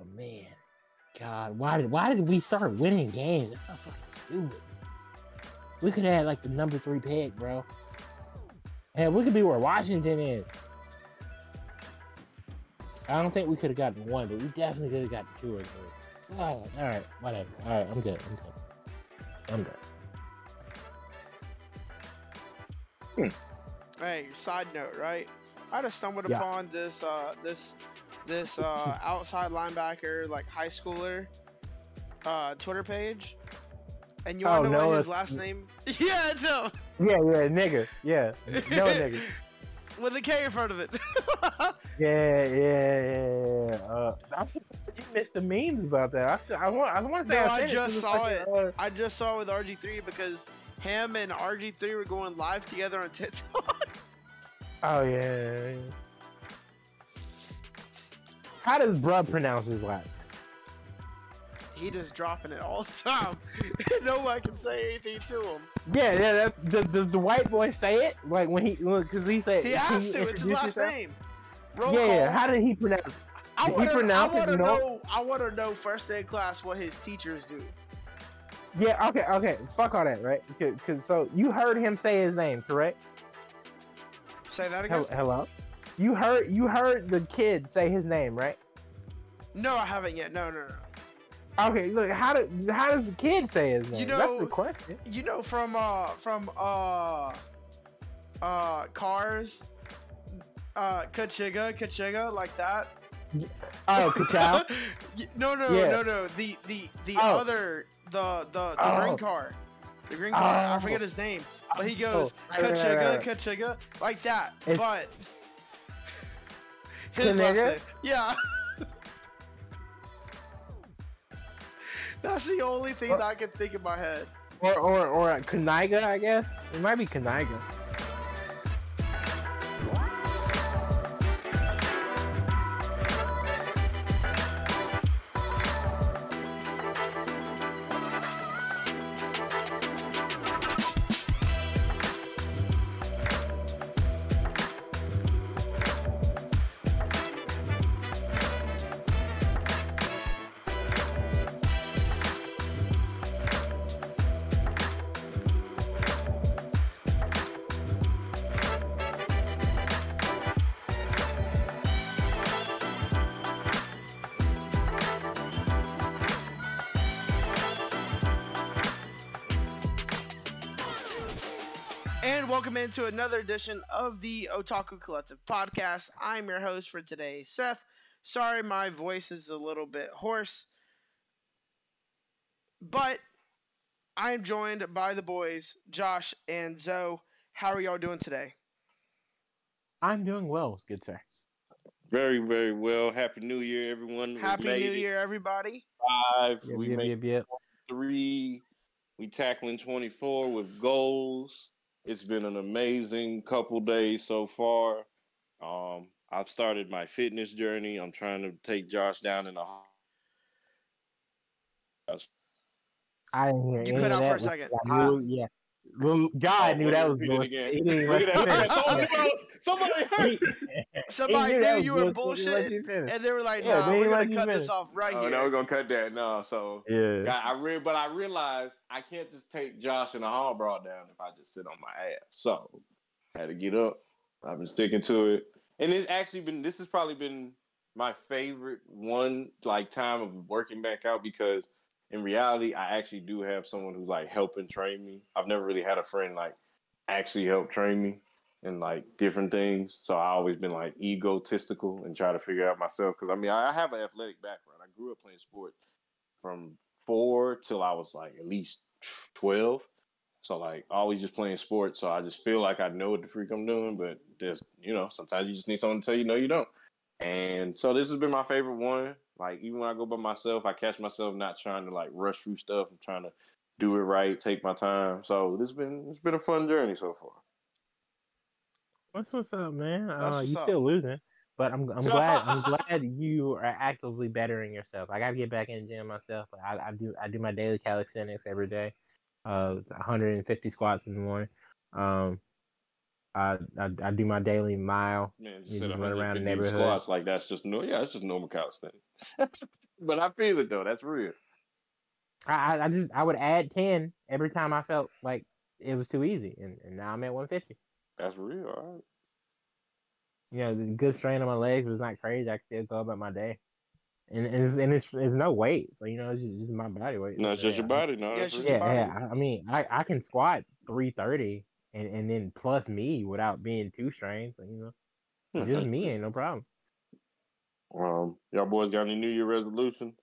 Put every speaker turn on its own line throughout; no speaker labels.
Oh man, God, why did why did we start winning games? That's so fucking stupid. We could have like the number three pick, bro. And we could be where Washington is. I don't think we could have gotten one, but we definitely could have gotten two or three. Oh, all right, whatever. All right, I'm good. I'm good. I'm good.
Hey, side note, right? I just stumbled
Yeah.
upon this uh this this uh outside linebacker like high schooler uh Twitter page. And you
Oh,
wanna know what his last name? yeah, it's him.
Yeah, yeah, nigga. Yeah, no nigga.
With a K in front of it.
Yeah, yeah, yeah. yeah. Uh, I'm surprised you missed the memes about that. I, said, I want, I want to say
No,
I,
I just
to
saw it.
uh,
I just saw it with RG3 because him and RG3 were going live together on TikTok.
oh yeah, yeah, yeah. How does bruh pronounce his last?
he just dropping it all the time. Nobody can say anything to him.
Yeah, yeah. That's does, does the white boy say it like when he because he said
He
you
to. It's his last
yourself?
name. Roll
Yeah,
call.
How did he pronounce?
I
Did
wanna, I
pronounce it?
wanna
No.
know. I want to know first day class what his teachers do.
Yeah, okay, okay. Fuck all that, right? Because so you heard him say his name, correct?
Say that again.
Hello. You heard you heard the kid say his name, right?
No, I haven't yet. No, no, no.
Okay, look, how do how does the kid say his name?
You
That's
know-
the question.
You know from uh from uh uh cars. Uh, Kachiga, Kachiga, like that.
Oh, Kachow.
No, no,
Yeah.
no, no. The the the
Oh.
other the the the
Oh.
green car. The green car. I
Oh.
forget his name, but he goes
Oh, right, right,
Kachiga. Kachiga, like that.
It's-
but his last name, yeah. That's the only thing
Or-
that I can think in my head.
or or or Kaniga, I guess. It might be Kaniga.
Another edition of the Otaku Collective podcast. I'm your host for today, Seth. Sorry, my voice is a little bit hoarse, but I am joined by the boys, Josh and Zoe. How are y'all doing today?
I'm doing well, good sir.
Very, very well. Happy New Year, everyone. We
Happy
made
New
it
Year, everybody.
Five.
Yep,
we
yep,
made
yep, yep.
three. We tackling 24 with goals. It's been an amazing couple days so far. Um, I've started my fitness journey. I'm trying to take Josh down in the.
I didn't hear
You
any
cut out for a second.
I yeah. Well, God
Oh,
knew that was
repeat it
bullshit.
again.
He didn't
Look at that. Somebody, else- somebody heard.
Somebody
He
knew you were
bullshit. He
bullshitting, and they were like,
Yeah,
"Nah,
they
we're gonna cut this off right
Oh,
here."
no, we're gonna cut that. No, so
Yeah.
God, I re- but I realized I can't just take Josh and the hall brought down if I just sit on my ass. So I had to get up. I've been sticking to it, and it's actually been. This has probably been my favorite one like time of working back out because in reality, I actually do have someone who's like helping train me. I've never really had a friend like actually help train me in like different things. So I always been like egotistical and try to figure out myself. Because I mean, I have an athletic background. I grew up playing sport from four till I was like at least twelve. So like always just playing sports. So I just feel like I know what the freak I'm doing, but there's you know sometimes you just need someone to tell you no you don't. And so this has been my favorite one. Like even when I go by myself, I catch myself not trying to like rush through stuff. I'm trying to do it right, take my time. So this has been it's been a fun journey so far.
What's what's up, man? Uh,
what's
you
up.
still losing, but I'm I'm glad I'm glad you are actively bettering yourself. I gotta get back in the gym myself. I, I do I do my daily calisthenics every day. Uh, 150 squats in the morning. Um, I I, I do my daily mile.
Man, just sit
just run around the neighborhood.
squats like that's just no yeah, it's just normal calisthenics. but I feel it though. That's real.
I, I just I would add ten every time I felt like it was too easy, and, and now I'm at 150.
That's real. All right.
You know, the good strain on my legs was not crazy. I could still go about my day, and and it's, and it's, it's no weight, so you know it's just, just my body weight.
No, it's just
yeah,
your body. No,
Yeah, it's just
real.
your
Yeah,
body.
yeah. I I mean, I, I can squat 330 and, and then plus me without being too strange, you know, just me ain't no problem.
Um, y'all boys got any New Year resolutions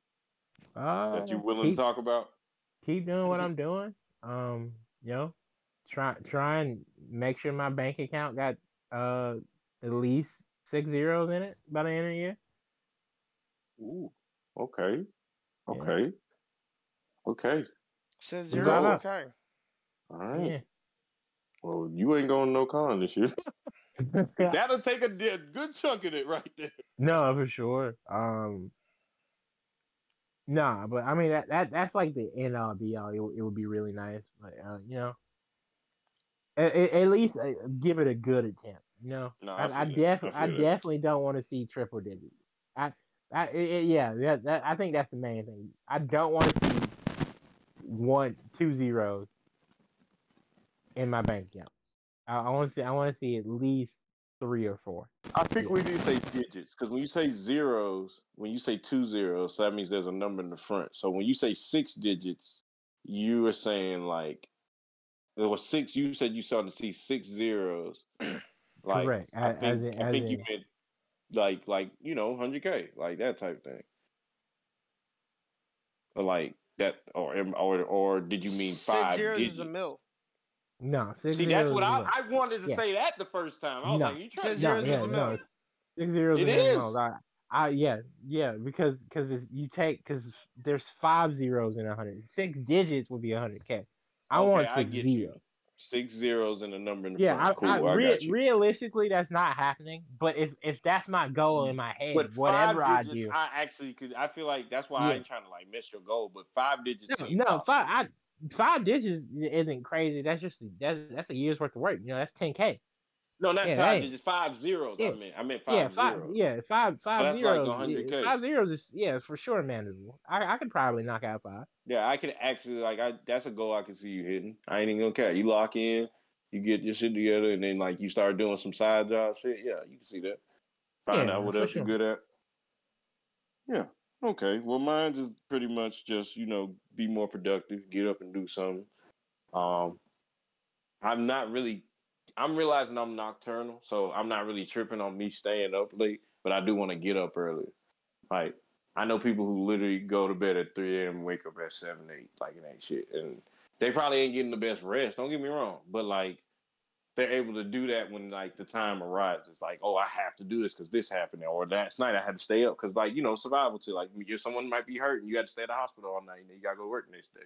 Uh,
that you willing
keep,
to talk about?
keep doing what I'm doing. Um, you know, try try and make sure my bank account got uh at least six zeros in it by the end of the year.
Ooh, okay,
Yeah.
okay, okay.
Says
We
zero.
got
is
up.
Okay.
All right.
Yeah.
Well, you ain't going no con this year. That'll take a, good chunk of it right there.
no, for sure. Um, nah, but I mean that, that that's like the end all be all. It, would- it would be really nice, but uh, you know, at, at least uh, give it a good attempt. You know,
No, I
I, definitely,
I
I, definitely don't want to see triple digits. I, I, it- yeah, that, that, I think that's the main thing. I don't want to see one, two zeros in my bank account. I, I want to see, I want to see at least three or four.
I think
Yeah.
we need to say digits because when you say zeros, when you say two zeros, so that means there's a number in the front. So when you say six digits, you are saying like there was six. You said you started to see six zeros. Like
Correct.
I
A-
think
as in-
I
as
think you meant like like you know hundred k like that type thing. Or like that, or or or did you mean
Six
five
zeros
digits?
is a mil.
No, six
See, that's
zeros
what
is
I,
a-
I wanted to
Yeah.
say that the first time. I was
No.
like, you trying
Says
to
zeros
no,
is
yeah,
a
no,
mil.
it's- Six zeros
It
and then
is.
miles. I, I, yeah, yeah, because because you take because there's five zeros in a hundred. Six digits would be a hundred k. I
Okay,
want
I
six
get you.
zeros.
six zeros and a number in the
Yeah,
front.
I,
cool,
I,
I,
rea-
got you.
realistically, that's not happening. But if if that's my goal in my head,
But
whatever I
five digits,
do,
I actually could. I feel like that's why I
Yeah.
ain't trying to like miss your goal. But five digits,
no,
seems
no,
possible.
five, I, five digits isn't crazy. That's just that's that's a year's worth of work. You know, that's ten k.
No, not
Yeah,
five digits. Five zeros.
Yeah.
I mean, I meant five
Yeah, five.
zeros.
Yeah, five five
that's like
zeros.
100K.
Five zeros is yeah for sure manageable. I I could probably knock out five.
Yeah, I can actually like. I that's a goal I can see you hitting. I ain't even gonna care. You lock in, you get your shit together, and then like you start doing some side job shit. Yeah, you can see that. Find
Yeah,
out what else
sure.
you're good at. Yeah. Okay. Well, mine's is pretty much just you know be more productive, get up and do something. Um, I'm not really. I'm realizing I'm nocturnal, so I'm not really tripping on me staying up late. But I do want to get up early. Like I know people who literally go to bed at 3 a.m. wake up at 7, 8, like it ain't shit. And they probably ain't getting the best rest. Don't get me wrong. But like they're able to do that when like the time arrives. It's like, oh, I have to do this because this happened. Or last night I had to stay up because like, you know, survival to like if someone might be hurt and you got to stay at the hospital all night and you gotta go work next day.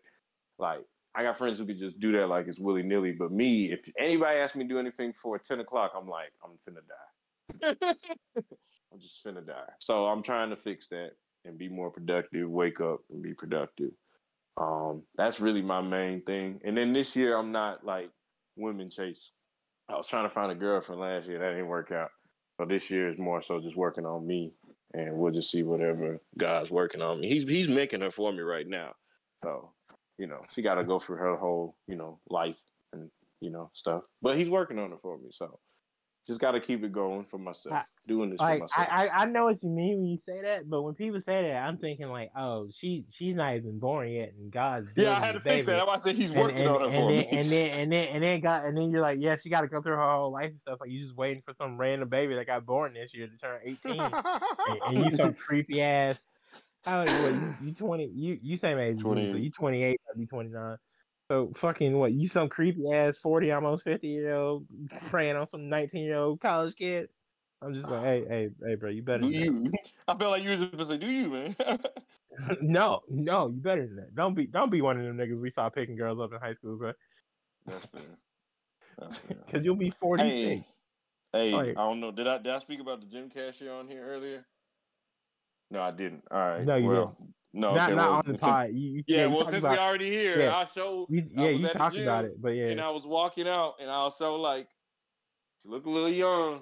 Like I got friends who could just do that like it's willy nilly. But me, if anybody asks me to do anything before 10 o'clock, I'm like, I'm finna die. I'm just finna die. So I'm trying to fix that and be more productive, wake up and be productive. Um, that's really my main thing. And then this year I'm not like women chase. I was trying to find a girlfriend last year, that didn't work out. So this year is more so just working on me and we'll just see whatever God's working on me. He's he's making her for me right now. So, you know, she gotta go through her whole, you know, life and you know, stuff. But he's working on it for me. So just gotta keep it going for myself.
I-
doing this for myself.
I, I I know what you mean when you say that, but when people say that, I'm thinking like, oh, she she's not even born yet, and God's
Yeah, I had to fix that. That's why I said he's
And,
working
and,
on it
and
for
then,
me.
and then and then and then got and then you're like, yeah, she got to go through her whole life and stuff. Like you just waiting for some random baby that got born this year to turn 18, and, and you some creepy ass. How old you, you, you 20? You you same age, as me, so you 28, I'll be 29. So fucking what? You some creepy ass 40, almost 50 year old preying on some 19 year old college kid. I'm just like, hey, hey, hey, bro, you better.
do you? I felt like you were just gonna say, "Do you, man?"
no, no, you better than that. Don't be, don't be one of them niggas we saw picking girls up in high school, bro.
That's fair. That's fair.
Because you'll be forty.
Hey, hey,
Like-
I don't know. Did I did I speak about the gym cashier on here earlier? No, I didn't. All right.
No, you
well, No,
not
okay,
not
well,
on the pod. You, you,
Yeah, well, since
about,
we already here,
yeah.
I showed
you,
I
yeah,
was
you talked about it, but yeah,
and I was walking out, and I also like she looked a little young,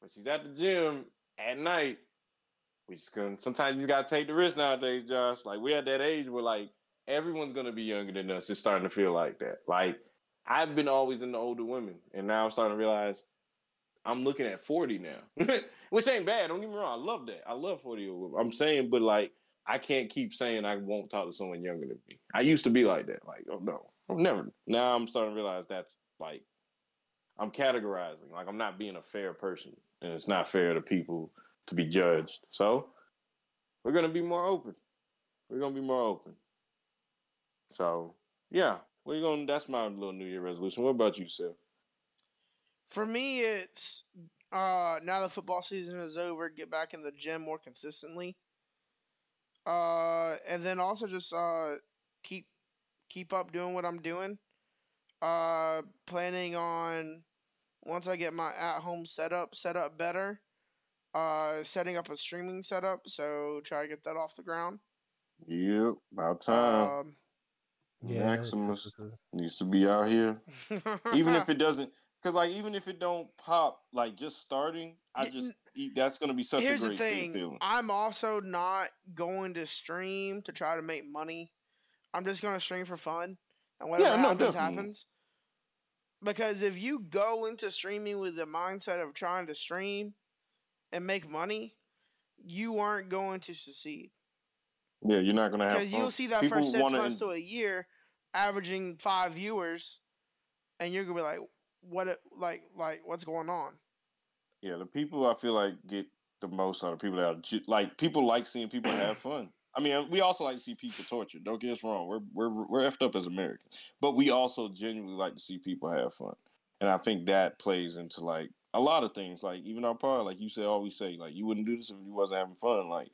but she's at the gym at night we just gonna. Sometimes you gotta take the risk nowadays, Josh. Like we're at that age where like everyone's gonna be younger than us. It's starting to feel like that. Like I've been always in the older women, and now I'm starting to realize I'm looking at 40 now, which ain't bad. Don't get me wrong. I love that. I love 40 year old. I'm saying, but like I can't keep saying I won't talk to someone younger than me. I used to be like that. Like, oh no, I'm never. Now I'm starting to realize that's like I'm categorizing. Like I'm not being a fair person, and it's not fair to people to be judged. So we're gonna be more open. We're gonna be more open. So yeah, we're gonna. That's my little New Year resolution. What about you, Seth?
For me, it's uh, now the football season is over. Get back in the gym more consistently. Uh, and then also just uh, keep keep up doing what I'm doing. Uh, planning on once I get my at home setup set up better. Uh, setting up a streaming setup, so try to get that off the ground.
Yep, about time. Um, yeah, Maximus needs to be out here, even if it doesn't. Because like even if it don't pop, like just starting, I just that's going to be such Here's a great the thing. feeling.
I'm also not going to stream to try to make money. I'm just going to stream for fun, and whatever yeah, happens no, happens. Because if you go into streaming with the mindset of trying to stream and make money, you aren't going to succeed.
Yeah, you're not going to have.
Because you'll see that first six months to a year, averaging five viewers, and you're gonna be like, "What? it, Like, like, what's going on?"
Yeah, the people I feel like get the most out of people that are like people like seeing people have fun. I mean, we also like to see people tortured. Don't get us wrong. We're we're we're effed up as Americans, but we also genuinely like to see people have fun, and I think that plays into like a lot of things. Like even our part, like you said, always say, like you wouldn't do this if you wasn't having fun. Like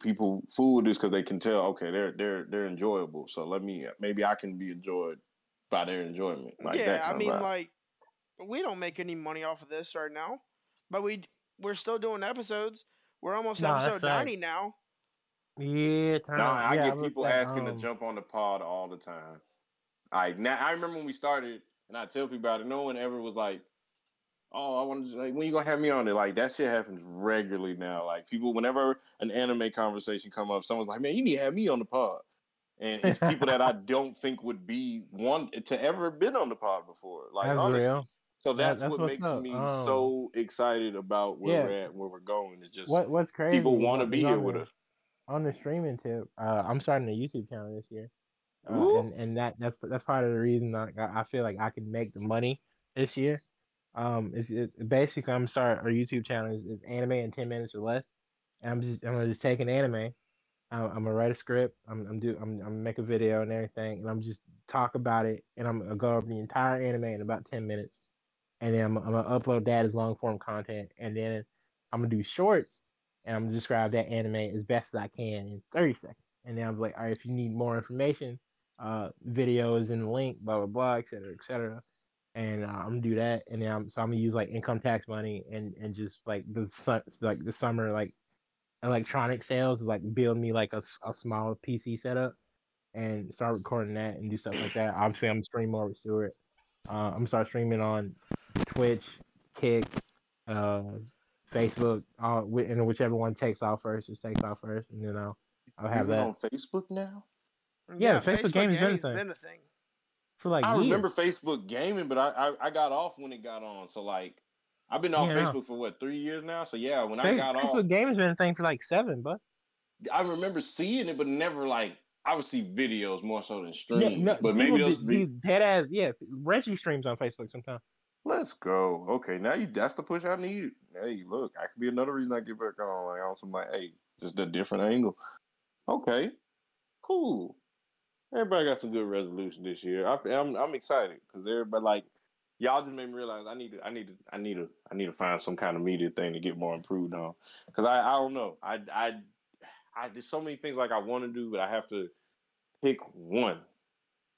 people fool this because they can tell, okay, they're they're they're enjoyable. So let me maybe I can be enjoyed by their enjoyment.
Like yeah, I mean, like we don't make any money off of this right now, but we we're still doing episodes. We're almost no, episode ninety right. now.
Yeah,
turn no, I yeah, get people asking um... to jump on the pod all the time. Like now, I remember when we started, and I tell people about it. No one ever was like, "Oh, I want to like when you gonna have me on it?" Like that shit happens regularly now. Like people, whenever an anime conversation come up, someone's like, "Man, you need to have me on the pod." And it's people that I don't think would be one to ever been on the pod before. Like that's honestly. real. So that's, that's what makes up. me um, so excited about where yeah. we're at, where we're going. It's just
what, what's crazy.
People want to be here with us
on the streaming tip, uh, I'm starting a YouTube channel this year, uh, and and that that's that's part of the reason I, I feel like I can make the money this year. Um, it's, it's basically I'm starting our YouTube channel is, is, anime in ten minutes or less, and I'm just I'm gonna just take an anime. I'm, I'm gonna write a script. I'm I'm do I'm I'm gonna make a video and everything, and I'm just talk about it, and I'm gonna go over the entire anime in about ten minutes, and then I'm, I'm gonna upload that as long form content, and then I'm gonna do shorts and I'm gonna describe that anime as best as I can in 30 seconds. And then I'm like, all right, if you need more information, uh, videos in the link, blah blah blah, et cetera, et cetera. And uh, I'm gonna do that, and then I'm, so I'm gonna use like income tax money and and just like the like the summer like electronic sales like build me like a, a small PC setup and start recording that and do stuff like that. Obviously, I'm streaming with Stewart. Uh, I'm gonna start streaming on Twitch, Kick, uh, Facebook, uh, and whichever one takes off first, just takes off first, and then I'll I'll have that
on Facebook now.
Yeah, yeah Facebook, Facebook gaming has been, been, a thing for like. I
years. remember Facebook gaming, but I, I, I got off when it got on. So like, I've been off yeah. Facebook for what three years now. So yeah, when Facebook, I got
Facebook off, Facebook gaming's been a thing for like seven, but
I remember seeing it, but never like I would see videos more so than streams. Yeah, no, but maybe those be
dead ass. Yeah, Reggie streams on Facebook sometimes.
Let's go. Okay, now you that's the push I need. Hey, look, I could be another reason I get back on. Like some like, hey, just a different angle. Okay, cool. Everybody got some good resolution this year. I, am I'm, I'm excited because everybody like y'all just made me realize I need to I need to I need to I need to find some kind of media thing to get more improved on. Because I I don't know I I I did so many things like I want to do, but I have to pick one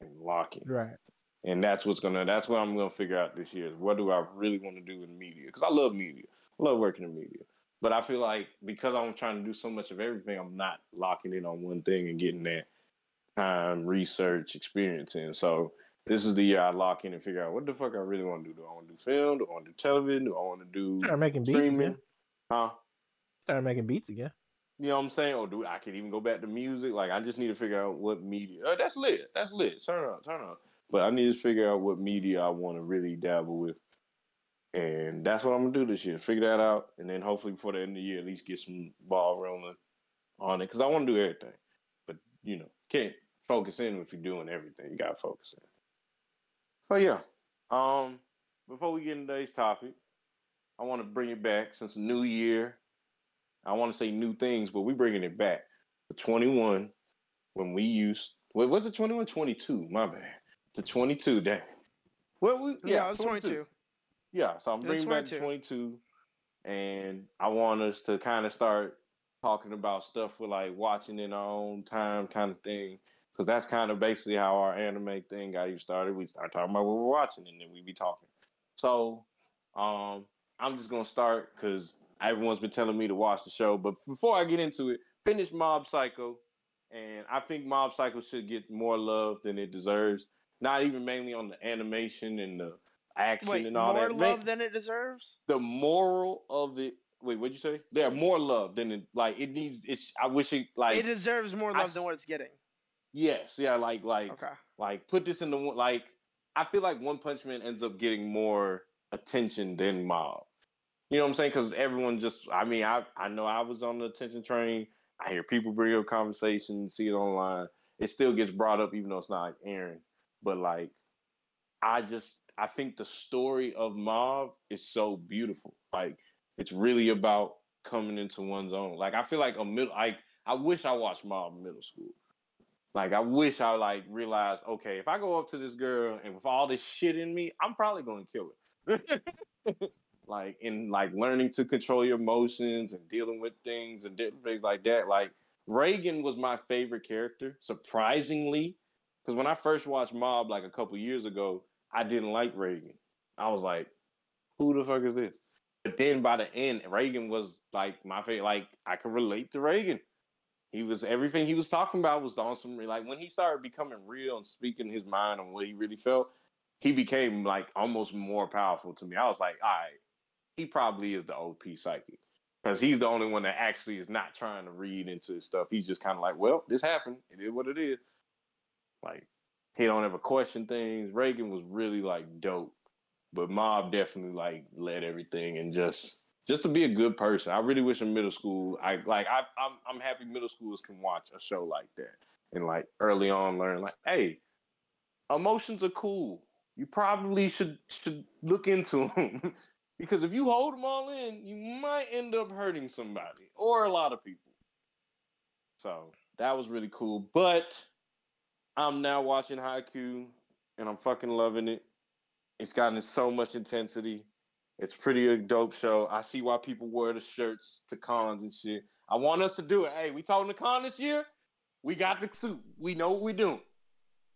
and lock it.
Right
and that's what's gonna that's what I'm gonna figure out this year. Is what do I really want to do in media? Because I love media, I love working in media. But I feel like because I'm trying to do so much of everything, I'm not locking in on one thing and getting that time, research, experience in. So this is the year I lock in and figure out what the fuck I really want to do. Do I want to do film? Do I want to do television? Do I want to do
Start making
streaming?
Beats again. Huh? Start making beats again.
You know what I'm saying? Or do I can even go back to music? Like I just need to figure out what media. Oh, that's lit. That's lit. Turn on, turn on. But I need to figure out what media I want to really dabble with. And that's what I'm gonna do this year. Figure that out, and then hopefully before the end of the year, at least get some ball rolling on it because I want to do everything. But you know, can't focus in if you're doing everything. You gotta focus in. So yeah. Um, before we get into today's topic, I want to bring it back since New Year. I want to say new things, but we bringing it back to 21 when we used. What was it? 21, 22. My bad. The 22 day.
Well, we yeah, yeah it was 22. 22.
Yeah, so I'm bringing back to 22, and I want us to kind of start talking about stuff we're like watching in our own time, kind of thing. Because that's kind of basically how our anime thing got you started. We start talking about what we're watching, and then we be talking. So, um, I'm just gonna start because everyone's been telling me to watch the show. But before I get into it, finish Mob Psycho, and I think Mob Psycho should get more love than it deserves. Not even mainly on the animation and the action
Wait,
and all
more
that.
More love than it deserves.
The moral of it. Wait, what'd you say? There more love than it. Like it needs. It's. I wish it. Like
it deserves more love I, than what it's getting.
Yes. Yeah. Like. Like.
Okay.
Like put this in the one. Like I feel like One Punch Man ends up getting more attention than Mob. You know what I'm saying? Because everyone just. I mean, I I know I was on the attention train. I hear people bring up conversations, see it online. It still gets brought up, even though it's not Aaron. But like, I just I think the story of Mob is so beautiful. Like it's really about coming into one's own. Like I feel like a middle like I wish I watched Mob in middle school. Like I wish I like realized, okay, if I go up to this girl and with all this shit in me, I'm probably gonna kill her. like in like learning to control your emotions and dealing with things and different things like that. Like Reigen was my favorite character, surprisingly. Because when I first watched Mob like a couple years ago, I didn't like Reigen. I was like, who the fuck is this? But then by the end, Reigen was like my favorite. Like I could relate to Reigen. He was everything he was talking about was on some like when he started becoming real and speaking his mind on what he really felt. He became like almost more powerful to me. I was like, all right, he probably is the OP psychic because he's the only one that actually is not trying to read into his stuff. He's just kind of like, well, this happened. It is what it is. Like he don't ever question things. Reigen was really like dope, but Mob definitely like led everything and just just to be a good person. I really wish in middle school, I like I I'm I'm happy middle schoolers can watch a show like that and like early on learn like, hey, emotions are cool. You probably should should look into them because if you hold them all in, you might end up hurting somebody or a lot of people. So that was really cool, but I'm now watching Haikyuu and I'm fucking loving it. It's gotten so much intensity. It's pretty a dope show. I see why people wear the shirts to cons and shit. I want us to do it. Hey, we talking to con this year? We got the suit. We know what we're doing.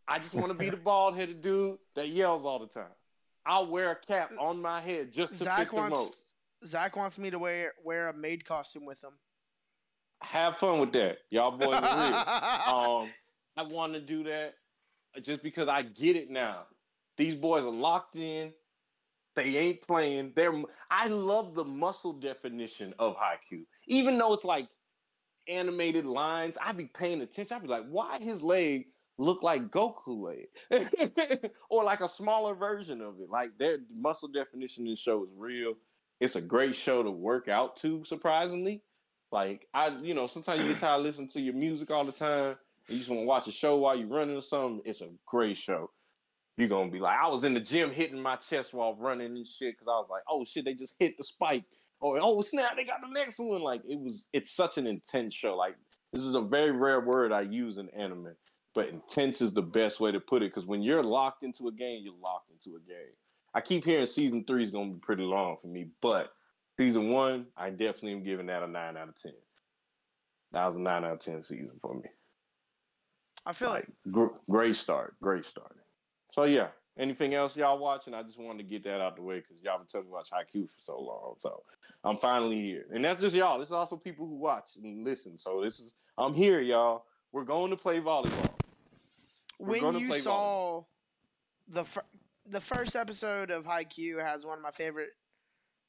I just want to be the bald headed dude that yells all the time. I'll wear a cap on my head just to Zach fit
wants,
the mode.
Zach wants me to wear wear a maid costume with him.
Have fun with that. Y'all boys are real. um, I want to do that just because I get it now. These boys are locked in. They ain't playing. They're. I love the muscle definition of Haikyuu, even though it's like animated lines. I'd be paying attention. I'd be like, why his leg look like Goku leg, or like a smaller version of it? Like their muscle definition in the show is real. It's a great show to work out to. Surprisingly, like I, you know, sometimes you get tired listening to your music all the time you just want to watch a show while you're running or something, it's a great show. You're gonna be like, I was in the gym hitting my chest while running and shit because I was like, oh shit, they just hit the spike. Or oh snap, they got the next one. Like it was, it's such an intense show. Like this is a very rare word I use in anime, but intense is the best way to put it because when you're locked into a game, you're locked into a game. I keep hearing season three is gonna be pretty long for me, but season one, I definitely am giving that a nine out of ten. That was a nine out of ten season for me.
I feel like,
like gr- great start, great start. So yeah, anything else y'all watching? I just wanted to get that out the way because y'all been telling me about Haikyuu for so long. So I'm finally here, and that's just y'all. This is also people who watch and listen. So this is I'm here, y'all. We're going to play volleyball.
We're when you saw volleyball. the fir- the first episode of Haikyuu has one of my favorite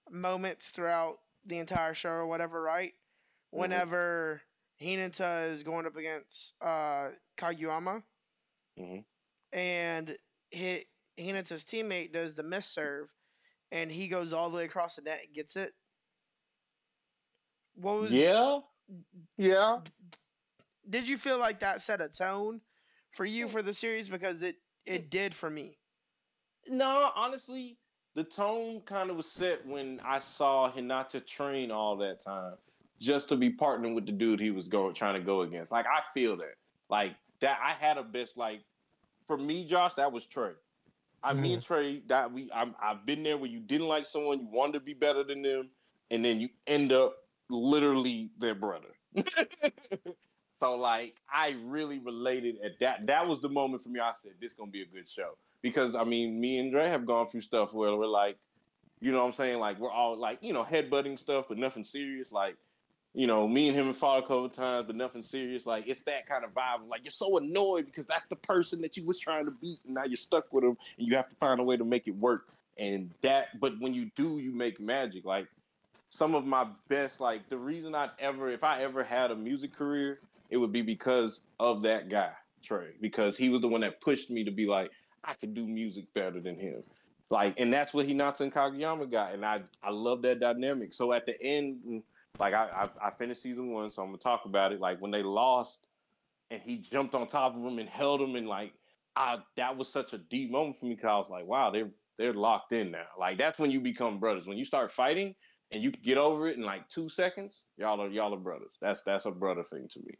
moments throughout the entire show or whatever, right? Mm-hmm. Whenever Hinata is going up against uh, Kageyama,
Mhm.
and hit Hinata's teammate does the miss serve, and he goes all the way across the net and gets it. What was?
Yeah, yeah.
Did you feel like that set a tone for you for the series? Because it it did for me.
No, honestly, the tone kind of was set when I saw Hinata train all that time just to be partnering with the dude he was going trying to go against. Like I feel that. Like that I had a best like for me, Josh, that was Trey. I
Mm-hmm.
me Trey that we I'm, I've been there where you didn't like someone, you wanted to be better than them, and then you end up literally their brother. so like I really related at that. That was the moment for me. I said this gonna be a good show because I mean me and Dre have gone through stuff where we're like, you know what I'm saying? Like we're all like you know headbutting stuff, but nothing serious. Like you know me and him have fought a couple times, but nothing serious. Like it's that kind of vibe. Like you're so annoyed because that's the person that you was trying to beat, and now you're stuck with him, and you have to find a way to make it work. And that, but when you do, you make magic. Like some of my best, like the reason I'd ever, if I ever had a music career, it would be because of that guy, Trey, because he was the one that pushed me to be like, I could do music better than him. Like, and that's what he Hinata and Kageyama got. And I, I love that dynamic. So at the end, like I, I, I finished season one, so I'm gonna talk about it. Like when they lost and he jumped on top of him and held him and like I that was such a deep moment for me because I was like, wow, they're they're locked in now. Like that's when you become brothers. When you start fighting and you get over it in like two seconds, y'all are y'all are brothers. That's that's a brother thing to me.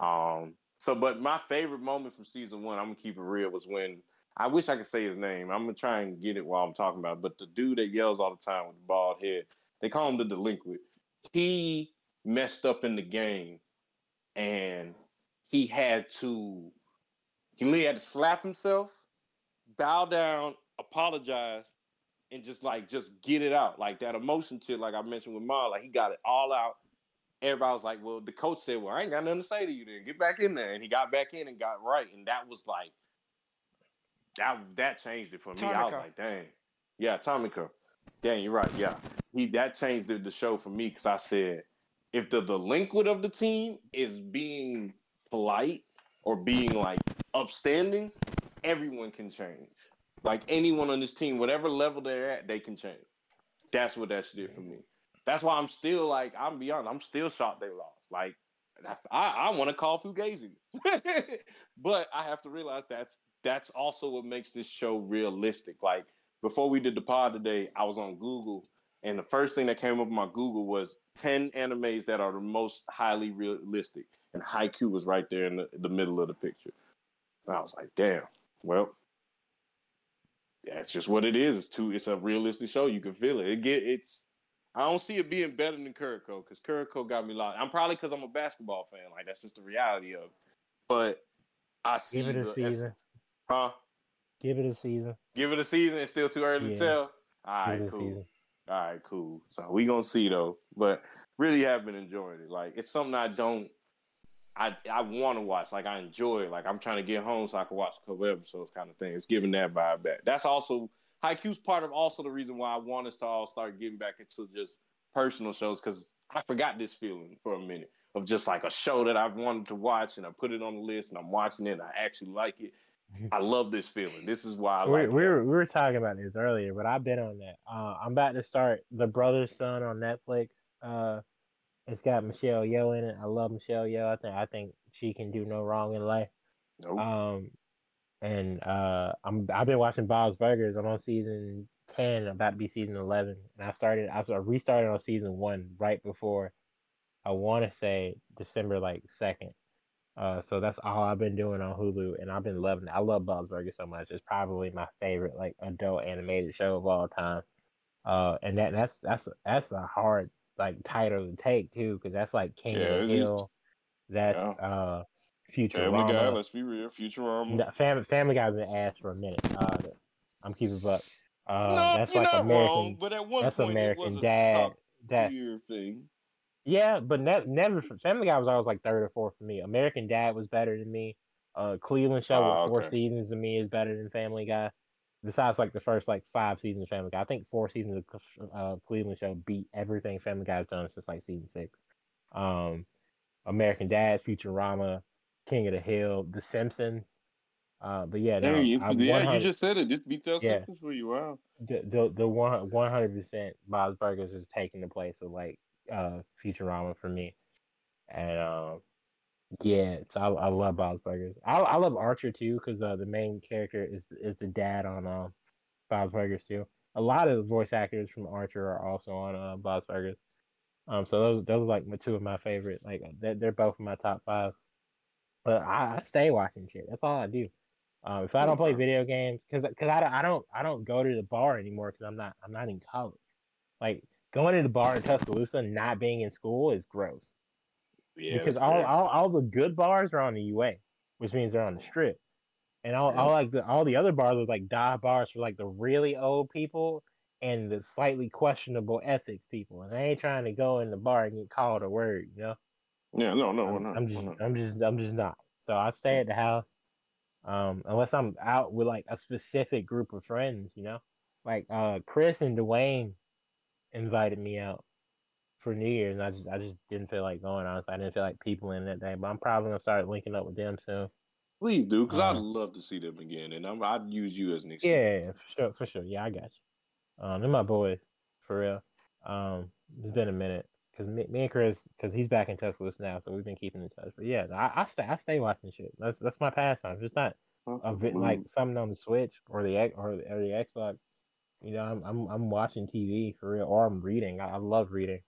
Um so but my favorite moment from season one, I'm gonna keep it real, was when I wish I could say his name. I'm gonna try and get it while I'm talking about it. But the dude that yells all the time with the bald head, they call him the delinquent. He messed up in the game and he had to he literally had to slap himself, bow down, apologize, and just like just get it out. Like that emotion to like I mentioned with Ma, like he got it all out. Everybody was like, Well, the coach said, Well, I ain't got nothing to say to you then. Get back in there. And he got back in and got right. And that was like that that changed it for me. I was like, dang. Yeah, Tanaka. Dang, you're right. Yeah. He that changed the, the show for me because I said if the delinquent of the team is being polite or being like upstanding, everyone can change. Like anyone on this team, whatever level they're at, they can change. That's what that did for me. That's why I'm still like, I'm beyond. I'm still shocked they lost. Like, I, I want to call Fugazi, but I have to realize that's that's also what makes this show realistic. Like before we did the pod today, I was on Google, and the first thing that came up on my Google was ten animes that are the most highly realistic, and Haikyuu was right there in the, the middle of the picture. And I was like, damn. Well, that's just what it is. It's too. It's a realistic show. You can feel it. It get. It's. I don't see it being better than Kuroko because Kuroko got me locked. I'm probably because I'm a basketball fan. Like that's just the reality of. It. But I see
Give it a
the
season.
Huh?
Give it a season.
Give it a season. It's still too early
Yeah.
to tell. All right, cool.
season.
All right, cool. So we gonna see though, but really have been enjoying it. Like it's something I don't, I I want to watch. Like I enjoy it. Like I'm trying to get home so I can watch a couple episodes, kind of thing. It's giving that vibe back. That's also Haikyuu's part of also the reason why I want us to all start getting back into just personal shows because I forgot this feeling for a minute of just like a show that I've wanted to watch and I put it on the list and I'm watching it and I actually like it. I love this feeling. This is why I
we,
like
we, were, we were talking about this earlier, but I've been on that. Uh, I'm about to start The Brothers Sun on Netflix. Uh, it's got Michelle Yeoh in it. I love Michelle Yeoh. I think I think she can do no wrong in life.
Nope.
Um, and uh, I'm I've been watching Bob's Burgers. I'm on season ten, about to be season eleven, and I started I of restarted on season one right before I want to say December like second. Uh, so that's all I've been doing on Hulu, and I've been loving it. I love Bob's Burgers so much. It's probably my favorite like adult animated show of all time. Uh, and that that's that's that's a hard like title to take too, because that's like King
Yeah,
of the. Hill. That's
Yeah.
uh
Family Guy. Let's be real. Futurama.
No, Family Family Guy's been asked for a minute. Uh, I'm keeping up. Uh,
no,
that's
you're
like
not
American.
wrong. But at one
that's
point,
American
it was a
Dad.
top
That
thing.
Yeah, but ne- never Family Guy was always like third or fourth for me. American Dad was better than me. Uh, Cleveland Show
Ah,
with four
okay.
seasons to me is better than Family Guy. Besides, like the first like five seasons of Family Guy, I think four seasons of uh, Cleveland Show beat everything Family Guy's done since like season six. Um, American Dad, Futurama, King of the Hill, The Simpsons. Uh, but yeah, no,
you, yeah, you just said it. Just beats out
Yeah.
Simpsons for you. Wow.
the the the one one hundred percent Bob's Burgers is taking the place of like uh Futurama for me, and um yeah, so I, I love Bob's Burgers. I I love Archer too because uh the main character is is the dad on um Bob's Burgers too. A lot of the voice actors from Archer are also on uh, Bob's Burgers. Um, so those those are like my two of my favorite. Like they're, they're both in my top five. But I, I stay watching shit. That's all I do. Um, if I don't play video games, because because I, don't- I don't I don't go to the bar anymore because I'm not I'm not in college. Like going to the bar in Tuscaloosa, and not being in school is gross.
Yeah.
because all, all all the good bars are on the UA, which means they're on the strip, and all,
Yeah.
all like the all the other bars are like dive bars for like the really old people and the slightly questionable ethics people, and I ain't trying to go in the bar and get called a word, you know.
Yeah. No. No.
I'm,
not?
I'm just,
not?
I'm just, I'm just not. So I stay at the house, um, unless I'm out with like a specific group of friends, you know. Like uh, Chris and Dwayne invited me out for New Year's, and I just, I just didn't feel like going. Honestly, I didn't feel like people in that day. But I'm probably gonna start linking up with them soon.
Please do, because I'd
Uh,
love to see them again, and I'm, I'd use you as an excuse.
Yeah, for sure, for sure. Yeah, I got you. Um, they're my boys, for real. Um, it's been a minute because me, me and Chris, because he's back in Tuscaloosa now, so we've been keeping in touch. But yeah, I, I stay, I stay watching shit. That's that's my pastime. It's not a bit like something on the Switch or the X or the, or the Xbox. You know, I'm I'm I'm watching TV for real, or I'm reading. I, I love reading.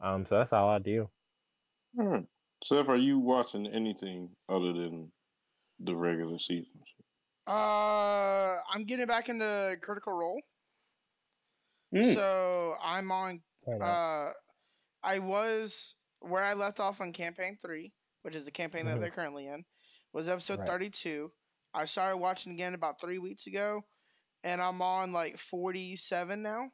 Um, so that's all I do.
Hmm. Seth, are you watching anything other than the regular season?
Uh, I'm getting back into Critical Role.
Hmm.
So I'm on. Uh, I was where I left off on campaign three, which is the campaign that
Mhm.
they're currently in, was episode
Right.
32. I started watching again about three weeks ago, and I'm on like 47 now.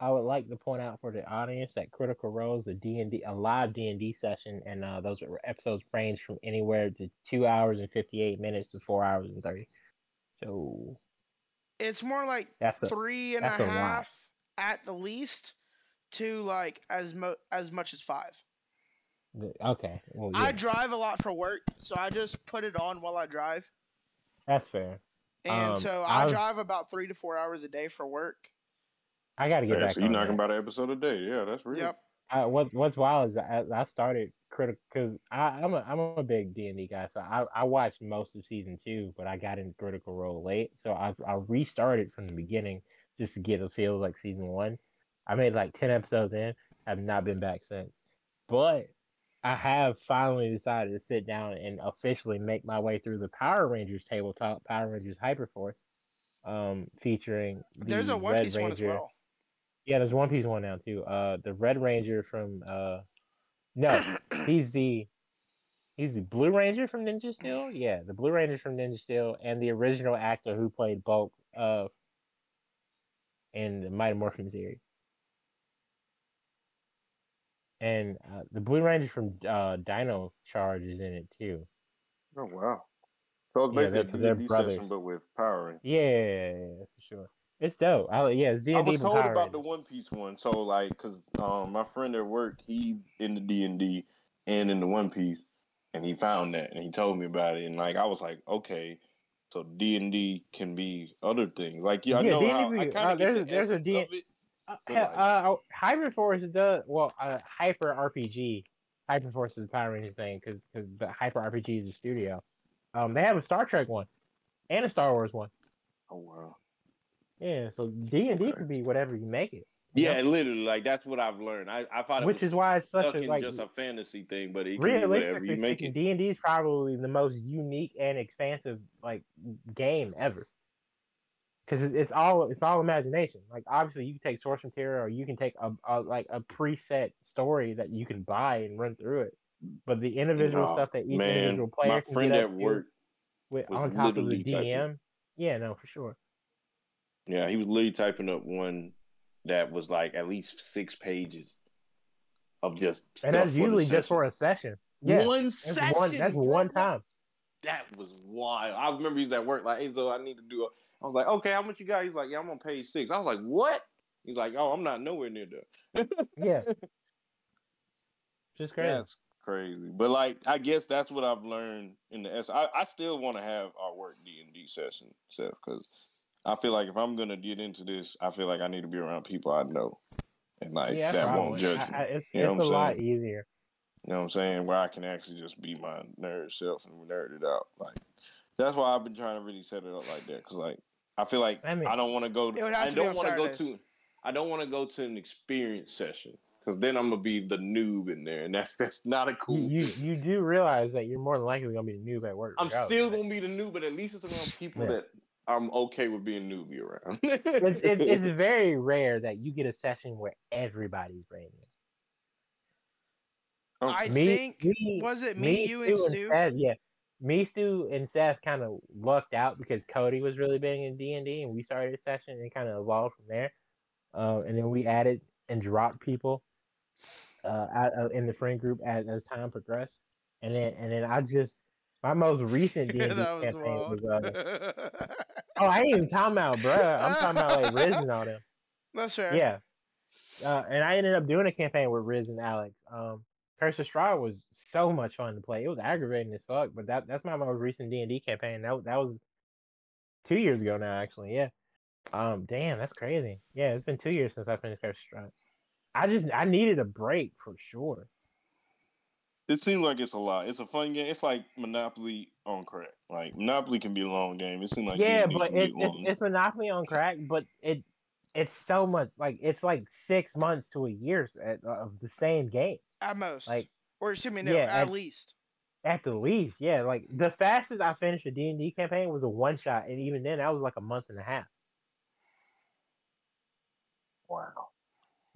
I would like to point out for the audience that Critical Role is a D&D, a live D&D session, and uh, those episodes range from anywhere to two hours and 58 minutes to four hours and 30. So
It's more like
that's a,
three and a
that's a
half at the least to like as mo- as much as five.
okay. Well,
I drive a lot for work, so I just put it on while I drive.
that's fair.
And
Um,
so I
I've-
drive about three to four hours a day for work.
I got to get
Yeah,
back
so you're knocking
that.
about an episode a day. Yeah, that's real.
Yep.
I, what What's wild is I, I started critical because I'm a I'm a big D and D guy, so I, I watched most of season two, but I got into Critical Role late, so I I restarted from the beginning just to get a feel like season one. I made like ten episodes in, have not been back since, but I have finally decided to sit down and officially make my way through the Power Rangers tabletop, Power Rangers Hyperforce, um, featuring the
There's a One
Red
Piece one as
Ranger-
well.
Yeah, there's One Piece one now too. Uh, the Red Ranger from uh, no, he's the he's the Blue Ranger from Ninja Steel. Yeah, the Blue Ranger from Ninja Steel, and the original actor who played Bulk uh in the Mighty Morphin series. And uh, the Blue Ranger from uh, Dino Charge is in it too.
Oh wow. So it's
Yeah,
basically
they're- they're brothers.
session, but with Power
Yeah, yeah, yeah, yeah, for sure. It's dope. I, yeah, it's D
I
and D
was told
Power
about the One Piece one. So like, cause um, my friend at work, he in the D and D and in the One Piece, and he found that and he told me about it, and like I was like, okay, so D and D can be other things. Like yeah, I know
D&D
how, I kind
uh,
of get
there's
the
a- there's a D-
of it.
Uh,
But,
he-
like-
uh, Hyperforce does well. Uh, Hyper RPG, Hyperforce is the Power Rangers thing because because the Hyper RPG is a studio. Um, they have a Star Trek one and a Star Wars one.
Oh wow.
Yeah, so D and D could be whatever you make it. you know?
Yeah, literally, like that's what I've learned. I, I thought
which is why it's such a like
just a fantasy thing, but it can be whatever you make it.
D and D is probably the most unique and expansive like game ever. Because it's, it's all it's all imagination. Like obviously, you can take source material, or you can take a, a like a preset story that you can buy and run through it. But the individual
Nah,
stuff that each
Man,
individual player
my
can
friend
get
at work,
with, on top of the. DM, yeah, no, for sure.
yeah, he was literally typing up one that was like at least six pages of just.
And that's usually just for a session. Yeah,
one session.
one. That's one time.
That was wild. I remember he's at work like, "Hey, so I need to do." A, I was like, "Okay, how much you got?" He's like, "Yeah, I'm on page six. I was like, "What?" He's like, "Oh, I'm not nowhere near there."
Yeah, just crazy.
That's crazy. But like, I guess that's what I've learned in the S. I, I still want to have our work D and D session, Seth, because I feel like if I'm gonna get into this, I feel like I need to be around people I know, and like
Yeah,
that
probably.
won't judge me.
I, I, it's
You know
it's
what
a
I'm
lot
saying?
easier.
You know what I'm saying? Where I can actually just be my nerd self and nerd it out. Like that's why I've been trying to really set it up like that. Cause like I feel like
I
I, don't want to go.
It would have
I
to
don't want to go to. I don't want to go to an experience session because then I'm gonna be the noob in there, and that's that's not a cool.
You, you
thing.
you do realize that you're more than likely gonna be the noob at work.
I'm still gonna be the noob, but at least it's around people
Yeah.
that I'm okay with being newbie around.
it's, it's it's very rare that you get a session where everybody's brand new.
Oh,
I
me,
think
me,
was it me, you, and Stu?
Seth, yeah, me, Stu, and Seth kind of lucked out because Cody was really big in D and D, and we started a session and kind of evolved from there. Uh, and then we added and dropped people uh, out, in the friend group as, as time progressed. And then and then I just my most recent D and D
that was
campaign
wild.
was uh, oh I ain't even talking about bro. I'm talking about like Riz and all them.
That's fair.
Yeah. Uh, and I ended up doing a campaign with Riz and Alex. Um, Curse of Strahd was so much fun to play. It was aggravating as fuck, but that that's my most recent D and D campaign. That that was two years ago now, actually. Yeah. Um, damn, that's crazy. Yeah, it's been two years since I finished Curse of Strahd. I just I needed a break for sure.
It seems like it's a lot. It's a fun game. It's like Monopoly on crack. Like Monopoly can be a long game. It seems like
yeah, but it's, it's it's Monopoly on crack, but it it's so much like it's like six months to a year at, of the same game.
At most.
Like
or excuse me, no,
yeah,
at
at-
least.
At the least, yeah. Like the fastest I finished a D and D campaign was a one shot, and even then, that was like a month and a half.
wow.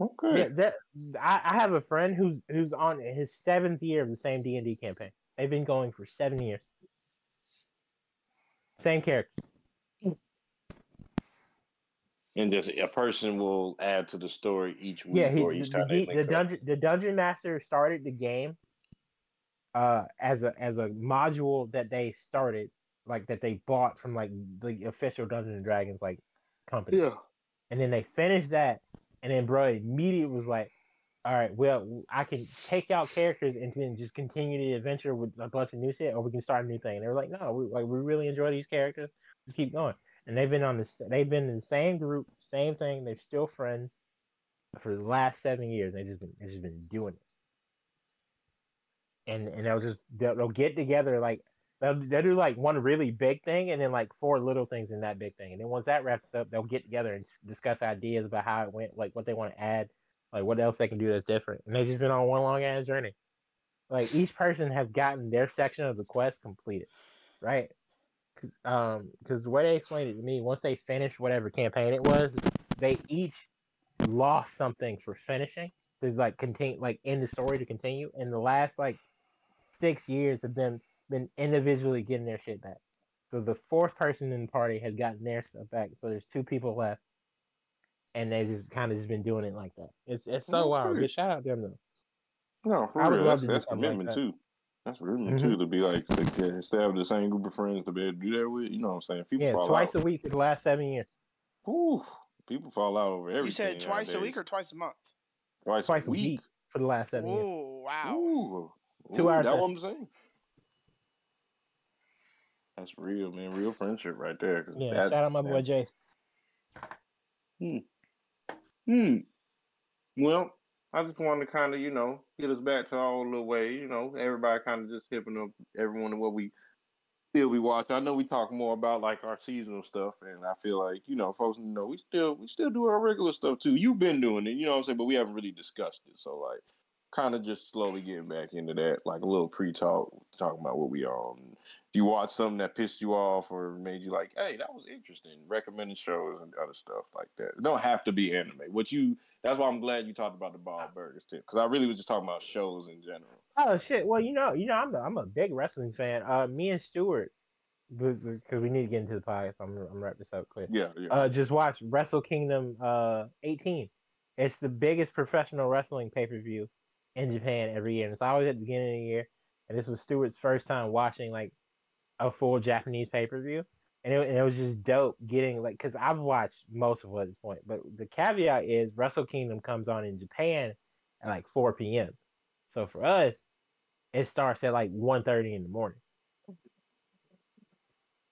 Yeah,
Okay.
that I, I have a friend who's who's on his seventh year of the same D and D campaign. They've been going for seven years. Same character.
And just a person will add to the story each week
Yeah, he,
or
the,
each
the,
time they
D-
make
the
up.
dungeon the dungeon master started the game uh as a as a module that they started like that they bought from like the official Dungeons and Dragons like company.
Yeah.
And then they finished that, and then bro immediately was like, "All right, well, I can take out characters and then just continue the adventure with a bunch of new shit, or we can start a new thing." And they were like, "No, we like we really enjoy these characters. Just keep going." And they've been on this. They've been in the same group, same thing. They're still friends for the last seven years. They just been they just been doing it. And and they'll just they'll, they'll get together like they'll, they'll do like one really big thing and then like four little things in that big thing. And then once that wraps up, they'll get together and discuss ideas about how it went, like what they want to add, like what else they can do that's different. And they've just been on one long ass journey. Like each person has gotten their section of the quest completed, right? Cause, um, because the way they explained it to me, once they finished whatever campaign it was, they each lost something for finishing. To like continue, like in the story to continue. And the last like six years have been been individually getting their shit back. So the fourth person in the party has gotten their stuff back. So there's two people left, and they just kind of just been doing it like that. It's it's so wild.
good.
Shout out to them though.
No, for
I would
real.
love
That's,
to
that's
something like
commitment
that.
too. That's commitment
Mhm.
too to be like to, to have the same group of friends to be able to do that with. You know what I'm saying? People
Yeah,
fall
twice
out.
a week for the last seven years.
Ooh, people fall out over everything.
You said twice a week or twice a month?
twice,
Twice a week for the last seven years.
Whoa, wow.
Ooh,
Two hours
That's what. I'm saying. That's real, man. Real friendship right there.
Yeah,
that-
shout out my boy
that-
Jace.
Hmm. Well, I just wanted to kind of, you know, get us back to our little way. You know, everybody kind of just hipping up everyone to what we feel we watch. I know we talk more about like our seasonal stuff, and I feel like you know, folks, you know, we still we still do our regular stuff too. You've been doing it, you know what I'm saying, but we haven't really discussed it. So like, kind of just slowly getting back into that, like a little pre-talk, talking about what we on. If you watch something that pissed you off or made you like, hey, that was interesting, recommending shows and other stuff like that. It don't have to be anime. What you that's why I'm glad you talked about the Bob burgers too, because I really was just talking about shows in general.
Oh shit! Well, you know, you know, I'm a, I'm a big wrestling fan. Uh, me and Stuart, because we need to get into the podcast. I'm I'm gonna wrap this up quick.
Yeah, yeah.
Uh, just watch Wrestle Kingdom uh 18. It's the biggest professional wrestling pay per view in Japan every year, and it's always at the beginning of the year. And this was Stuart's first time watching like a full Japanese pay per view, and it, and it was just dope getting like because I've watched most of it at this point, but the caveat is Wrestle Kingdom comes on in Japan at like 4 p.m. So for us, it starts at like 1.30 in the morning.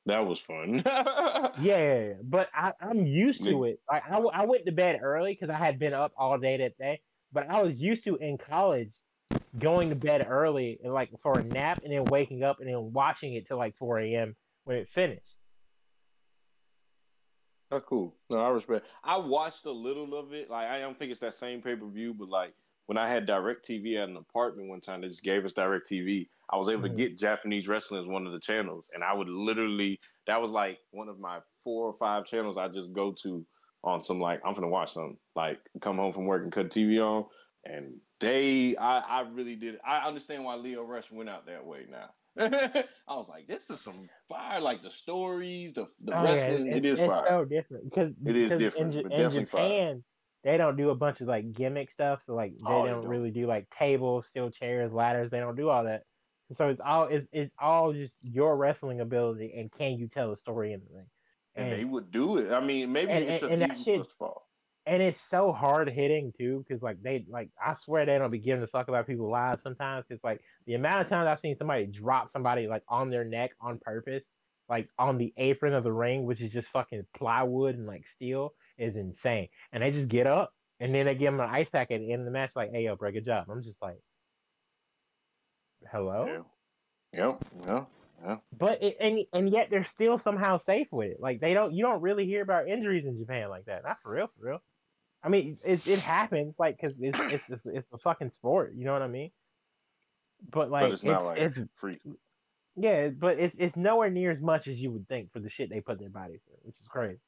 That was fun.
Yeah, but I, I'm used to it. Like I, I went to bed early because I had been up all day that day. But I was used to in college going to bed early and like for a nap and then waking up and then watching it till like 4 a.m. when it finished.
That's cool. No, I respect. I watched a little of it. Like I don't think it's that same pay per view, but like when I had DirecTV at an apartment one time, they just gave us DirecTV. I was able
Mhm.
to get Japanese wrestling as one of the channels, and I would literally that was like one of my four or five channels I just go to on some like I'm gonna watch something like come home from work and cut TV on, and they I I really did I understand why Leo Rush went out that way now. I was like, this is some fire, like the stories, the the
Oh, yeah,
wrestling.
it's,
it is
it's
fire.
so different because
It is different,
In,
but
in
definitely fire.
Japan, they don't do a bunch of like gimmick stuff. So like they
Oh,
don't,
don't.
really do like tables, steel chairs, ladders. They don't do all that. So it's all it's, it's all just your wrestling ability and can you tell a story in the ring.
And,
And
they would do it. I mean, maybe
and-
it's
and-
just
and that
easy
shit-
for us to fall.
and it's so hard hitting too because like they like I swear they don't be giving a fuck about people's lives sometimes. It's like the amount of times I've seen somebody drop somebody like on their neck on purpose, like on the apron of the ring, which is just fucking plywood and like steel, is insane. And they just get up and then they give them an ice pack at the end of the match, like, "Hey, yo, bro, good job." I'm just like, "Hello."
Yeah. Yep. Yeah. Yeah.
But it, and and yet they're still somehow safe with it. Like they don't, you don't really hear about injuries in Japan like that. Not for real, for real. I mean, it it happens, like, cause it's it's it's, it's a fucking sport. You know what I mean? But like,
but it's not like
it's
free.
yeah, but it's it's nowhere near as much as you would think for the shit they put their bodies through, which is crazy.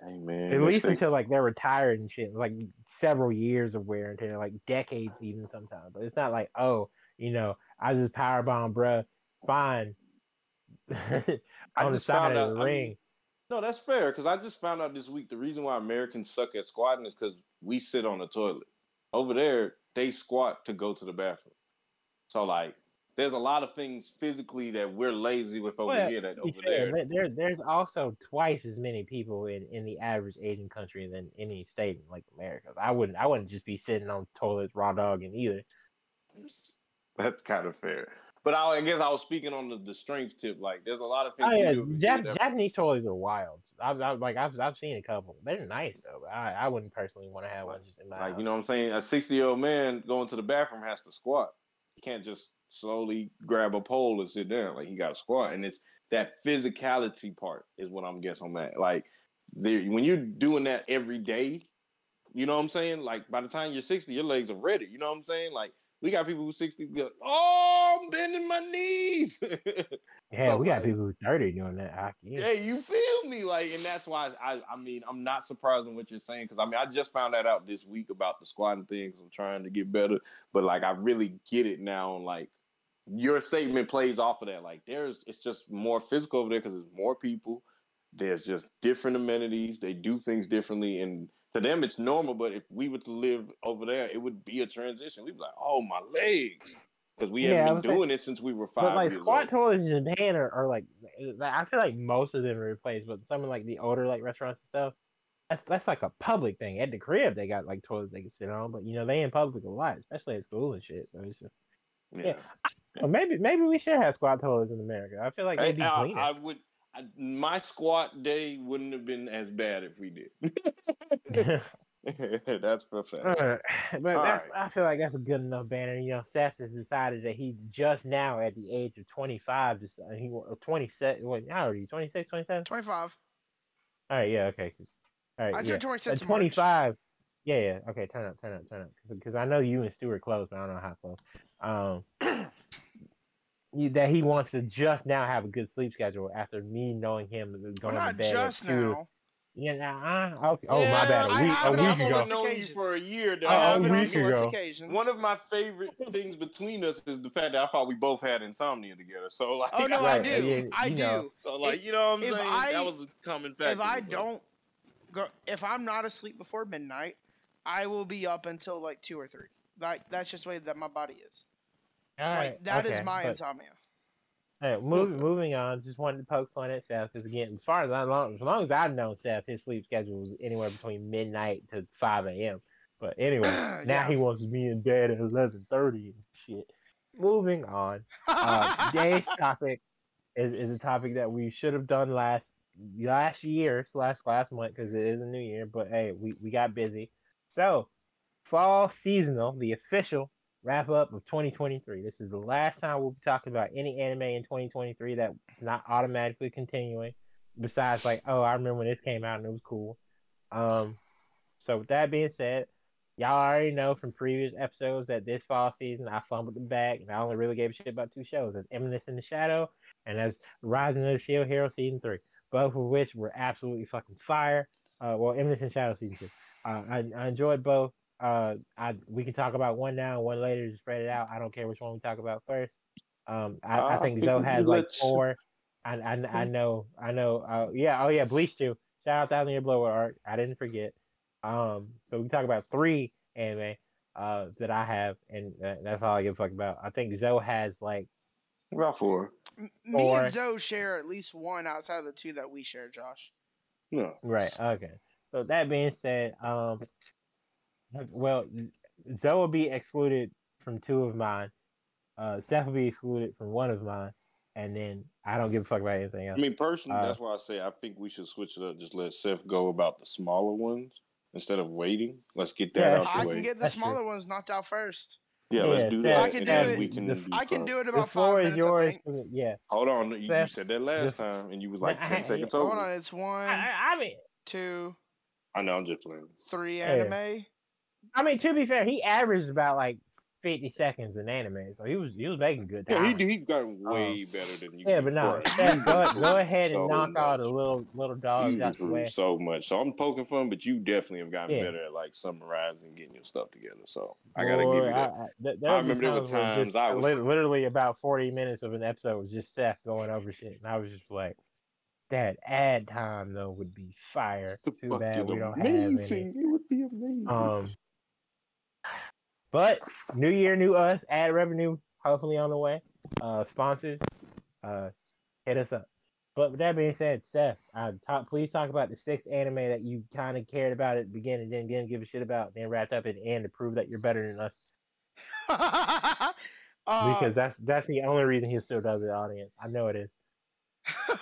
Hey man.
At least until like they're retired and shit, like several years of wear and tear, like decades even sometimes. But it's not like, oh, you know, I just power bomb, bruh, fine.
I
on the
just
side
found
of
out.
the
I
ring.
mean, no, that's fair because I just found out this week the reason why Americans suck at squatting is because we sit on the toilet. Over there, they squat to go to the bathroom. So like, there's a lot of things physically that we're lazy with over
Well,
here that over
fair,
there,
there there's also twice as many people in, in the average Asian country than any state in like America. I wouldn't I wouldn't just be sitting on toilets raw dogging either.
That's kind of fair. But I, I guess I was speaking on the, the strength tip. Like, there's a lot of things.
Oh yeah,
do
Jap- Japanese toilets are wild. I've, I've like I've I've seen a couple. They're nice though. But I I wouldn't personally want to have one just in my
Like,
house.
you know what I'm saying? A 60 year old man going to the bathroom has to squat. He can't just slowly grab a pole and sit down. Like, he got to squat. And it's that physicality part is what I'm guessing on that. Like, there, when you're doing that every day, you know what I'm saying? Like, by the time you're 60, your legs are ready. You know what I'm saying? Like, we got people who 60 go, oh, I'm bending my knees.
yeah,
so,
we got
like-
people who thirty doing that. I, yeah.
Hey, you feel me? Like, and that's why I, I mean, I'm not surprised in what you're saying because I mean, I just found that out this week about the squatting things. I'm trying to get better, but like, I really get it now. And like, your statement plays off of that. Like, there's, it's just more physical over there because there's more people. There's just different amenities. They do things differently, and to them, it's normal. But if we were to live over there, it would be a transition. We'd be like, "Oh, my legs," because we
Yeah,
haven't been doing it since we were five
But like squat toilets in Japan are, are like I feel like most of them are replaced, but some of like the older like restaurants and stuff, that's that's like a public thing. At the crib they got like toilets they can sit on, but you know they in public a lot, especially at school and shit. So it's just
yeah.
well, maybe maybe we should have squat toilets in America. I feel like
Hey,
they'd be
I,
cleaner.
I would. I, my squat day wouldn't have been as bad if we did. That's for fact.
Uh, but
All
that's I feel like that's a good enough banner. You know, Seth has decided that he just now at the age of 25, just uh, he wa- 27. What? How old are you? 26, 27?
25.
All right, yeah, okay. All right,
I
yeah.
turned 26
At
in March.
25. Yeah, yeah. Okay, turn up, turn up, turn up. Because I know you and Stuart close, but I don't know how close. Um, you, that he wants to just now have a good sleep schedule after me knowing him
Well,
going to
not
bed. at
just
two-
now.
Yeah, nah, okay. Oh, my bad. A
I
week,
have
a week
on
I've
ago.
only known you for a year. Though.
I
I
a
have it on
week
select
ago.
occasions.
One of my favorite things between us is the fact that I thought we both had insomnia together. So like,
Oh no, I
Right,
do.
yeah,
I do.
know.
So like,
If-
you know what I'm saying?
I-
that was a common factor.
If I
with
don't go, if I'm not asleep before midnight, I will be up until like two or three. Like that's just the way that my body is.
All
like
right,
that is
okay,
my
but-
insomnia.
All right, moving moving on. Just wanted to poke fun at Seth because again, as far as I long, as long as I've known Seth, his sleep schedule was anywhere between midnight to five a.m. But anyway, now he wants to be in bed at eleven thirty and shit. moving on. Uh, today's topic is, is a topic that we should have done last last year slash last month because it is a new year. But hey, we, we got busy. So, fall seasonal, the official wrap up of 2023. This is the last time we'll be talking about any anime in 2023 that's not automatically continuing. Besides, like, oh, I remember when this came out and it was cool. Um, so with that being said, y'all already know from previous episodes that this fall season I fumbled the bag and I only really gave a shit about two shows. That's Eminence in the Shadow and that's Rising of the Shield Hero season three. Both of which were absolutely fucking fire. Uh, well, Eminence in Shadow season two. Uh, I, I enjoyed both. Uh, I we can talk about one now, one later to spread it out. I don't care which one we talk about first. Um, I, I think Zoe has like four. I, I, I know I know. Uh, yeah. Oh yeah. Bleach too. Shout out Thousand Year Blood War arc. I didn't forget. Um, so we talk about three anime uh that I have, and uh, that's all I give a fuck about. I think Zoe has like
about four.
M- Me
Or-
and Zoe share at least one outside of the two that we share, Josh.
No.
Right. Okay. So that being said, um, well, Zoe will be excluded from two of mine. Uh, Seth will be excluded from one of mine, and then I don't give a fuck about anything else.
I mean, personally,
Uh,
that's why I say I think we should switch it up. Just let Seth go about the smaller ones instead of waiting. Let's get that
Yeah,
out the way.
I can get the
That's true.
smaller ones knocked out first.
yeah,
Yeah,
let's do
Seth-
that.
I can do it.
we can.
The-
I can do it in
The
about five
is
minutes. I
yours.
think.
Yeah.
Hold on, you, you said that last
the-
time, and you was like
Nah,
ten
I-
seconds
Hold
over.
on, it's one,
I, I- I mean,
two,
I know, I'm just playing.
three
Yeah.
Anime.
I mean to be fair, he averaged about like fifty seconds in anime, so he was he was making good time.
Yeah, he he got way better than you.
Um, Yeah, but no,
Right.
Go, go ahead
So
and knock all
much.
the little little
You
dogs out the way.
so much. So I'm poking fun, but you definitely have gotten
Yeah.
better at like summarizing and getting your stuff together. So I gotta
Boy,
give you that.
I, I, th- there
I remember there were
times just,
I was-
literally about forty minutes of an episode was just Seth going over shit, and I was just like, "That ad time though would be fire." Too bad we don't have
amazing.
any.
It would be amazing.
Um, but new year, new us, ad revenue hopefully on the way. Uh, sponsors, uh, hit us up. But with that being said, Seth, uh, talk, please talk about the sixth anime that you kind of cared about at the beginning, then didn't give a shit about, then wrapped up at the end to prove that you're better than us.
uh,
Because that's that's the only reason he still does the audience. I know it is.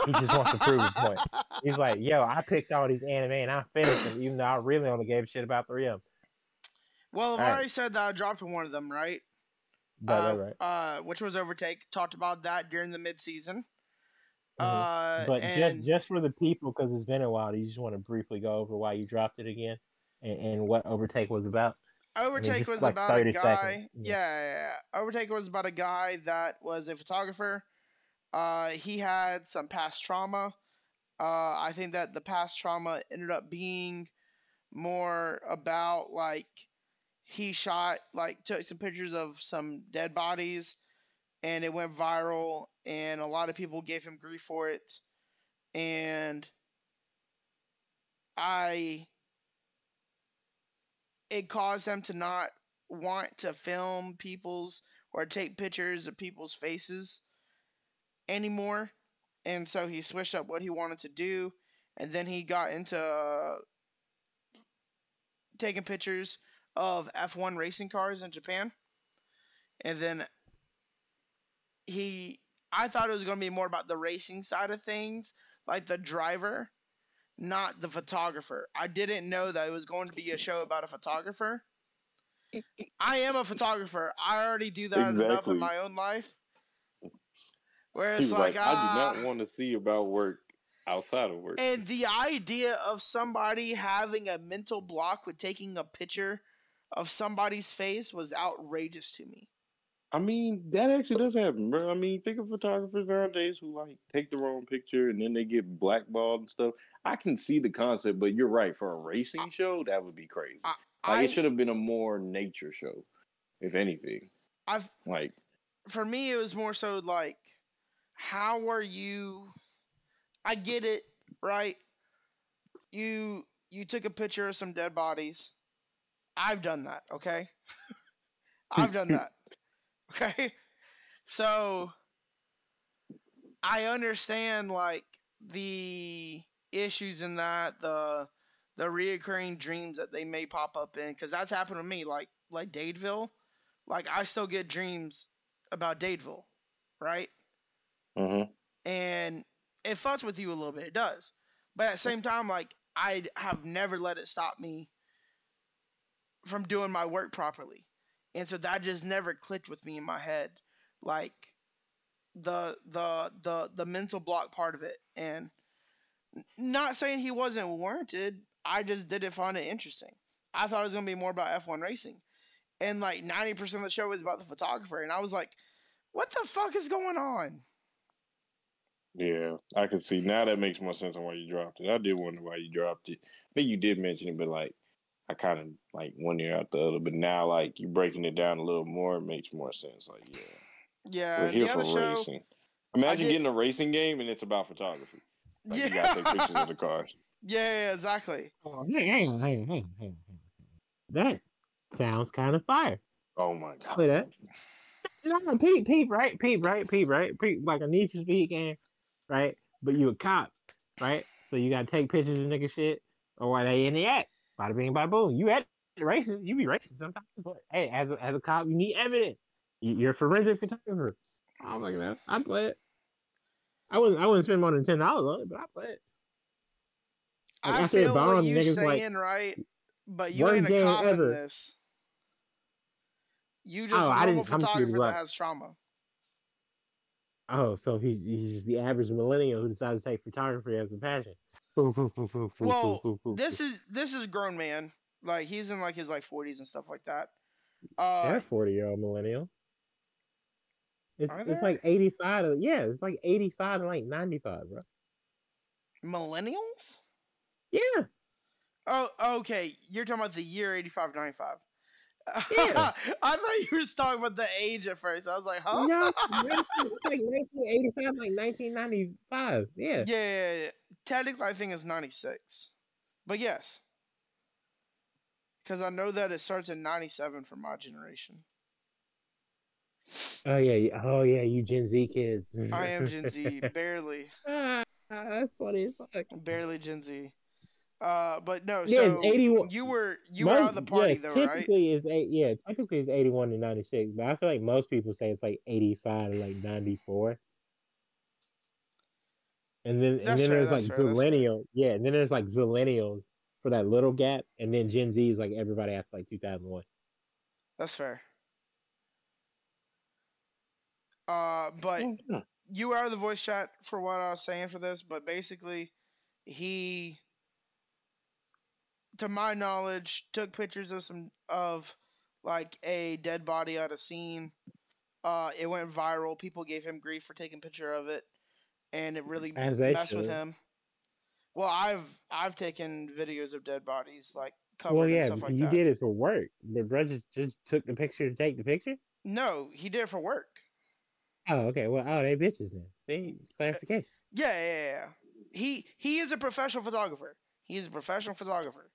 he just wants to prove a point. He's like, yo, I picked all these anime and I finished them, even though I really only gave a shit about three of them.
Well, I've
Alright.
already said that I dropped one of them, right?
Right,
uh,
right, right.
Uh, which was Overtake. Talked about that during the mid-season.
Mhm.
Uh,
But just just for the people, because it's been a while, do you just want to briefly go over why you dropped it again and, and what Overtake was about?
Overtake
just
was
like
about a guy. Yeah. Yeah, yeah. Overtake was about a guy that was a photographer. Uh, he had some past trauma. Uh, I think that the past trauma ended up being more about like he shot like took some pictures of some dead bodies and it went viral and a lot of people gave him grief for it and I it caused them to not want to film people's or take pictures of people's faces anymore. And so he switched up what he wanted to do. And then he got into uh, taking pictures of F1 racing cars in Japan. And then he, I thought it was going to be more about the racing side of things, like the driver not the photographer. I didn't know that it was going to be a show about a photographer. I am a photographer. I already do that enough in my own life. Where
He
it's like,
like, I do
ah,
not want to see about work outside of work.
and the idea of somebody having a mental block with taking a picture of somebody's face was outrageous to me.
I mean, that actually does happen, bro. I mean, think of photographers nowadays who like take the wrong picture and then they get blackballed and stuff. I can see the concept, but you're right. For a racing show, that would be crazy.
I,
like
I,
it should have been a more nature show, if anything.
I've
Like,
for me it was more so like how are you I get it, right? You you took a picture of some dead bodies. I've done that, okay? I've done that. Okay? So I understand like the issues in that, the the reoccurring dreams that they may pop up in, because that's happened to me. Like like Dadeville, like I still get dreams about Dadeville, right?
Mm-hmm.
And it fucks with you a little bit. It does. But at the same time, like I have never let it stop me from doing my work properly. And so that just never clicked with me in my head. Like the the the the mental block part of it. And not saying he wasn't warranted. I just didn't find it interesting. I thought it was gonna be more about F1 racing. And like ninety percent of the show was about the photographer, and I was like, "What the fuck is going on?"
Yeah, I can see now. That makes more sense on why you dropped it. I did wonder why you dropped it. I think you did mention it, but like I kind of like one ear out the other. But now, like you breaking it down a little more, it makes more sense. Like, yeah,
Yeah,
we're here
the
for
show.
racing. Imagine
did-
getting a racing game and it's about photography. Like
yeah.
you gotta take pictures of the cars.
yeah, yeah, exactly.
Oh, hang, hang on, hang on, hang on, hang on. That sounds kind of fire.
Oh my god.
Play that. No, no, peep, peep, right, peep, right, peep, right, peep. Like a Need for Speed game, right? But you a cop, right? So you gotta take pictures of nigga shit, or why they in the act. Bada bing, bada boom. You at racing, you be racing sometimes, but hey, as a, as a cop, you need evidence. You, you're a forensic photographer. I'm like that. I play it. I wouldn't. I wouldn't spend more than ten dollars on it, but I play it. Like,
I
it
feel what you're saying,
like,
right? But you ain't a cop in
ever.
this. You just
Oh, I
normal
didn't come to you to
photographer that has trauma.
Oh, so he's he's just the average millennial who decides to take photography as a passion.
Well, This is this is a grown man. Like he's in like his like 40s and stuff like that. Uh,
They're forty year old millennials. It's
Are
it's like eighty five yeah, it's like eighty five to like ninety five, bro.
millennials?
Yeah.
Oh, okay. You're talking about the year 85, 95.
Yeah.
I thought you were talking about the age at first. I was like, huh?
No, it's like nineteen eighty five, like nineteen ninety five. Yeah.
Yeah, yeah, yeah. Technically, I think it's 96. But yes. Because I know that it starts in 97 for my generation.
Oh yeah. Oh yeah, you Gen Z kids.
I am Gen Z, barely.
ah, that's funny as fuck.
Barely Gen Z. Uh, but no,
Yeah,
so
81
you were you were out of the party
yeah,
though, right?
typically it's eight. Yeah, typically it's eighty-one to ninety-six, but I feel like most people say it's like eighty-five to like ninety-four. And then
That's
and then
fair,
there's like
fair, that's
yeah, and then there's like zillennials for that little gap, and then Gen Z is like everybody after like two thousand one.
That's fair. Uh, but
Yeah.
you were out of the voice chat for what I was saying for this, but basically, he, to my knowledge, took pictures of some of like a dead body at a scene. Uh, it went viral. People gave him grief for taking picture of it, and it really
As
messed with him. Well, I've I've taken videos of dead bodies like covered
Well,
and
yeah,
stuff like
you
that.
did it for work, but bro just just took the picture to take the picture.
No, he did it for work.
Oh, okay. Well, oh, they bitches then. See, clarification.
Yeah, yeah, yeah, yeah. He he is a professional photographer. He is a professional photographer.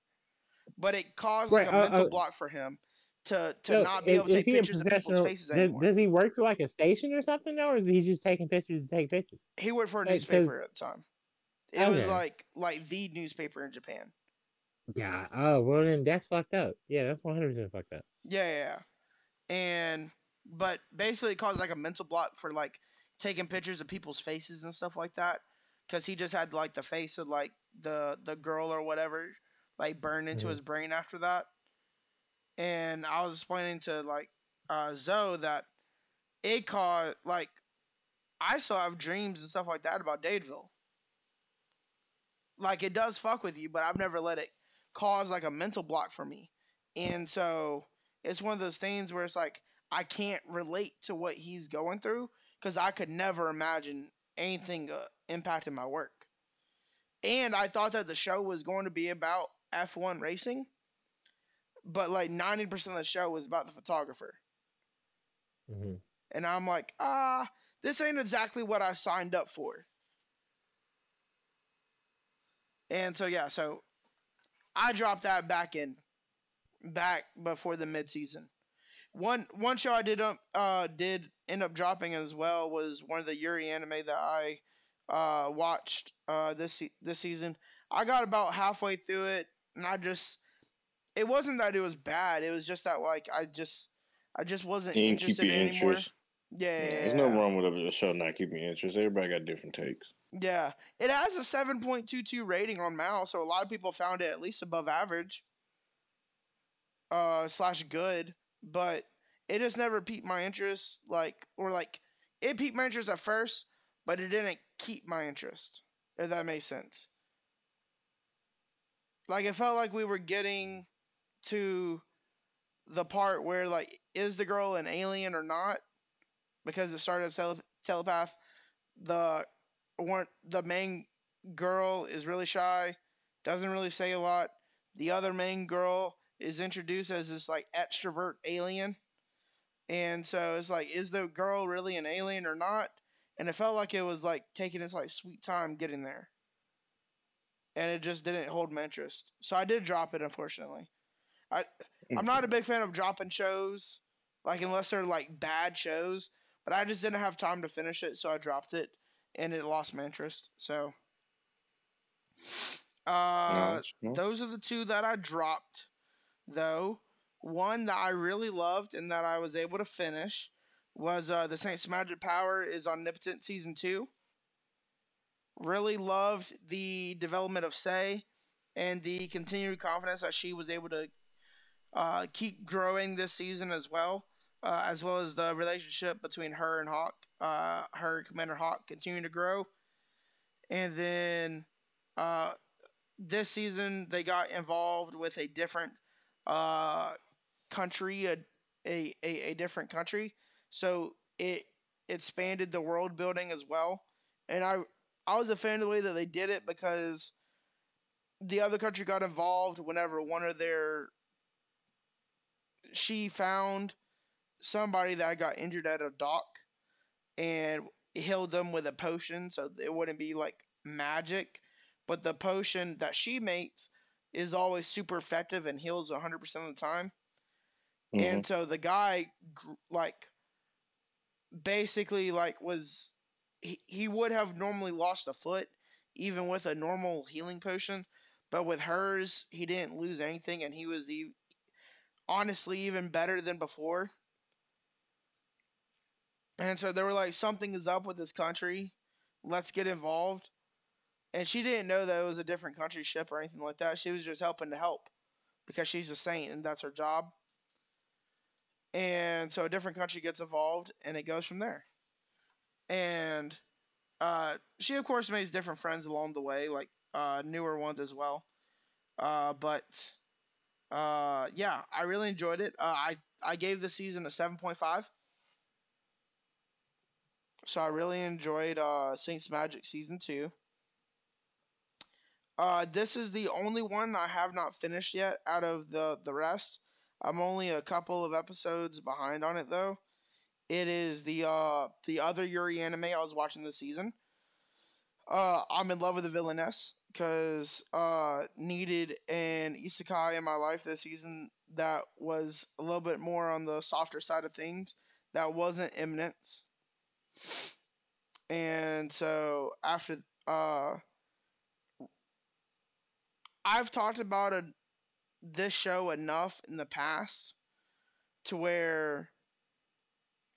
But it caused like a
uh,
mental
uh,
block for him to to
So,
not be
is-
able to take pictures of people's faces
does,
anymore.
Does he work for like a station or something though, or is he just taking pictures to take pictures?
he worked for a
like,
newspaper at the time. It was like like the newspaper in Japan.
Yeah. Oh well, then that's fucked up. Yeah, that's one hundred percent fucked up.
Yeah, yeah, yeah. And but basically it caused like a mental block for like taking pictures of people's faces and stuff like that cuz he just had like the face of like the the girl or whatever like burned into
Mhm.
his brain after that. And I was explaining to like uh Zoe that it caused like I still have dreams and stuff like that about Dadeville. Like it does fuck with you, but I've never let it cause like a mental block for me. And so it's one of those things where it's like I can't relate to what he's going through because I could never imagine anything uh, impacting my work. And I thought that the show was going to be about F1 racing, but like 90% of the show was about the photographer.
hmm
And I'm like, ah, this ain't exactly what I signed up for. And so yeah, so I dropped that back in back before the midseason. One one show I did um uh did end up dropping as well was one of the Yuri anime that I uh watched uh this this season. I got about halfway through it and I just it wasn't that it was bad, it was just that like I just I just wasn't
Didn't keep
interested in it anymore.
interest.
Yeah,
Yeah, there's no wrong with a show not keeping interest. Everybody got different takes.
Yeah, it has a 7.22 rating on MAL, so a lot of people found it at least above average. Uh, slash good, but it just never piqued my interest. Like, or like, it piqued my interest at first, but it didn't keep my interest. If that makes sense. Like, it felt like we were getting to the part where like, is the girl an alien or not? Because it started as tele- telepath. The one the main girl is really shy, doesn't really say a lot. The other main girl is introduced as this like extrovert alien. And so it's like, is the girl really an alien or not? And it felt like it was like taking its like sweet time getting there. And it just didn't hold my interest. So I did drop it unfortunately. I I'm not a big fan of dropping shows, like unless they're like bad shows. But I just didn't have time to finish it, so I dropped it and it lost my interest. So, uh,
No, no.
those are the two that I dropped, though. One that I really loved and that I was able to finish was uh, the Saints Magic Power is Omnipotent Season 2. Really loved the development of Sei and the continued confidence that she was able to uh, keep growing this season as well, uh, as well as the relationship between her and Hawke, uh, her Commander Hawke continuing to grow. And then uh, this season they got involved with a different uh, country, a, a, a, a different country. So it expanded the world building as well. And I I was a fan of the way that they did it because the other country got involved whenever one of their she found somebody that got injured at a dock and healed them with a potion. So it wouldn't be like magic. But the potion that she makes is always super effective and heals 100% of the time.
Mhm.
and so the guy like basically like was he, would have normally lost a foot even with a normal healing potion but with hers he didn't lose anything and he was e- honestly even better than before. And so they were like something is up with this country. Let's get involved. And she didn't know that it was a different country ship or anything like that. She was just helping to help because she's a saint and that's her job. And so a different country gets involved and it goes from there and uh, she of course makes different friends along the way like uh, newer ones as well. Uh, but uh, yeah i really enjoyed it. Uh, i i gave the season a 7.5 so i really enjoyed uh, saints magic season 2 uh, this is the only one i have not finished yet out of the the rest. I'm only a couple of episodes behind on it though. It is the uh the other Yuri anime I was watching this season. Uh, I'm in love with the villainess because uh needed an isekai in my life this season that was a little bit more on the softer side of things that wasn't imminent. And so after uh I've talked about a this show enough in the past to where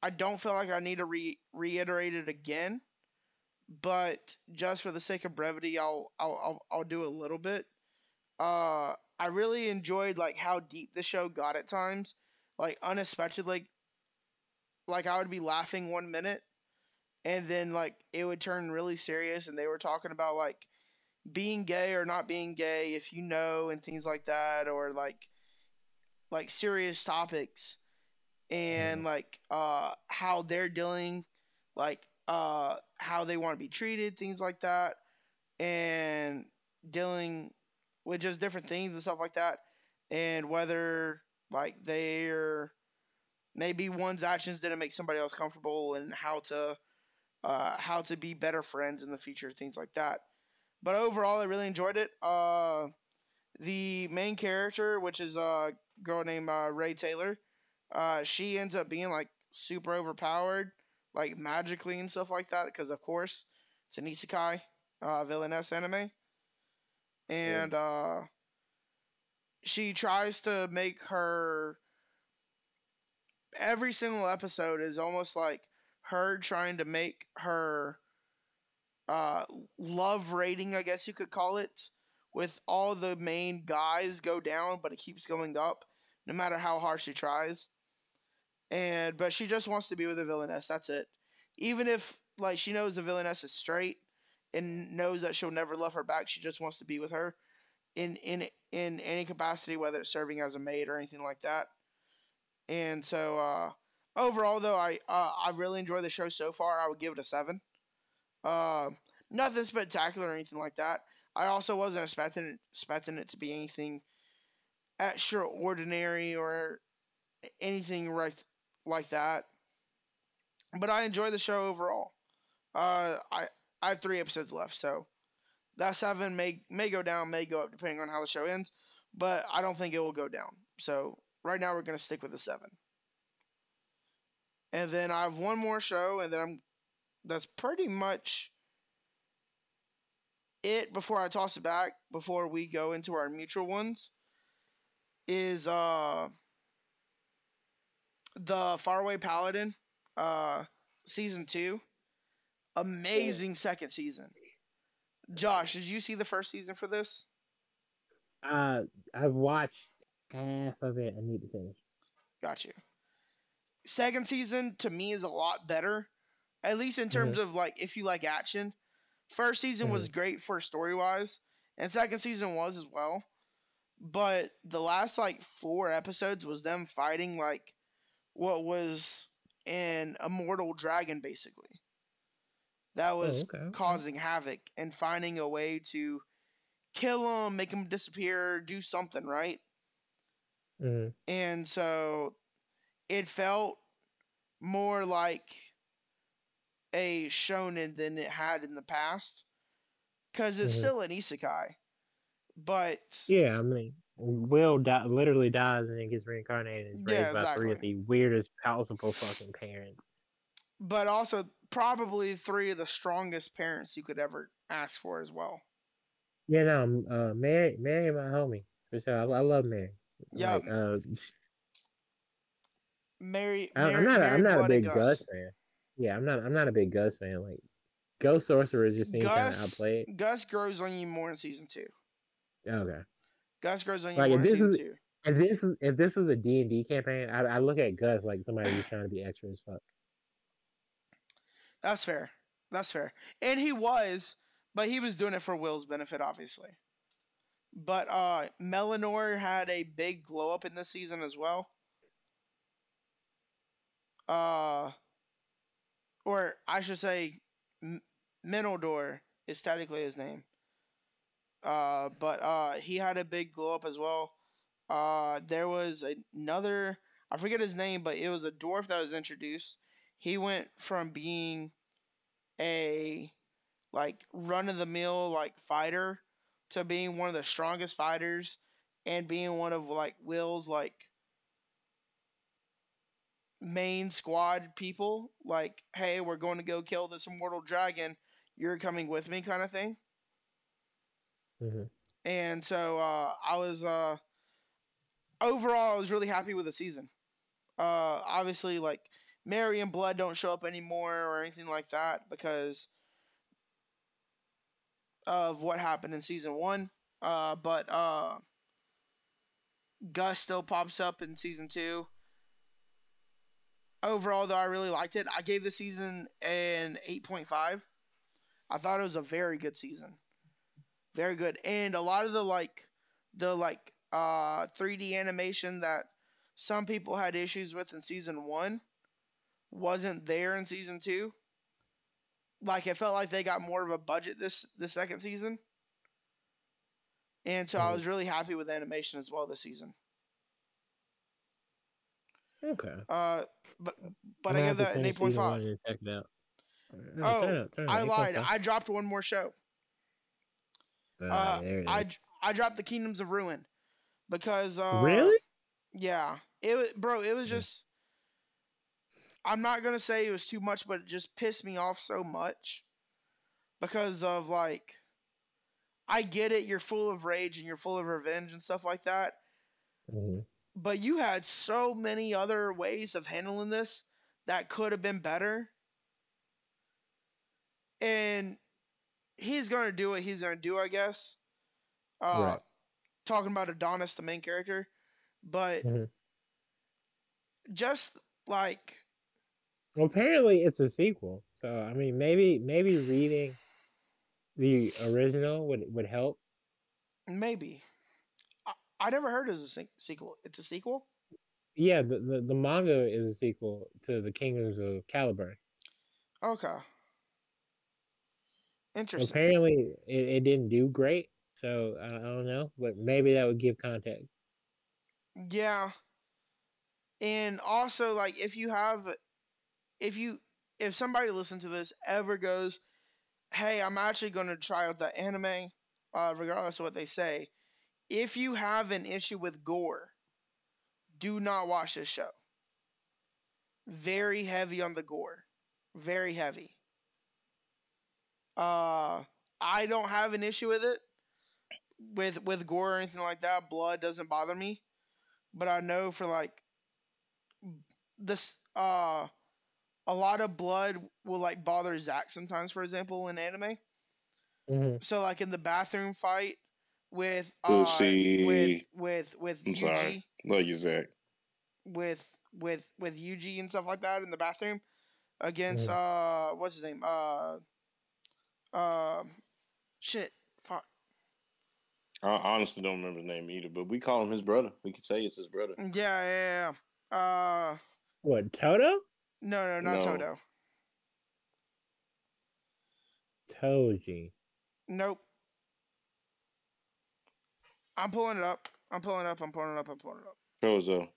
I don't feel like I need to re- reiterate it again. But just for the sake of brevity, I'll I'll I'll, I'll do a little bit. Uh, I really enjoyed like how deep the show got at times, like unexpectedly. Like I would be laughing one minute, and then like it would turn really serious, and they were talking about like being gay or not being gay if you know and things like that or like like serious topics and like uh how they're dealing like uh how they want to be treated things like that and dealing with just different things and stuff like that and whether like they're maybe one's actions didn't make somebody else comfortable and how to uh how to be better friends in the future things like that but overall, I really enjoyed it. Uh, the main character, which is a girl named uh, Rae Taylor, uh, she ends up being like super overpowered, like magically and stuff like that. Because of course, it's an isekai uh, villainess anime, and uh, she tries to make her. Every single episode is almost like her trying to make her uh, love rating, I guess you could call it, with all the main guys go down, but it keeps going up no matter how hard she tries. And but she just wants to be with a villainess. That's it. Even if like she knows the villainess is straight and knows that she'll never love her back, she just wants to be with her in in in any capacity, whether it's serving as a maid or anything like that. And so uh, overall, though, I uh, I really enjoy the show so far. I would give it a seven. Uh, nothing spectacular or anything like that. I also wasn't expecting expecting it to be anything extraordinary or anything right like that. But I enjoy the show overall. Uh, I I have three episodes left, so that seven may may go down, may go up depending on how the show ends. But I don't think it will go down. So right now we're gonna stick with the seven. And then I have one more show, and then I'm that's pretty much it before I toss it back before we go into our mutual ones is uh the Faraway Paladin uh season 2 amazing second season. Josh did you see the first season for this?
Uh, I've watched half of it. I need to finish.
got you. Second season to me is a lot better at least in terms of like if you like action. First season was great for story wise and second season was as well. But the last like four episodes was them fighting like what was an immortal dragon basically that was
Oh, okay.
causing havoc and finding a way to kill him make him disappear do something right
Mhm.
and so it felt more like a shonen than it had in the past because it's
Mhm.
still an isekai but
Yeah, I mean, Will di- literally dies and then gets reincarnated and is
Yeah,
raised by three of the weirdest possible fucking parents.
but also probably three of the strongest parents you could ever ask for as well
Yeah, no, um, uh, Mary, Mary, my homie for sure. I, I love Mary.
Yeah,
Like, uh,
Mary, Mary,
I'm not, a,
Mary
I'm not a big Gus. fan. Yeah, I'm not, I'm not a big Gus fan. Like, Ghost Sorcerer just seems kind of
Gus,
outplayed.
Gus grows on you more in season two.
Okay.
Gus grows on you
Like, if this was-
two.
If this is if this was a D and D campaign, I I look at Gus like somebody who's trying to be extra as fuck.
That's fair. That's fair. And he was, but he was doing it for Will's benefit, obviously. But uh, Melanor had a big glow up in this season as well. Uh, or I should say, M- Meneldor is technically his name. Uh, but uh, he had a big glow up as well. Uh, there was another, I forget his name, but it was a dwarf that was introduced. He went from being a like run of the mill like fighter to being one of the strongest fighters and being one of like Will's like main squad people like hey we're going to go kill this immortal dragon you're coming with me kind of thing
hmm
and so uh, I was uh, overall I was really happy with the season. Uh, obviously, like Mary and Blood don't show up anymore or anything like that because of what happened in season one. Uh, but uh, Gus still pops up in season two. Overall, though, I really liked it. I gave the season an 8.5. I thought it was a very good season very good. And a lot of the like the like uh 3d animation that some people had issues with in season one wasn't there in season two. Like it felt like they got more of a budget this this second season. And so i was really happy with animation as well this season.
Okay.
uh but but i give that an
season
8.5
one check it out. No,
Oh,
turn it up, it
i lied. i dropped one more show
Ah,
uh,
there it
I. I dropped the Kingdoms of Ruin because uh,
really?
Yeah, it was, bro. It was just. I'm not gonna say it was too much, but it just pissed me off so much because of like. I get it. You're full of rage and you're full of revenge and stuff like that,
Mhm.
but you had so many other ways of handling this that could have been better. and he's gonna do what he's gonna do, I guess. Uh,
Right.
Talking about Adonis, the main character, but
Mhm.
just like
Well, apparently it's a sequel. So I mean, maybe maybe reading the original would would help.
maybe I, I never heard it as a se- sequel. It's a sequel.
Yeah, the, the the manga is a sequel to the Kingdoms of Caliburn.
Okay. Interesting.
Apparently, it, it didn't do great. So I, I don't know, but maybe that would give context.
Yeah. And also like if you have if you if somebody listen to this ever goes, "Hey, I'm actually going to try out the anime uh regardless of what they say." If you have an issue with gore, do not watch this show. Very heavy on the gore. Very heavy. Uh I don't have an issue with it with with gore or anything like that. Blood doesn't bother me but I know for like this uh a lot of blood will like bother Zach sometimes, for example, in anime.
hmm
So like in the bathroom fight with
We'll
uh
see.
with with with
I'm
Yuji
sorry. Love you, Zach.
with with with Yuji and stuff like that in the bathroom against uh what's his name uh um shit fuck
I honestly don't remember his name either, but we call him his brother. We could say it's his brother.
yeah yeah yeah uh
What Toto?
no no not
No.
Toto
Toji.
Nope. I'm pulling it up. I'm pulling it up. I'm pulling it up. I'm pulling it up.
Chozo.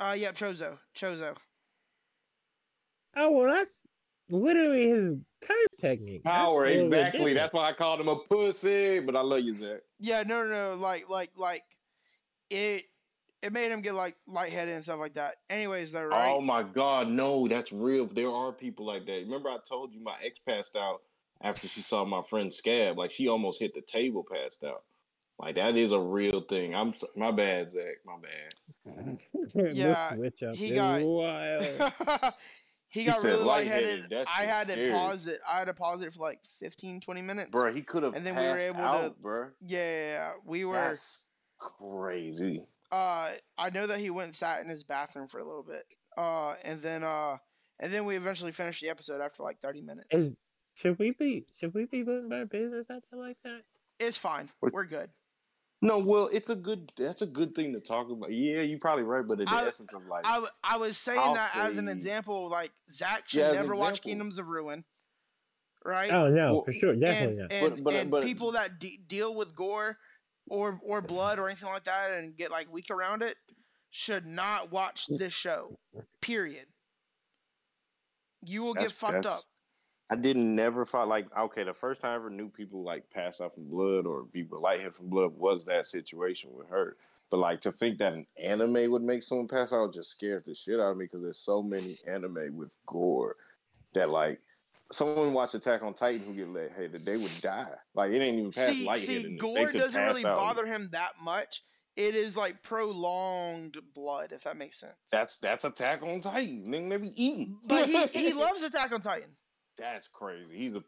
Uh, yep, Chozo. Chozo.
Oh well, that's literally his curse technique.
Power,
a little bit
exactly. That's why I called him a pussy. But I love you, Zach.
Yeah, no, no, no. Like, like, like, it. It made him get like lightheaded and stuff like that. Anyways, though, right?
Oh my God, no, that's real. There are people like that. Remember, I told you my ex passed out after she saw my friend Scab. Like she almost hit the table, passed out. Like that is a real thing. I'm my bad, Zach. My bad.
Yeah,
switch up
he got-
wild.
he
He
got
said
really
lightheaded.
lightheaded.
That
I
shit's
had to pause it. I had to pause it for like 15, 20 minutes.
Bro, he could have
And then we were able to-
out, bro.
Yeah, yeah, yeah. we were.
That's crazy.
uh I know that he went and sat in his bathroom for a little bit. Uh and then uh and then we eventually finished the episode after like 30 minutes.
Is should we be should we be putting our business out there like that?
It's fine.
What-
We're good.
No, well, it's a good. That's a good thing to talk about. Yeah, you're probably right, but in the
I-
essence of like,
I was saying
I'll
that as an example like Zach should
Yeah,
never watch. Kingdoms of Ruin. Right?
Oh no,
Well,
for sure, definitely
and
not.
and,
But- but-
and
but-
people that de- deal with gore or or blood or anything like that and get like weak around it should not watch this show. Period. You will get fucked up.
I didn't never thought like okay. The first time I ever knew people like pass out from blood or be lightheaded from blood was that situation with her. But like to think that an anime would make someone pass out just scares the shit out of me because there's so many anime with gore that like someone watch Attack on Titan who get lightheaded, they would die. Like it ain't even past
See, see,
They
gore
could
doesn't
pass
really
out.
bother him that much. It is like prolonged blood, if that makes sense.
That's that's Attack on Titan. Nigga, they be eating.
but he, he loves Attack on Titan.
That's crazy. He's a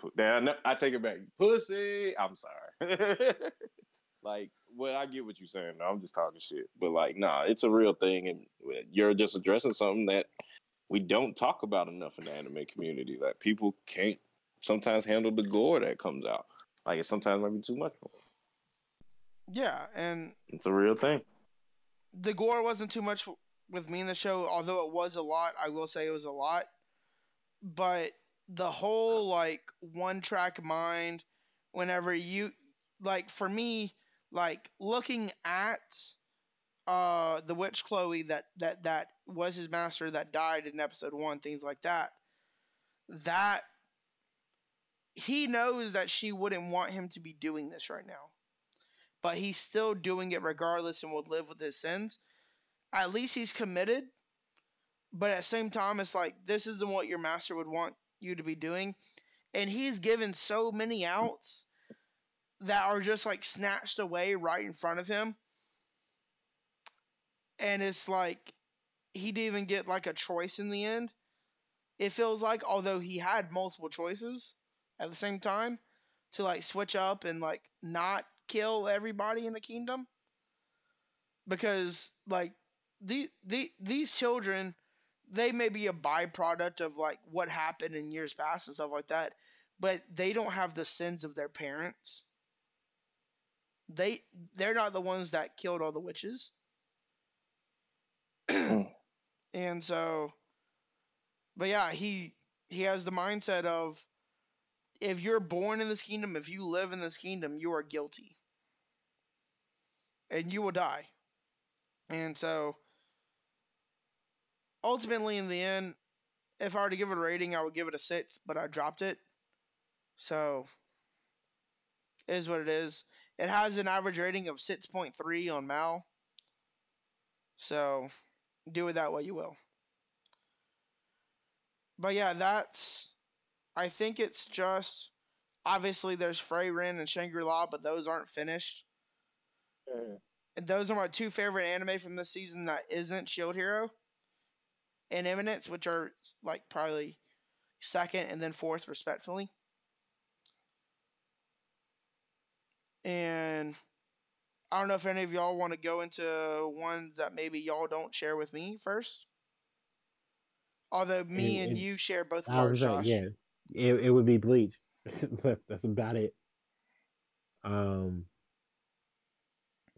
I take it back. Pussy. I'm sorry. like, well, I get what you're saying. I'm just talking shit. But like, nah, it's a real thing, and you're just addressing something that we don't talk about enough in the anime community. That people can't sometimes handle the gore that comes out. Like, it sometimes might be too much.
Yeah, and
It's a real thing.
the gore wasn't too much with me in the show, although it was a lot. I will say it was a lot. But the whole like one track mind, whenever you like for me, like looking at uh the witch Chloe that that that was his master that died in episode one, things like that. That he knows that she wouldn't want him to be doing this right now. But he's still doing it regardless and will live with his sins. At least he's committed. But at the same time, it's like this isn't what your master would want you to be doing. And he's given so many outs that are just like snatched away right in front of him. And it's like he didn't even get like a choice in the end. It feels like, although he had multiple choices, at the same time to like switch up and like not kill everybody in the kingdom because like the, the these children they may be a byproduct of like what happened in years past and stuff like that but they don't have the sins of their parents. They they're not the ones that killed all the witches. Hmm. And so but yeah he he has the mindset of if you're born in this kingdom if you live in this kingdom you are guilty. And you will die. And so ultimately in the end if i were to give it a rating i would give it a six but i dropped it so it is what it is it has an average rating of 6.3 on mal so do with that what you will but yeah, that's. I think it's just. Obviously, there's Frieren and Shangri La, but those aren't finished.
Mm.
And those are my two favorite anime from this season that isn't Shield Hero and Eminence, which are like probably second and then fourth, respectfully. And I don't know if any of y'all want to go into ones that maybe y'all don't share with me first. Although me and,
and
you share both of ours,
was
Josh.
yeah, it, it would be Bleach. that's, that's about it. Um.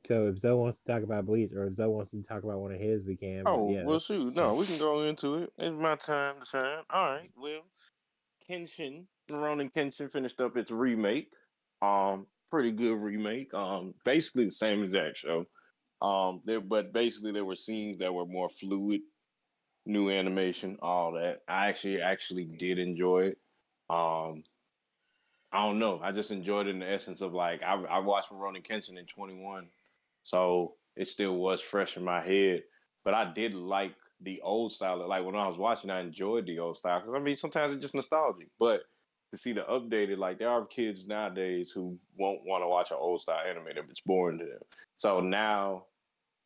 So if Zoe wants to talk about Bleach, or if Zoe wants to talk about one of his, we can.
Oh,
yeah,
well, shoot. No, we can go into it. It's my time to shine. All right. Well, Kenshin, Rurouni Kenshin finished up its remake. Um, pretty good remake. Um, basically the same exact show. Um, there, but basically there were scenes that were more fluid, new animation, all that. I actually actually did enjoy it. Um, I don't know. I just enjoyed it in the essence of like I, I watched Rurouni Kenshin in 21, so it still was fresh in my head. But I did like the old style. Like when I was watching, I enjoyed the old style because I mean sometimes it's just nostalgic. But to see the updated, like there are kids nowadays who won't want to watch an old style anime if it's boring to them. So now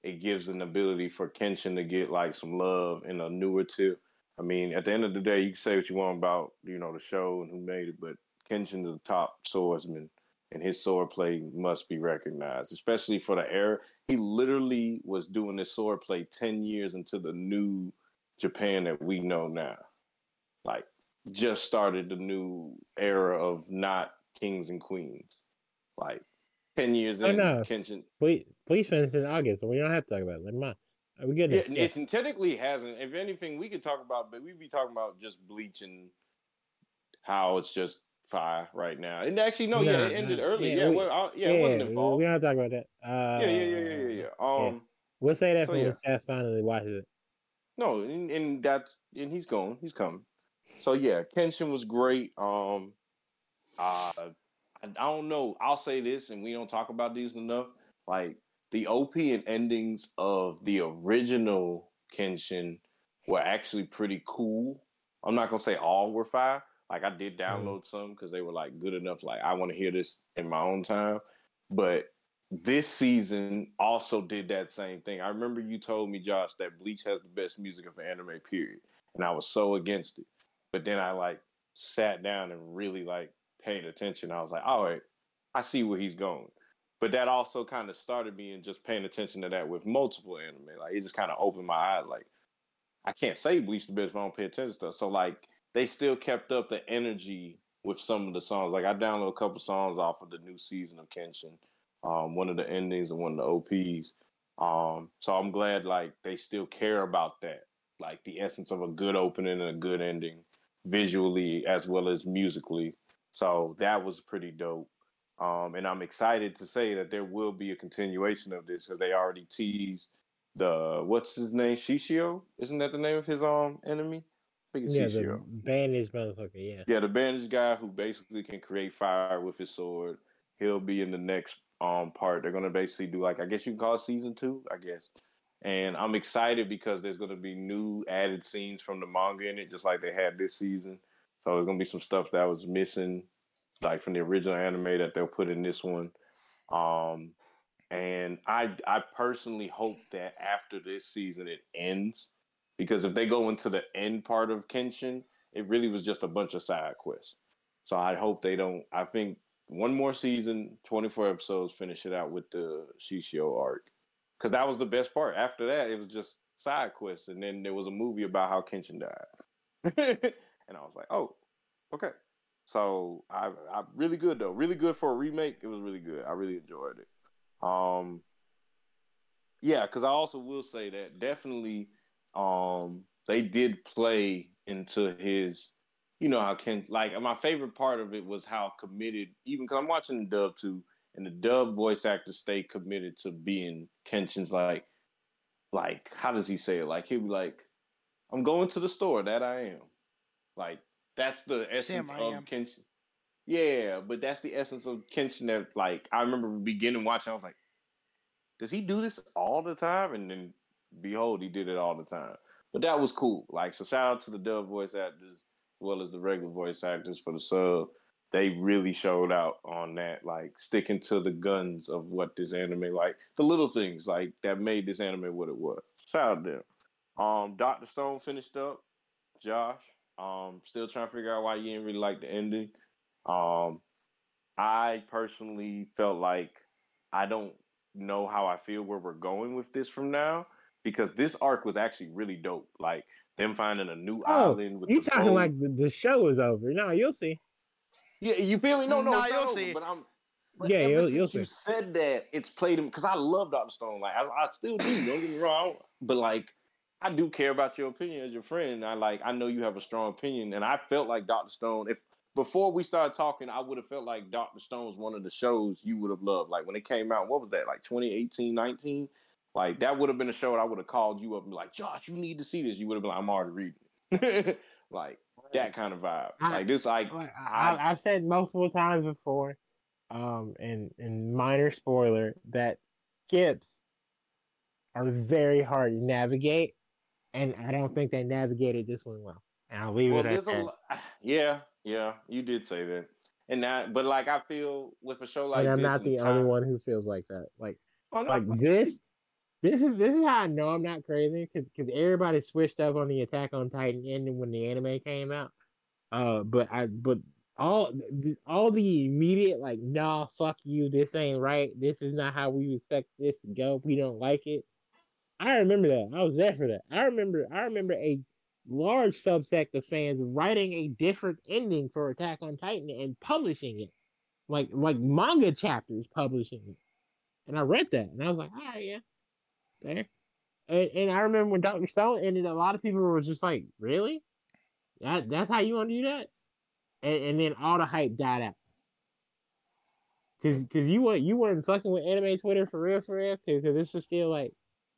it gives an ability for Kenshin to get like some love in a newer tip. I mean, at the end of the day, you can say what you want about you know the show and who made it, but Kenshin's the top swordsman, and his sword play must be recognized, especially for the era. He literally was doing this sword play ten years into the new Japan that we know now. Like, just started the new era of not kings and queens. Like, ten years
Oh,
in,
no.
Kenshin.
Bleach, Bleach finished in August, we don't have to talk about it. Never mind. Are we good?
Yeah,
now?
it's technically hasn't. If anything, we could talk about, but we'd be talking about just bleaching how it's just fire right now. And actually, no, yeah, it ended early.
Yeah,
Yeah,
we-
well, I, yeah, it wasn't involved.
We don't talk about that. Uh,
yeah, yeah, yeah, yeah, yeah, yeah. Um,
We'll say that
So,
when Seth finally watches it.
no, and, and that's and he's going, he's coming. So yeah, Kenshin was great. Um, uh, I, I don't know. I'll say this, and we don't talk about these enough. Like the OP and endings of the original Kenshin were actually pretty cool. I'm not gonna say all were fire. Like I did mm-hmm. download some because they were like good enough. Like I want to hear this in my own time. But this season also did that same thing. I remember you told me, Josh, that Bleach has the best music of anime, period. And I was so against it. But then I like sat down and really like paid attention. I was like, all right, I see where he's going. But that also kind of started me in just paying attention to that with multiple anime. Like it just kind of opened my eyes. Like I can't say Bleach the best if I don't pay attention to stuff. So like they still kept up the energy with some of the songs. Like I downloaded a couple songs off of the new season of Kenshin, um, one of the endings and one of the OPs. Um, so I'm glad like they still care about that, like the essence of a good opening and a good ending, visually as well as musically. So that was pretty dope. Um, and I'm excited to say that there will be a continuation of this because they already teased the what's his name Shishio? Isn't that the name of his um enemy? I think it's
Yeah, the bandaged motherfucker. Yeah.
Yeah, the bandage guy who basically can create fire with his sword. He'll be in the next um part. They're gonna basically do like I guess you can call it season two, I guess. And I'm excited because there's gonna be new added scenes from the manga in it, just like they had this season. So there's gonna be some stuff that was missing, like from the original anime that they'll put in this one. Um and I I personally hope that after this season it ends. Because if they go into the end part of Kenshin, it really was just a bunch of side quests. So I hope they don't. I think one more season, 24 episodes, finish it out with the Shishio arc. Because that was the best part. After that, it was just side quests. And then there was a movie about how Kenshin died. and I was like, oh, okay. So I, I really good though. Really good for a remake. It was really good. I really enjoyed it. Um yeah, because I also will say that definitely um they did play into his you know how Ken like my favorite part of it was how committed even because I'm watching the dub too, and the dub voice actors stay committed to being Kenshin's like like how does he say it? Like he'll be like, I'm going to the store, that I am. Like that's the essence Sam, of Kenshin. Yeah, but that's the essence of Kenshin that like I remember beginning watching, I was like, does he do this all the time? And then behold, he did it all the time. But that was cool. Like so shout out to the dub voice actors as well as the regular voice actors for the sub, they really showed out on that, like sticking to the guns of what this anime, like the little things like that made this anime what it was. Shout out to them. Um, Doctor Stone finished up. Josh, um, still trying to figure out why you didn't really like the ending. Um, I personally felt like I don't know how I feel where we're going with this from now because this arc was actually really dope. Like them finding a new oh, island. With
you talking boat. like the, the, show is over? No, you'll see.
Yeah, you feel me? No, no,
no you'll over, see.
But I'm. But
yeah, you'll, you'll
you said that it's played him because I love Doctor Stone. Like I, I still do. Don't get me wrong, but like I do care about your opinion as your friend. I like I know you have a strong opinion, and I felt like Doctor Stone. If before we started talking, I would have felt like Doctor Stone was one of the shows you would have loved. Like when it came out, what was that? Like 2018, 19? Like that would have been a show that I would have called you up and be like, Josh, you need to see this. You would have been like, I'm already reading. like that kind of vibe. I, like this, like
I, have said multiple times before, um, and and minor spoiler that skips are very hard to navigate, and I don't think they navigated this one well. And I'll leave well, it at that.
Yeah, yeah, you did say that, and that, but like I feel with a show like
and I'm
not
the time, only one who feels like that. Like, oh, no, like this this is this is how I know I'm not crazy because because everybody switched up on the Attack on Titan ending when the anime came out. Uh, but I but all all the immediate like nah fuck you this ain't right this is not how we expect this to go we don't like it. I remember that I was there for that. I remember I remember a large subsect of fans writing a different ending for Attack on Titan and publishing it, like like manga chapters publishing it. And I read that and I was like, right, yeah, there. And, and I remember when Doctor Stone ended, a lot of people were just like, "Really? That that's how you want to do that?" And, and then all the hype died out. Cause, cause you weren't you weren't fucking with anime Twitter for real, for real. Cause, cause this was still like.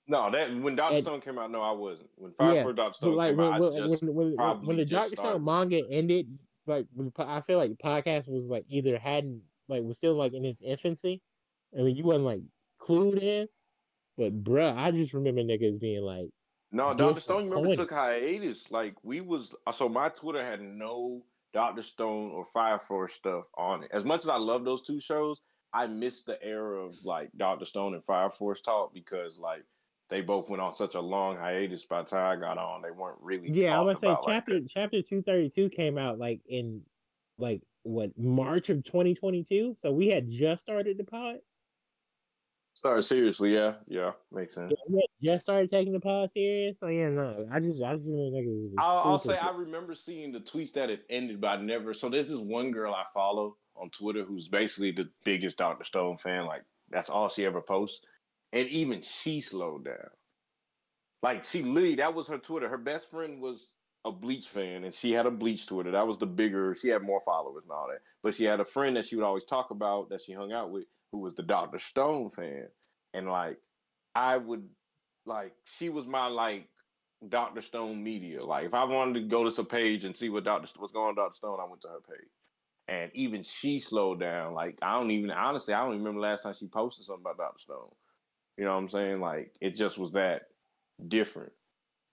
No, that when Doctor Stone came out, no, I wasn't. When Fire yeah, for Doctor Stone like, came when, out, when, I just when, when, when the Doctor Stone
manga ended, like I feel like the podcast was like either hadn't like was still like in its infancy. I mean, you wasn't like clued in, but bruh, I just remember niggas being like,
"No, Doctor Stone, remember took hiatus. Like we was uh, so my Twitter had no Doctor Stone or Fire Force stuff on it. As much as I love those two shows, I missed the era of like Doctor Stone and Fire Force talk because like they both went on such a long hiatus. By the time I got on, they weren't really.
Yeah, I would say chapter like chapter two thirty two came out like in like what March of twenty twenty two. So we had just started the pod.
Started seriously, yeah, yeah, makes sense.
Yeah, just started taking the pod serious. So yeah, no, I just, I just remember niggas.
I'll, I'll say I remember seeing the tweets that it ended, but I never. So there's this one girl I follow on Twitter who's basically the biggest Doctor Stone fan. Like that's all she ever posts, and even she slowed down. Like she literally, that was her Twitter. Her best friend was a Bleach fan, and she had a Bleach Twitter. That was the bigger. She had more followers and all that. But she had a friend that she would always talk about that she hung out with who was the Doctor Stone fan, and like I would like she was my like Doctor Stone media. Like if I wanted to go to some page and see what Doctor what's going on Doctor Stone, I went to her page. And even she slowed down. Like I don't even honestly, I don't remember last time she posted something about Doctor Stone. You know what I'm saying? Like it just was that different.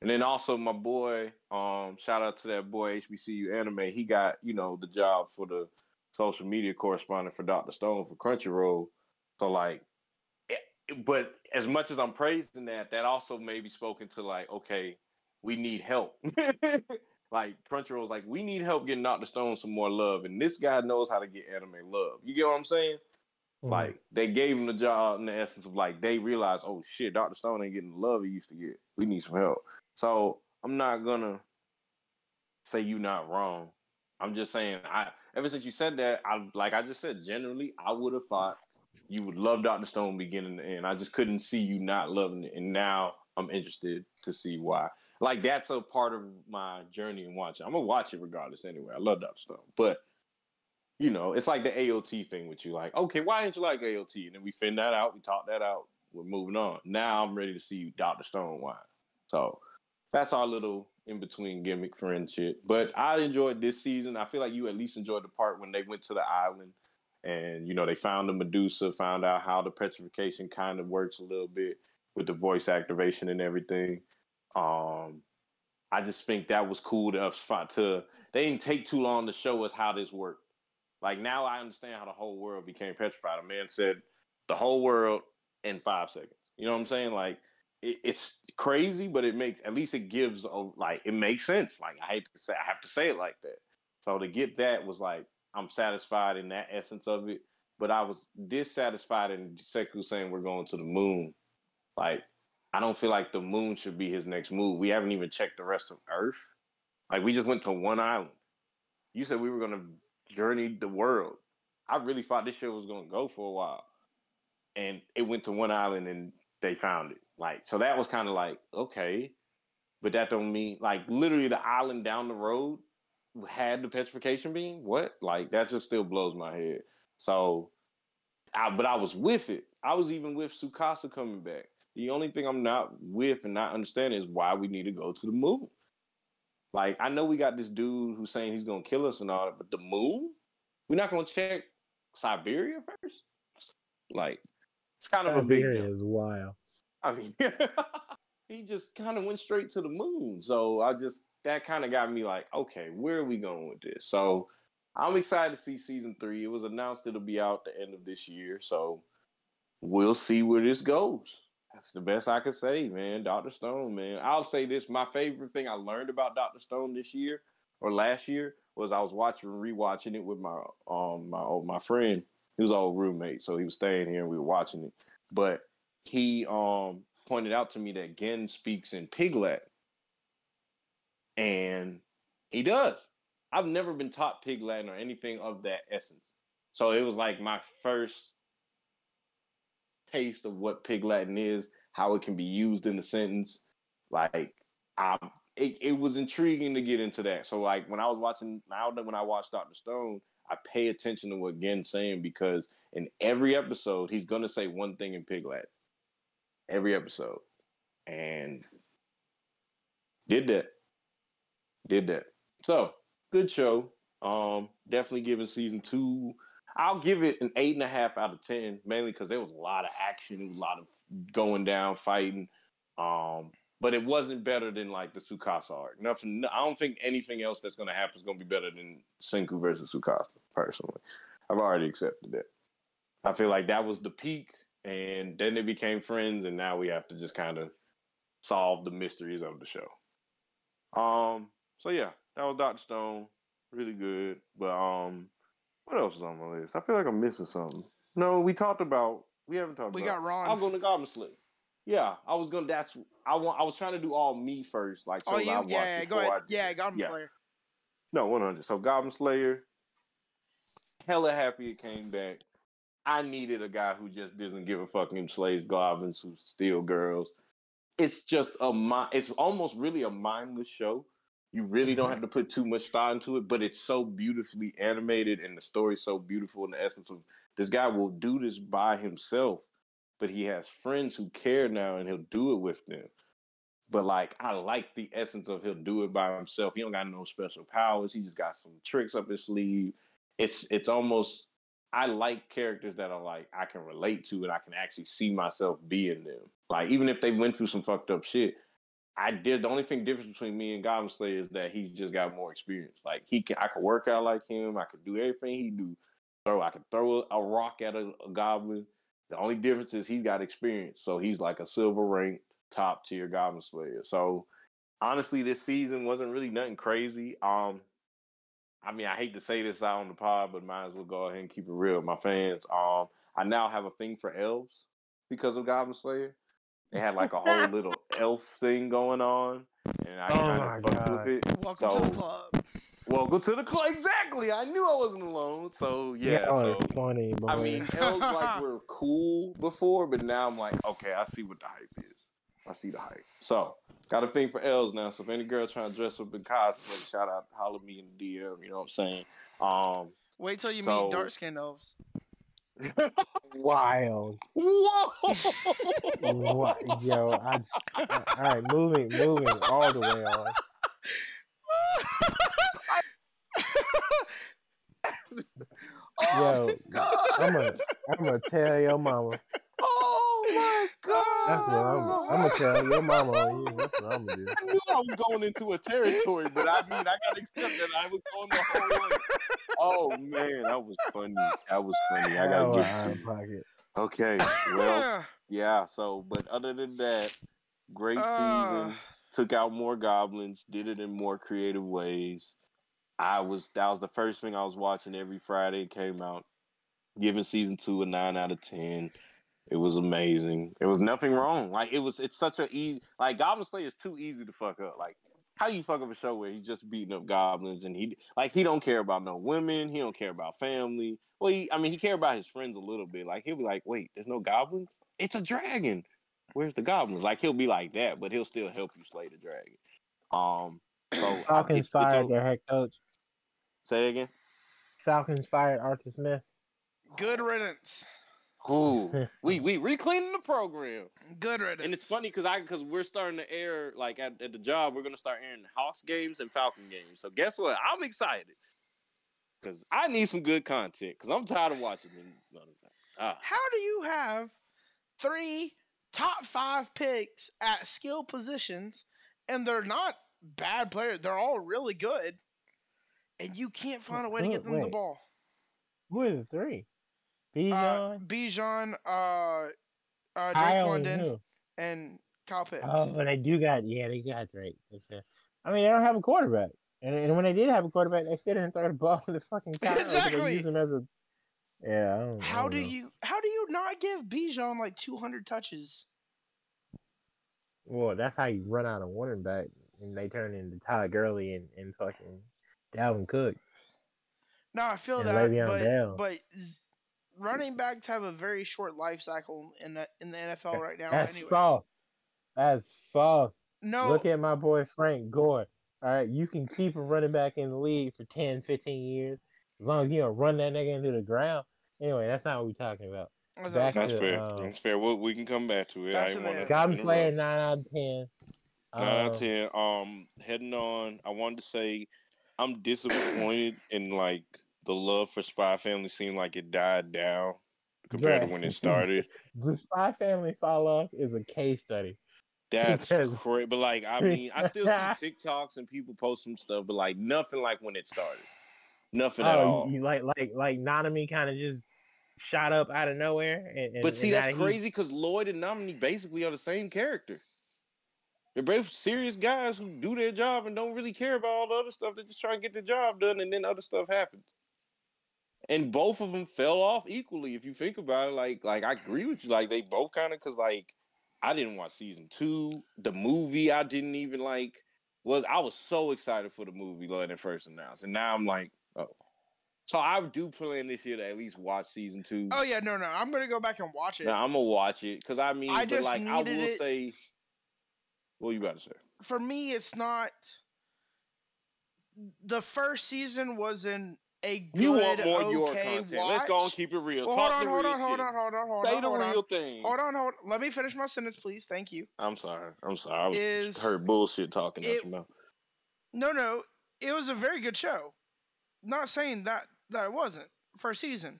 And then also my boy, um, shout out to that boy HBCU anime. He got, you know, the job for the social media correspondent for Dr. Stone for Crunchyroll. So like, it, eh, but as much as I'm praising that, that also maybe spoken to like, okay, we need help. like Crunchyroll's like, we need help getting Doctor Stone some more love, and this guy knows how to get anime love. You get what I'm saying? Mm-hmm. Like they gave him the job in the essence of like they realized, oh shit, Doctor Stone ain't getting the love he used to get. We need some help. So I'm not gonna say you're not wrong. I'm just saying I ever since you said that, I like I just said, generally I would have thought you would love Doctor Stone beginning to end. I just couldn't see you not loving it. And now I'm interested to see why. Like that's a part of my journey in watching. I'm gonna watch it regardless anyway. I love Doctor Stone, but you know, it's like the AOT thing with you. Like, okay, why didn't you like AOT? And then we find that out. We talk that out. We're moving on. Now I'm ready to see Doctor Stone why. So that's our little in between gimmick friendship. But I enjoyed this season. I feel like you at least enjoyed the part when they went to the island and you know they found the Medusa, found out how the petrification kind of works a little bit with the voice activation and everything. Um, I just think that was cool to to they didn't take too long to show us how this worked. Like now I understand how the whole world became petrified. A man said the whole world in five seconds. You know what I'm saying? Like it, it's crazy, but it makes at least it gives a like it makes sense. Like I hate to say I have to say it like that. So to get that was like I'm satisfied in that essence of it. But I was dissatisfied in Senku saying we're going to the moon. Like I don't feel like the moon should be his next move. We haven't even checked the rest of Earth. Like we just went to one island. You said we were gonna journey the world. I really thought this shit was gonna go for a while. And it went to one island and they found it. Like so that was kind of like, okay. But that don't mean like literally the island down the road had the petrification beam. What? Like that just still blows my head. So I but I was with it. I was even with Tsukasa coming back. The only thing I'm not with and not understanding is why we need to go to the moon. Like, I know we got this dude who's saying he's gonna kill us and all that, but the moon? We're not gonna check Siberia first? Like, kind of
Siberia
a big
deal. is wild.
I mean, he just kind of went straight to the moon. So I just that kind of got me like, okay, where are we going with this? So I'm excited to see season three. It was announced it'll be out the end of this year, so we'll see where this goes. That's the best I could say, man. Doctor Stone, man. I'll say this: my favorite thing I learned about Doctor Stone this year or last year was I was watching rewatching it with my um my old my friend. He was old roommate, so he was staying here and we were watching it. But he um pointed out to me that Gen speaks in Pig Latin, and he does. I've never been taught Pig Latin or anything of that essence, so it was like my first taste of what Pig Latin is, how it can be used in the sentence. Like, I, it, it was intriguing to get into that. So, like, when I was watching, now when I watched Dr. Stone, I pay attention to what Gen's saying because in every episode, he's going to say one thing in Pig Latin. Every episode. And did that. Did that. So, good show. Um, definitely giving season two I'll give it an eight and a half out of ten, mainly because there was a lot of action, it was a lot of going down, fighting. Um, but it wasn't better than like the Tsukasa arc. Nothing. I don't think anything else that's going to happen is going to be better than Senku versus Tsukasa. Personally, I've already accepted that. I feel like that was the peak, and then they became friends, and now we have to just kind of solve the mysteries of the show. Um. So yeah, that was Doctor Stone. Really good, but um, what else is on my list? I feel like I'm missing something. No, we talked about. We haven't talked.
We
about,
got Ron.
I'm going to Goblin Slayer. Yeah, I was gonna. That's I want. I was trying to do all me first, like so.
Oh, you,
I
yeah, yeah, go ahead.
I,
yeah, Goblin
yeah.
Slayer.
No, 100. So Goblin Slayer. Hella happy it came back. I needed a guy who just doesn't give a fuck and slays goblins who steal girls. It's just a It's almost really a mindless show you really don't mm-hmm. have to put too much thought into it, but it's so beautifully animated and the story's so beautiful in the essence of this guy will do this by himself, but he has friends who care now and he'll do it with them. But like I like the essence of he'll do it by himself. He don't got no special powers. He just got some tricks up his sleeve. It's it's almost I like characters that are like I can relate to and I can actually see myself being them. Like even if they went through some fucked up shit, I did the only thing difference between me and Goblin Slayer is that he just got more experience. Like he can, I could work out like him. I could do everything he do. Throw, I could throw a, a rock at a, a, goblin. The only difference is he's got experience, so he's like a silver rank top tier Goblin Slayer. So honestly, this season wasn't really nothing crazy. Um, I mean, I hate to say this out on the pod, but might as well go ahead and keep it real my fans. Um, I now have a thing for elves because of Goblin Slayer. They had like a whole little elf thing going on, and I
Oh
kind of fucked
God.
with it.
Welcome to the club.
Welcome to the club. Exactly. I knew I wasn't alone. So yeah.
Y'all
so
funny, boy.
I mean, elves like were cool before, but now I'm like, okay, I see what the hype is. I see the hype. So got a thing for elves now. So if any girl trying to dress up in cosplay, shout out, holler me in the DM. You know what I'm saying? Um,
Wait till you
So-
meet dark skinned elves.
wild.
whoa.
What, yo, I, I, all right, moving, moving all the way on.
oh
Yo,
God.
I'm gonna, I'm gonna tell your mama.
Oh my God.
That's what I'm, I'm gonna tell your mama on you. That's what I'm gonna do.
I knew I was going into a territory, but I mean, I got to accept that I was going the whole way. Oh man, that was funny. That was funny. I gotta give it
out
to
of pocket.
Okay, well, yeah. So, but other than that, great
Uh,
season. Took out more goblins. Did it in more creative ways. I was that was the first thing I was watching every Friday. It came out, giving season two a nine out of ten. It was amazing. It was nothing wrong. Like it was. It's such a easy. Like Goblin Slayer is too easy to fuck up. Like how do you fuck up a show where he's just beating up goblins and he like he don't care about no women. He don't care about family. Well, he, I mean, he care about his friends a little bit. Like he'll be like, wait, there's no goblins. It's a dragon. Where's the goblins? Like he'll be like that, but he'll still help you slay the dragon. Um. So
Falcons
it's- it's
fired
a-
their head coach.
Say it again.
Falcons fired Arthur Smith.
Good riddance.
Ooh, we we recleaning the program.
Good riddance.
And it's funny because I because we're starting to air like at, at the job we're gonna start airing Hawks games and Falcon games. So guess what? I'm excited because I need some good content because I'm tired of watching them. none of that. Ah,
How do you have three top five picks at skill positions and they're not bad players? They're all really good. And you can't find a way to get them the ball.
Who are the three? Bijan,
Uh, Bijan, uh, uh, Drake
and
London,
who?
and Kyle Pitts.
Oh, but they do got yeah, they got Drake. sure. I mean, they don't have a quarterback, and, and when they did have a quarterback, they still didn't throw the ball to the fucking Kyle.
Exactly.
They use him as a yeah. I don't, I
how do
know.
you how do you not give Bijan like 200 touches?
Well, that's how you run out of running back, and they turn into Todd Gurley and, and fucking Dalvin Cook.
No, I feel
And
that, but
Bell.
but running backs have a very short life cycle in the in the NFL right now.
That's
anyways.
false. That's false.
No,
Look at my boy Frank Gore. All right, you can keep a running back in the league for 10, 15 years as long as you don't run that nigga into the ground. Anyway, that's not what we're talking about.
That's
back
that's
to,
fair.
uh,
that's fair. We, we can come back to it.
That's
I
in
wanna,
Goblin Slayer nine out of ten.
Nine out
Um,
of ten. Um, heading on. I wanted to say, I'm disappointed in like the love for Spy Family. Seemed like it died down compared to when it started.
The Spy Family fall off is a case study.
That's crazy. But like, I mean, I still see TikToks and people post some stuff, but like nothing like when it started. Nothing at
Oh,
all.
you, you like like like Nanami kind of just shot up out of nowhere. And, and
But see, that's crazy because Lloyd and Nanami basically are the same character. They're both serious guys who do their job and don't really care about all the other stuff. They just try and get the job done, and then other stuff happens. And both of them fell off equally. If you think about it, like, like I agree with you. Like they both kind of because like I didn't watch season two. The movie I didn't even like was I was so excited for the movie when it first announced, and now I'm like, oh. So I do plan this year to at least watch season two.
Oh yeah, no, no. I'm gonna go back and watch it.
Now I'm gonna watch it because I mean,
I
but like I will
it-
say, what you about to say?
For me, it's not. The first season wasn't a good,
You want more
okay
Yor content?
watch.
Let's go and keep it real.
Well,
Talk
hold on,
the
hold
real
on, hold
shit.
on, hold on, hold
Say
on,
the real
on.
thing.
Hold on, hold. Let me finish my sentence, please. Thank you.
I'm sorry. I'm sorry. I was
Is-
heard bullshit talking
it-
out your mouth.
No, no, it was a very good show. Not saying that that it wasn't first season.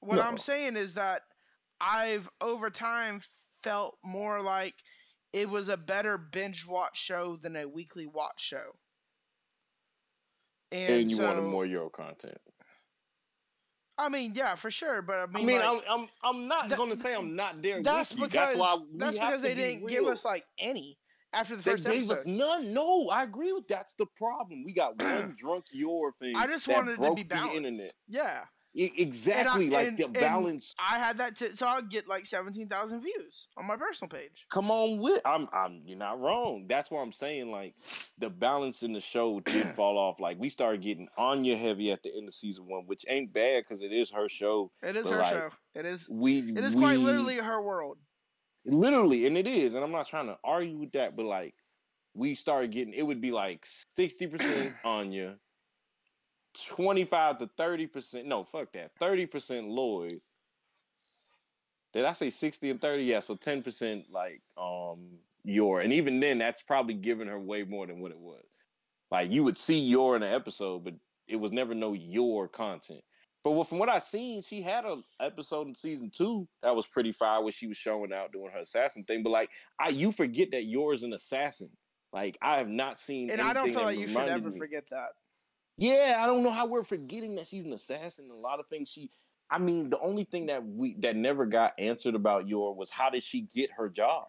What
no.
I'm saying is that I've over time felt more like it was a better binge watch show than a weekly watch show. And,
And you
so,
wanted more Yor content.
I mean, yeah, for sure. But I
I
mean,
mean,
like,
I'm, I'm I'm not
that-
gonna say I'm not there
that's
with you.
because
That's why we
that's
have
because
to
they
be
didn't give us like any. after the
They
first
gave us
episode.
none. No, I agree with that's the problem. We got one drunk Yor thing.
I just wanted it to
broke
be
the
balanced.
internet.
Yeah,
Exactly, like
and-
the
and-
balance.
I had that TikTok get like seventeen thousand views on my personal page.
Come on with. I'm. I'm. You're not wrong. That's why I'm saying like the balance in the show did fall off. Like we started getting Anya heavy at the end of season one, which ain't bad because it is her show.
It is her
like,
show. It is.
We.
It is quite literally her world.
literally, and it is. And I'm not trying to argue with that, but like we started getting. It would be like sixty percent Anya, twenty five to thirty percent. No, fuck that. Thirty percent Lloyd. Did I say sixty and thirty? Yeah, so ten percent like um Yor, and even then, that's probably giving her way more than what it was. Like you would see Yor in an episode, but it was never no Yor content. But from what I seen, she had an episode in season two that was pretty fire, where she was showing out doing her assassin thing. But like, I you forget that Yor's an assassin. Like I have not seen,
And I don't feel like you should ever
me-
forget that.
Yeah, I don't know how we're forgetting that she's an assassin. A lot of things she I mean, the only thing that we that never got answered about Yor was how did she get her job?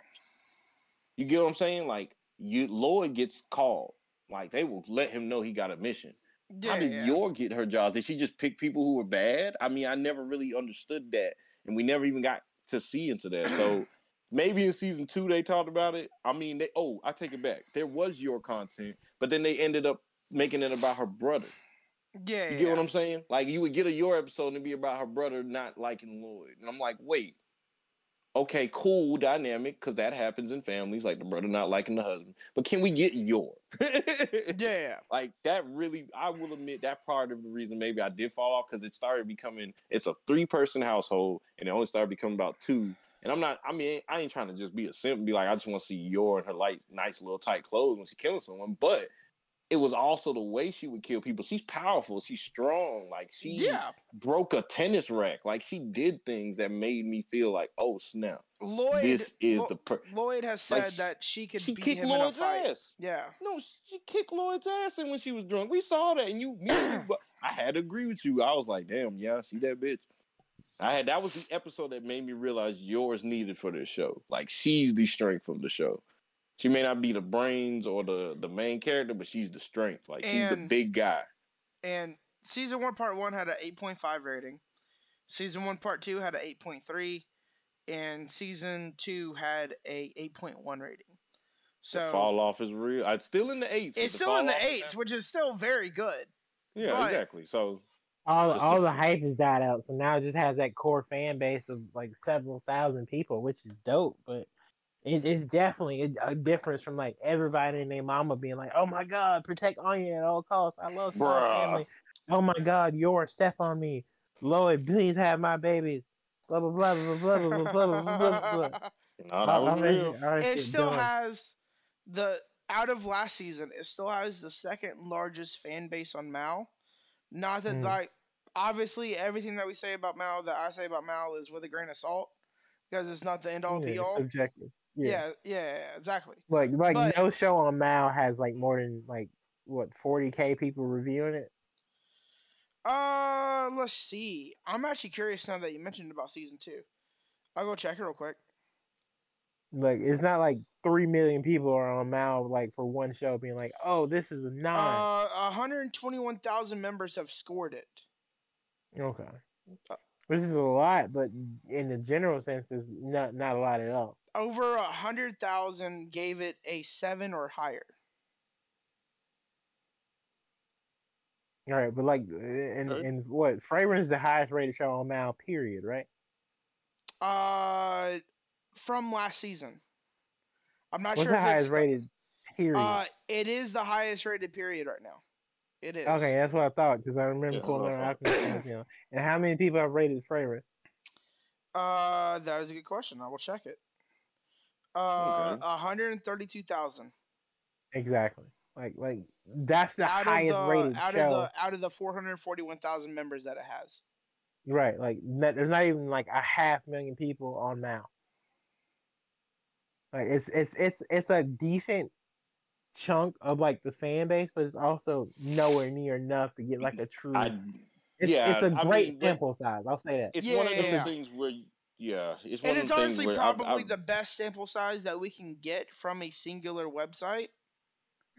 You get what I'm saying? Like you Lloyd gets called. Like they will let him know he got a mission.
Yeah,
how did
yeah.
Yor get her jobs? Did she just pick people who were bad? I mean, I never really understood that, and we never even got to see into that. So maybe in season two they talked about it. I mean, they oh, I take it back. There was Yor content, but then they ended up making it about her brother.
yeah,
You
yeah.
get what I'm saying? Like you would get a Yor episode and be about her brother not liking Lloyd, and I'm like, wait, okay, cool dynamic because that happens in families, like the brother not liking the husband. But can we get Yor?
yeah, yeah.
like that really, I will admit that part of the reason maybe I did fall off because it started becoming it's a three person household and it only started becoming about two. And I'm not, I mean, I ain't trying to just be a simp and be like, I just want to see Yor and her like nice little tight clothes when she's killing someone. But it was also the way she would kill people. She's powerful, she's strong. Like she
yeah.
broke a tennis rack. Like she did things that made me feel like, oh snap,
Lloyd.
this is
Lo-
the per-
Lloyd has said
she-
that she could
she kicked
him in a
Lloyd's ass.
Yeah.
No, she kicked Lloyd's ass in when she was drunk. We saw that, and you, me, and you, but I had to agree with you. I was like, damn, yeah, see that bitch. I had that was the episode that made me realize Yor's needed for this show. Like she's the strength of the show. She may not be the brains or the the main character, but she's the strength. Like she's the big guy.
And season one, part one had an 8.5 rating. Season one, part two had an 8.3. And season two had a 8.1 rating. So
the fall off is real. It's still in the eights. but
it's
the
still in the
off
eights, which is still very good.
Yeah,
But-
exactly. So
all all
a
the hype has died out, so now it just has that core fan base of like several thousand people, which is dope. But it, it's definitely a, a difference from like everybody and their mama being like, "Oh my God, protect Anya at all costs. I love my family. Oh my God, yours, step on me, Lloyd, please have my babies." Blah blah blah blah blah blah blah blah blah blah. blah.
no, that was real.
shit- all that
it still
done.
has the out of last season. It still has the second largest fan base on Mal. Not that
Mm.
like obviously everything that we say about Mal that I say about Mal is with a grain of salt because it's not the end all
Yeah,
be all.
subjective.
Yeah.
Yeah.
yeah, exactly.
Like like
But-
no show on MAL has like more than like what 40k people reviewing it.
Uh, let's see. I'm actually curious now that you mentioned about season two. I'll go check it real quick.
Like it's not like three million people are on MAL like for one show being like, oh, this is a nine.
Uh, 121,000 members have scored it.
okay,
uh,
which is a lot, but in the general sense, is not not a lot at all.
Over a hundred thousand gave it a seven or higher.
All right, but like, and
Okay.
and what Frieren is the highest rated show on Mal, period, right?
Uh, from last season. I'm not sure What's
the
if
highest
it's
rated? Period.
Uh, it is the highest rated period right now. It is.
okay, that's what I thought because I remember
Yeah,
Full
that's
Metal Alchemist. You know, and how many people have rated Frieren?
Uh, that is a good question. I will check it. Uh,
Okay.
132,000
Exactly. Like like that's the
out of
highest
the
rated
out
show.
of the out of the 441,000 members that it has.
Right, like not, there's not even like a half million people on Mal. Like it's it's it's it's a decent chunk of like the fan base, but it's also nowhere near enough to get like a true.
I
it's,
yeah,
it's a
I
great
mean, but-
sample size. I'll say that.
it's
Yeah,
one of
yeah,
those
yeah.
things where yeah, it's one
and
of
it's
them
honestly
where I-
probably
I-
the best sample size that we can get from a singular website.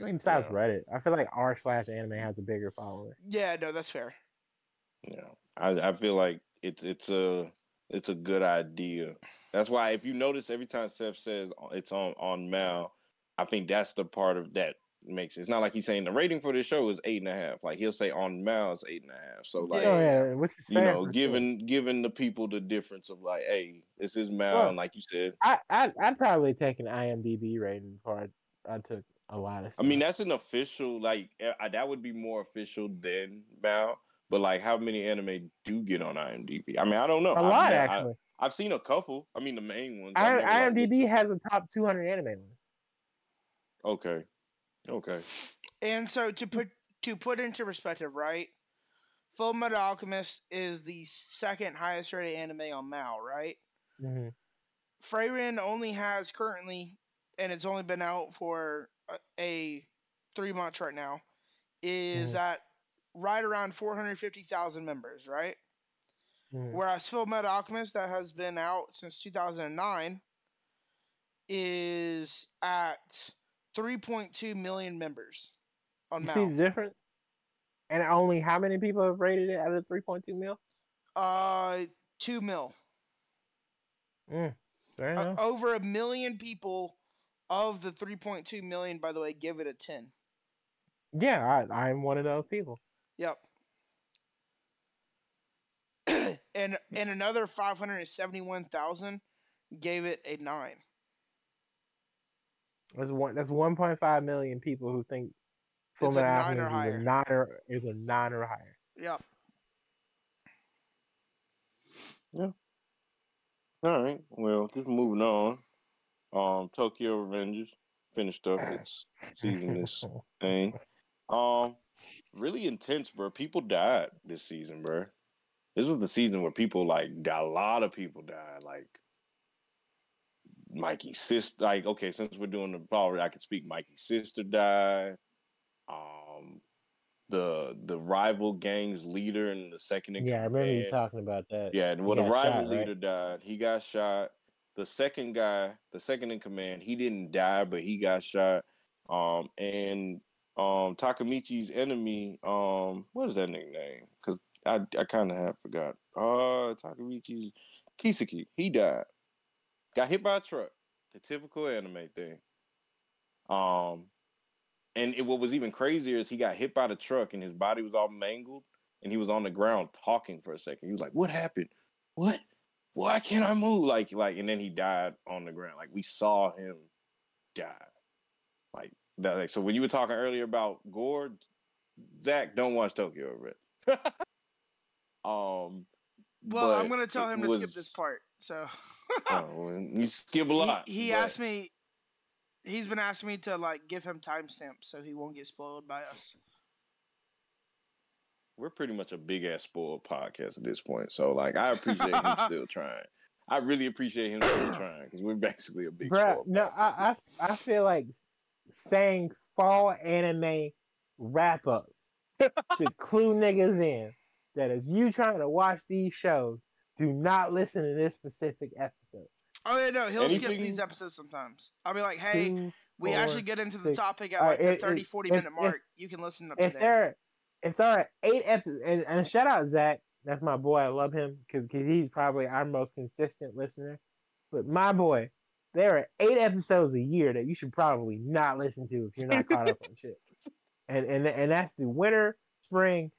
I mean, besides
Yeah.
Reddit, I feel like r slash anime has a bigger following.
Yeah, no, that's fair.
Yeah, I I feel like it's it's a it's a good idea. That's why if you notice every time Seth says oh, it's on on Mal, I think that's the part of that makes it. It's not like he's saying the rating for this show is eight and a half. Like he'll say on MAL is eight and a half. So like
Yeah.
yeah,
you know,
for sure.
giving giving the people the difference of like, hey, this is MAL,
Well,
and like you said,
I I'd, I'd probably take an IMDb rating before I, I took a lot of.
I mean that's an official like eh, I, that would be more official than MAL. But like, how many anime do get on IMDb? I mean, I don't know.
a lot
I-
actually.
I've seen a couple. I mean, the main ones.
I,
never, like,
IMDb has a top 200 anime list.
Okay. Okay.
And so to put to put into perspective, right? Full Metal Alchemist is the second highest rated anime on MAL, right?
Mm-hmm.
Frieren only has currently, and it's only been out for a, a three months right now, is
Mhm.
at right around 450,000 members, right?
Mhm.
Whereas Full Metal Alchemist, that has been out since 2009, is at 3.2 million members on
You see the difference? And only how many people have rated it out of 3.2 mil?
Uh, two mil.
Mm, fair
Uh, over a million people of the 3.2 million, by the way, give it a 10.
yeah, I, I'm one of those people.
Yep. and and another 571,000 gave it a 9.
That's one. That's 1.5 million people who think Full
It's a
Metal
nine or
Alchemist is
higher.
a nine or is a nine or higher.
Yep.
All right. Well, just moving on. Um, Tokyo Revengers finished up its season this thing. Um, really intense, bro. People died this season, bro. This was the season where people like di- a lot of people died. Like Mikey's sister. Like okay, since we're doing the fall, I can speak. Mikey's sister died. Um, the the rival gang's leader and the second in
yeah, I remember you talking about that.
yeah, and well, the rival
shot, right?
leader died. He got shot. The second guy, the second in command, he didn't die, but he got shot. Um, and um, Takemichi's enemy, um, what is that nickname? Because I I kind of have forgot. Uh, Takemichi's Kisaki, he died. Got hit by a truck. The typical anime thing. Um, and it, what was even crazier is he got hit by the truck and his body was all mangled and he was on the ground talking for a second. He was like, "What happened? What? Why can't I move?" Like, like, and then he died on the ground. Like we saw him die. Like that. Like, so when you were talking earlier about gore, Zach, don't watch Tokyo Red. um,
Well, I'm going to tell him to skip this part. So
Oh, you skip a lot.
he, he
but-
asked me he's been asking me to like give him timestamps so he won't get spoiled by us.
we're pretty much a big ass spoiled podcast at this point. So like I appreciate him still trying. I really appreciate him still trying because we're basically a big
Bruh, no, I, I I feel like saying fall anime wrap up should clue niggas in that if you trying to watch these shows, do not listen to this specific episode.
Oh yeah, no, he'll skip these episodes sometimes. I'll be like, "Hey,
Two,
we
four,
actually get into the
six.
topic at
Alright,
like the
it-
30
it-
40
if-
minute
if-
mark. you can listen up to
if
there."
there if there are eight episodes, and, and shout out Zach, that's my boy. I love him because he's probably our most consistent listener. But my boy, there are eight episodes a year that you should probably not listen to if you're not caught up on shit. And and and that's the winter, spring,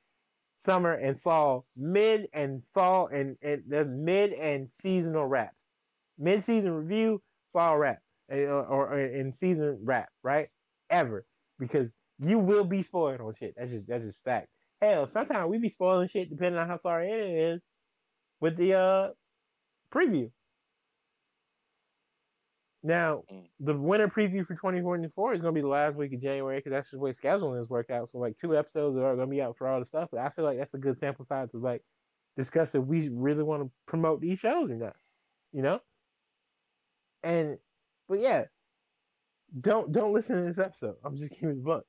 summer, and fall, mid and fall, and and the mid and seasonal wraps, mid season review, fall wrap, eh, or, in season wrap, right? Ever because you will be spoiled on shit. That's just that's just fact. Hell, sometimes we be spoiling shit depending on how far it is with the uh preview. Now,
Mm.
the winter preview for 2024 is going to be the last week of January because that's just the way scheduling is worked out. So, like, two episodes are going to be out for all the stuff. But I feel like that's a good sample size to like discuss if we really want to promote these shows or not. You know. And, but yeah, don't don't listen to this episode. I'm just giving you the book,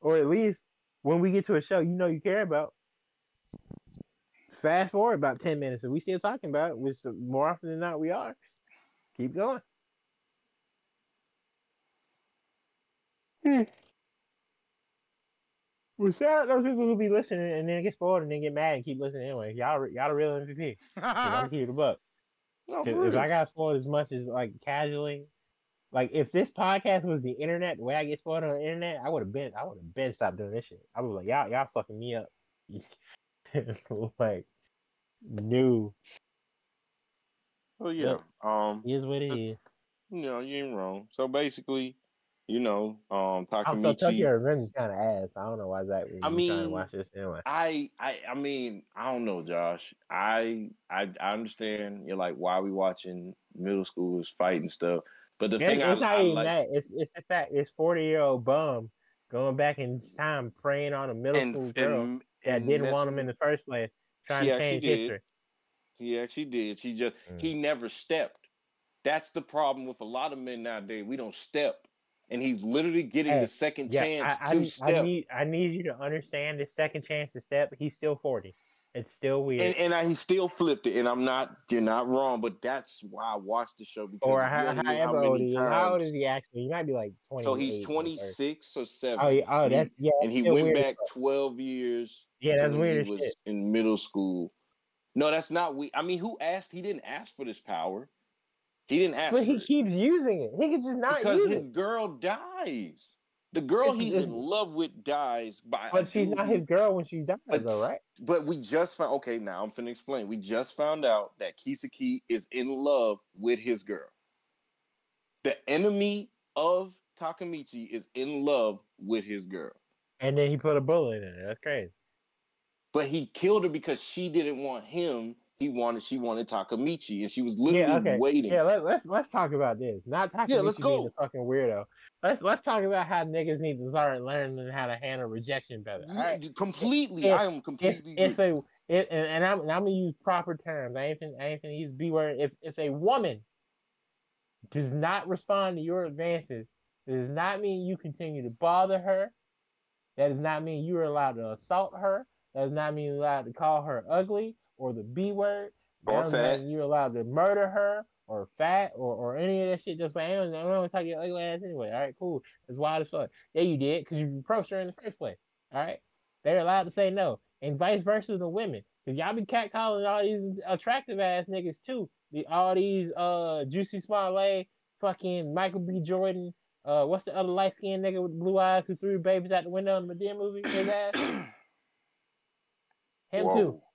or at least when we get to a show you know you care about, fast forward about ten minutes, and we still talking about it. Which more often than not we are. Keep going. Hmm. Well, shout out those people who be listening and then get spoiled and then get mad and keep listening anyway. Y'all, y'all the real MVP. 'Cause I'm keep the buck.
No,
If,
for
if. I got spoiled as much as like casually, like if this podcast was the internet, the way I get spoiled on the internet, I would have been, I would have been stopped doing this shit. I was like, y'all, y'all fucking me up. like, new
Oh yeah. Um,
is what it is.
you know, you ain't wrong. So basically, you know, um,
Also,
Takemichi.
Tokyo Revenge is kind of ass. I don't know why Zach
I mean,
watch this anyway.
I, I, I mean, I don't know, Josh. I, I, I understand. You're like, why are we watching middle schoolers fighting stuff? But the
It's,
thing I,
it's not
I
even
like,
that. It's it's the fact it's forty year old bum going back in time preying on a middle
and,
school girl
and,
that
and
didn't want him in the first place, trying to change
did.
history.
He actually did. She just
Mm.
he never stepped. That's the problem with a lot of men nowadays. We don't step, and he's literally getting
Hey,
the second
Yeah,
chance
I, I,
to step.
I need I need you to understand the second chance to step. He's still forty. It's still weird.
and and I, he still flipped it, and I'm not. You're not wrong, but that's why I watched the show because
or how,
only how
however old he is. How old is he actually? He might be like twenty.
So he's 26 or 7.
Oh yeah. Oh, that's yeah.
and he went back 12 years
Yeah, that's
when
weird
he was
shit.
in middle school. No, that's not we. I mean, who asked? He didn't ask for this power. He didn't ask
But he
it
keeps using it. He could just not use it.
because
use
his
it.
girl dies. The girl
It's-
he's
it's-
in love with dies by.
But she's
dude
not his girl when she dies,
But,
though, right?
but we just found. Okay, now I'm finna explain. We just found out that Kisaki is in love with his girl. The enemy of Takemichi is in love with his girl.
And then he put a bullet in it. That's crazy.
but he killed her because she didn't want him. He wanted she wanted Takemichi, and she was literally
yeah, okay.
waiting.
Yeah, let, let's let's talk about this. Not talking
Yeah, let's
you being
go.
a fucking weirdo. Let's let's talk about how niggas need to start learning how to handle rejection better. All
Yeah, completely, I am completely.
if a if, and, and I'm and I'm gonna use proper terms. I ain't finna, I ain't finna use b word. If if a woman does not respond to your advances, it does not mean you continue to bother her. That does not mean you are allowed to assault her. That does not mean you're allowed to call her ugly or the B word.
Or fat.
you're allowed to murder her or fat or, or any of that shit. Just like, I don't, I don't want to talk your ugly ass anyway. All right, cool. It's wild as fuck. Yeah, you did because you approached her in the first place. All right. They're allowed to say no. And vice versa the women. Because y'all be catcalling all these attractive ass niggas too. The, all these uh Jussie Smollett, fucking Michael B. Jordan, uh what's the other light skinned nigga with blue eyes who threw babies out the window in the Madea movie? His ass? Him too.
Whoa. Uh,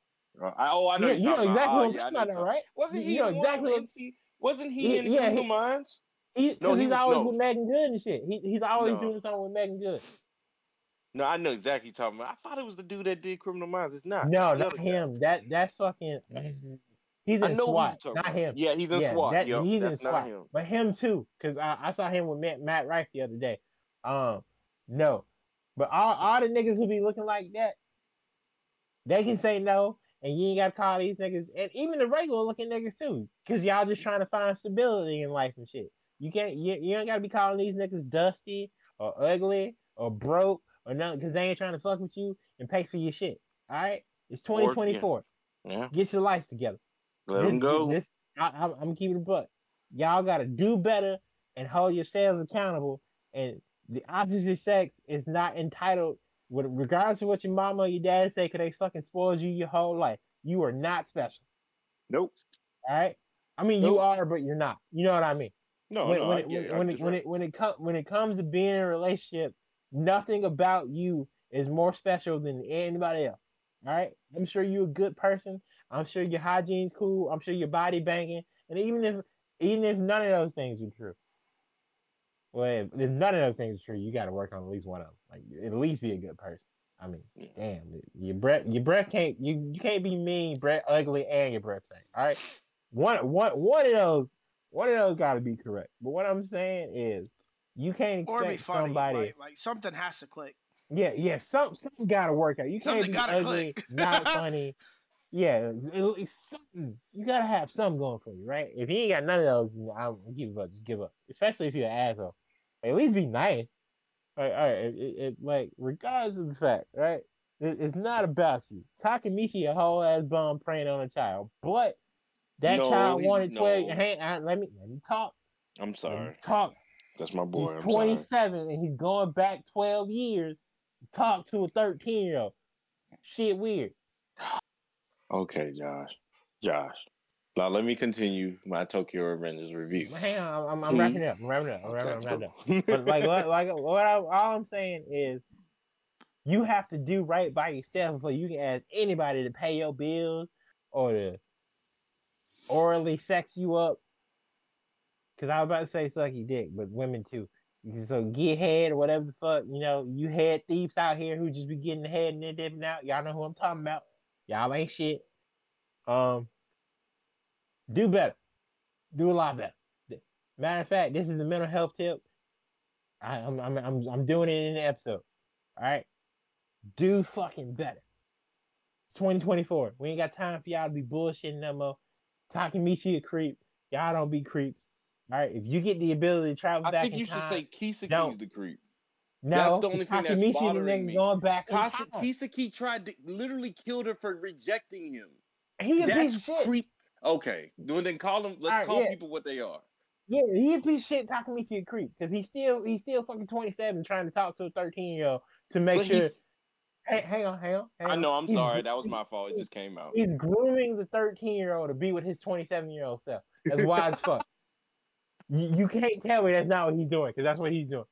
I, oh, I know
You,
you're
you know exactly
about.
what
Oh,
I'm
yeah,
talking about,
you're
right?
Wasn't he
you know
in
exactly
one? NC wasn't he
He-
in
yeah,
Criminal
he-
Minds?
He,
No,
cause
he
he's always
no.
with Meagan Good and shit. He, he's always
No.
doing something with Meagan Good.
No, I know exactly what you're talking about. I thought it was the dude that did Criminal Minds. It's not.
No,
It's
not
other guy.
him. That that's fucking. He's
I
in
know
SWAT, not
about.
him.
Yeah, he's in
yeah,
SWAT.
that-
Yep,
he's
that's
in
not
SWAT.
him.
But him too, because I, I saw him with Matt, Matt Rife the other day. Um, no, but all all the niggas who be looking like that, they can say no, and you ain't got to call these niggas, and even the regular looking niggas too, because y'all just trying to find stability in life and shit. You can't, you, you ain't got to be calling these niggas dusty or ugly or broke or nothing, because they ain't trying to fuck with you and pay for your shit. All right, it's
Or- yeah.
2024.
Yeah,
Get your life together.
let
This-
him go.
This, I, I'm, I'm keeping it butt. Y'all got to do better and hold yourselves accountable. And the opposite sex is not entitled, with regardless of what your mama or your dad say, because they fucking spoiled you your whole life. You are not special.
Nope.
All right. I mean, you are, but you're not. You know what I mean?
No,
when,
no,
when, it,
get it.
when, when it when it when it comes when it comes to being in a relationship, nothing about you is more special than anybody else. All right, I'm sure you're a good person. I'm sure your hygiene's cool. I'm sure your body banging, and even if even if none of those things are true, well, if, if none of those things are true, you got to work on at least one of them. Like at least be a good person. I mean,
Yeah.
damn, your breath your breath can't you, you can't be mean, breath ugly, and your breath stank. All right, one one one of those one of those got to be correct. But what I'm saying is, you can't
or be funny.
somebody.
Like, like something has to click.
Yeah, yeah, some something got to work out. You can't
Something
be ugly,
click.
not funny. Yeah, it- it's something. You gotta have something going for you, right? If you ain't got none of those, I'll give up. Just give up. Especially if you're an asshole. At least be nice. Like, all right, it, it, it- like regardless of the fact, right? It- It's not about you. Takemichi a whole ass bum preying on a child, but that
No,
child wanted twelve.
no.
Hey, I, let me let me talk.
I'm sorry.
talk.
That's my boy.
he's
I'm sorry.
27 and he's going back 12 years to talk to a 13 year old. Shit, weird.
Okay, Josh. Josh. Now let me continue my Tokyo Revengers review.
Hang on, I'm, I'm
Hmm.
wrapping up. I'm wrapping up. I'm wrapping up. I'm
Okay,
wrapping up.
cool.
But like, what, like, what I, all I'm saying is, you have to do right by yourself before you can ask anybody to pay your bills or to orally sex you up. Cause I was about to say sucky dick, but women too. So get head or whatever the fuck, you know, you head thieves out here who just be getting the head and then dipping out. Y'all know who I'm talking about. Y'all ain't shit. Um, do better. Do a lot better. Matter of fact, this is the mental health tip. I, I'm, I'm I'm I'm doing it in the episode. All right, do fucking better. 2024. We ain't got time for y'all to be bullshitting no more. Takemichi a creep. Y'all don't be creeps. All right, if you get the ability to travel
I
back I
think
in
you should say Kisaki's the creep.
no,
that's the only thing that's bothering me.
going back
Kasa-. Kisaki tried to literally killed her for rejecting him.
He a piece
That's
of shit.
creep. Okay, well, then call them. Let's
Alright,
call
yeah.
people what they are.
Yeah, he a piece of shit. Takemichi a creep because he's still he's still fucking 27 trying to talk to a 13 year old to make
But
sure. Hey, hang on, hang on. Hang
I know. I'm
He's
sorry. That was my fault. It just came out.
He's grooming the 13 year old to be with his 27 year old self. That's wild as fuck. You, you can't tell me that's not what he's doing because that's what he's doing.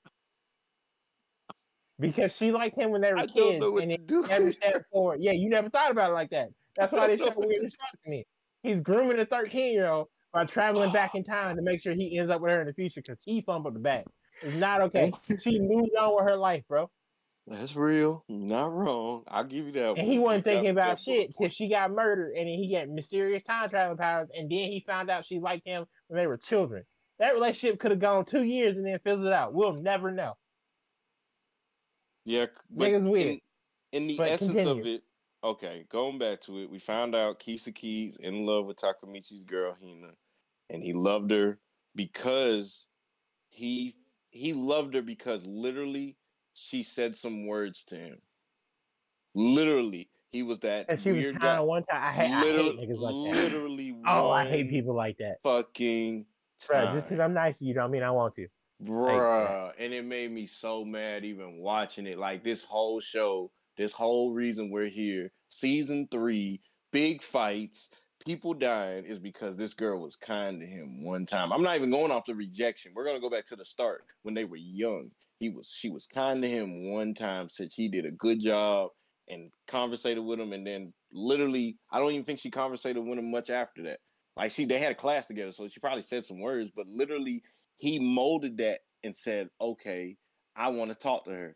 Because she liked him when they were
I
kids and
to do.
never stepped forward. Yeah, you never thought about it like that. That's why this shit weird
to
as fuck to me. He's grooming a 13 year old by traveling back in time to make sure he ends up with her in the future because he fumbled the bag. It's not okay. She moved on with her life, bro.
That's real. Not wrong. I'll give you that.
And
one.
he wasn't thinking about shit till she got murdered, and then he got mysterious time traveling powers, and then he found out she liked him when they were children. That relationship could have gone two years and then fizzled out. We'll never know.
Yeah, but
Niggas weird.
in, in the
But
essence
continue.
of it, okay, going back to it, we found out Kisaki's in love with Takemichi's girl Hina, and he loved her because he he loved her because literally she said some words to him. Literally, he was that
And she was
weird
kind
guy.
of one time. I, hate, I
literally,
hate niggas like that.
literally.
Oh, I hate people like that.
Fucking time.
just because I'm nice to you don't mean I want to.
Bruh, and it made me so mad even watching it. Like this whole show, this whole reason we're here, season three, big fights, people dying, is because this girl was kind to him one time. I'm not even going off the rejection. We're gonna go back to the start when they were young. He was she was kind to him one time, said he did a good job and conversated with him, and then literally, I don't even think she conversated with him much after that. Like she they had a class together, so she probably said some words, but literally he molded that and said, "Okay, I want to talk to her."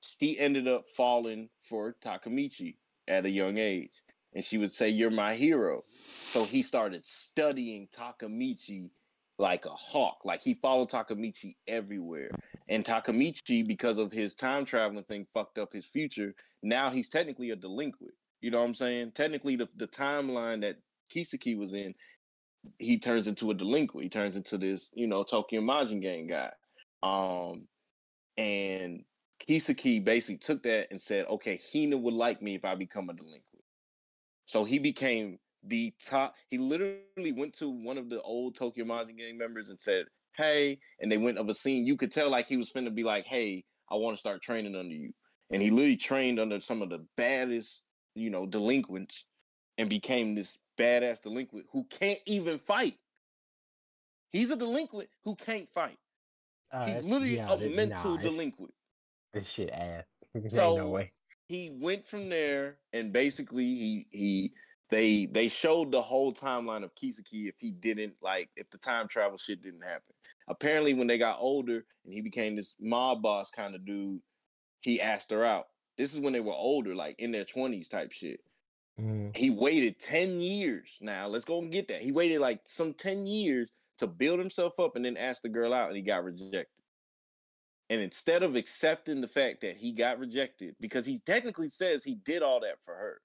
She ended up falling for Takemichi at a young age, and she would say, "You're my hero." So he started studying Takemichi like a hawk. Like he followed Takemichi everywhere. And Takemichi, because of his time traveling thing, fucked up his future. Now he's technically a delinquent. You know what I'm saying? Technically, the, the timeline that Kisaki was in, he turns into a delinquent. He turns into this, you know, Tokyo Manji gang guy. Um, and Kisaki basically took that and said, okay, Hina would like me if I become a delinquent. So he became the top. He literally went to one of the old Tokyo Manji gang members and said, hey, and they went of a scene. You could tell like he was finna be like, hey, I want to start training under you. And he literally trained under some of the baddest, you know, delinquents and became this badass delinquent who can't even fight. He's a delinquent who can't fight.
Uh,
He's literally
yeah,
a mental
nah,
delinquent.
This shit ass.
So-
no way.
He went from there and basically he he they they showed the whole timeline of Kisaki if he didn't like if the time travel shit didn't happen. Apparently when they got older and he became this mob boss kind of dude, he asked her out. This is when they were older, like in their 20s type shit.
Mm.
He waited 10 years. Now, let's go and get that. He waited like some 10 years to build himself up and then ask the girl out and he got rejected. And instead of accepting the fact that he got rejected, because he technically says he did all that for her,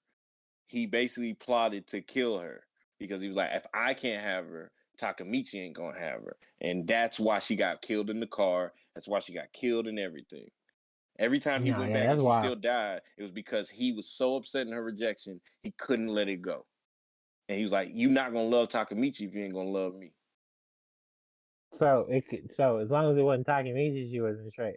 he basically plotted to kill her because he was like, if I can't have her, Takemichi ain't gonna have her. And that's why she got killed in the car. That's why she got killed and everything. Every time he
Nah,
went
yeah,
back and she
wild.
still died, it was because he was so upset in her rejection, he couldn't let it go. And he was like, "You're not gonna love Takemichi if you ain't gonna love me."
So it could, so as long as it wasn't Takemichi, she wasn't straight.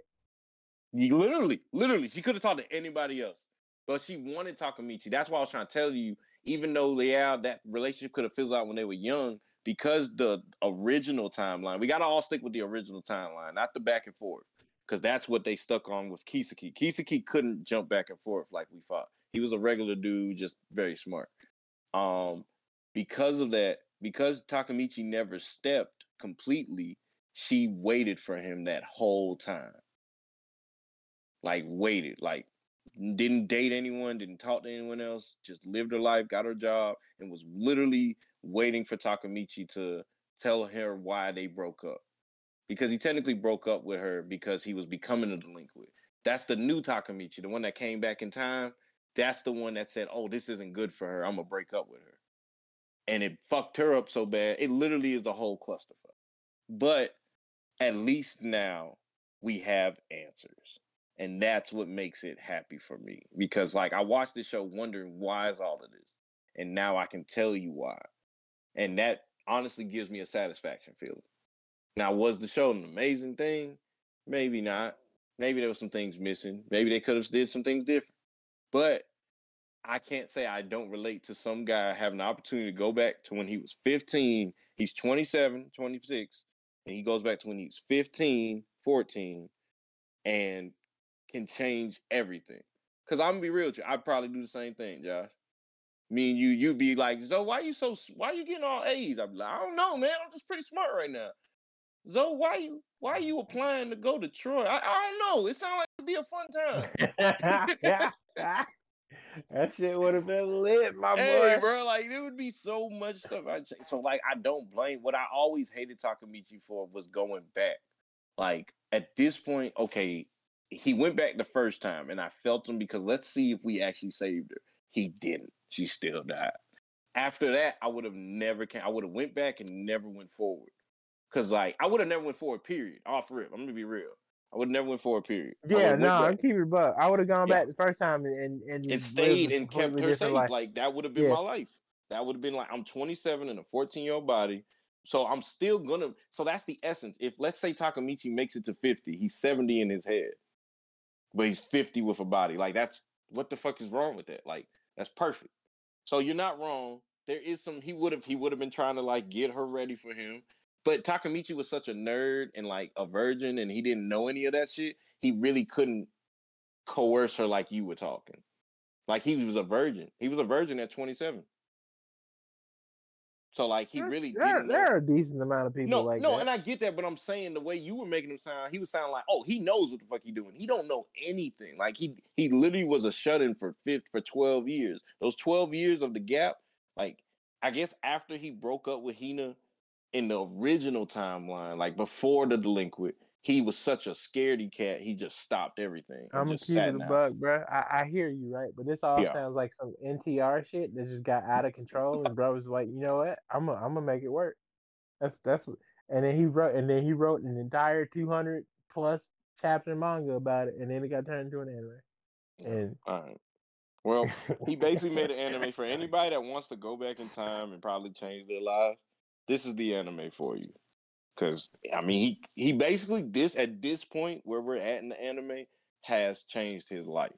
Literally, literally, she could have talked to anybody else, but she wanted Takemichi. That's why I was trying to tell you. Even though yeah, that relationship could have fizzled out when they were young, because the original timeline, we got to all stick with the original timeline, not the back and forth, because that's what they stuck on with Kisaki. Kisaki couldn't jump back and forth like we thought. He was a regular dude, just very smart. Um, because of that, because Takemichi never stepped completely, she waited for him that whole time like waited, like didn't date anyone, didn't talk to anyone else, just lived her life, got her job, and was literally waiting for Takemichi to tell her why they broke up. Because he technically broke up with her because he was becoming a delinquent. That's the new Takemichi, the one that came back in time. That's the one that said, Oh, this isn't good for her. I'm gonna break up with her. And it fucked her up so bad. It literally is a whole clusterfuck. But at least now we have answers and that's what makes it happy for me because like i watched the show wondering why is all of this and now i can tell you why and that honestly gives me a satisfaction feeling now was the show an amazing thing maybe not maybe there were some things missing maybe they could have did some things different but i can't say i don't relate to some guy having the opportunity to go back to when he was 15 he's 27 26 and he goes back to when he's 15 14 and can change everything. Cause I'm gonna be real with you, I'd probably do the same thing, Josh. Me and you, you'd be like, Zoe, why you so why you getting all A's? I'd be like, I don't know, man. I'm just pretty smart right now. Zoe, why you why are you applying to go to Troy? I, I don't know. It sounds like it'd be a fun time.
that shit would have been lit, my
hey,
boy.
bro, like there would be so much stuff I. So like I don't blame what I always hated Takemichi for was going back. Like at this point, okay, he went back the first time and I felt him because let's see if we actually saved her. He didn't. She still died. After that, I would have never came. I would have went back and never went forward. Cause like I would have never went forward. Period. Off rip. I'm gonna be real. I would never went for a Period.
Yeah, no, I'm keeping it buck. I would have gone
Yeah.
back the first time and and, and,
stayed and kept her safe.
life.
Like that would have been
Yeah.
my life. That would have been like I'm 27 in a 14 year old body. So I'm still gonna. So that's the essence. If let's say Takemichi makes it to 50, he's 70 in his head, but he's 50 with a body. Like that's what the fuck is wrong with that? Like that's perfect. So you're not wrong. There is some. He would have. He would have been trying to like get her ready for him. But Takemichi was such a nerd and like a virgin, and he didn't know any of that shit. He really couldn't coerce her like you were talking. Like he was a virgin. He was a virgin at 27. So like he really
there,
didn't know.
there are a decent amount of people
No,
like
no,
that.
and I get that, but I'm saying the way you were making him sound, he was sounding like, oh, he knows what the fuck he doing. He don't know anything. Like he he literally was a shut-in for fifth for 12 years. Those 12 years of the gap, like I guess after he broke up with Hina in the original timeline, like before the delinquent, he was such a scaredy cat, he just stopped everything.
I'm
just
keep
sat
a
in the
bug, bro. I, I hear you, right? But this all
Yeah.
sounds like some NTR shit that just got out of control, and bro was like, you know what? I'm gonna I'm gonna make it work. That's that's what. And then he wrote, and then he wrote an entire 200 plus chapter manga about it, and then it got turned into an anime. And
All right. Well, he basically made an anime for anybody that wants to go back in time and probably change their lives. This is the anime for you. Cause I mean he he basically this at this point where we're at in the anime has changed his life.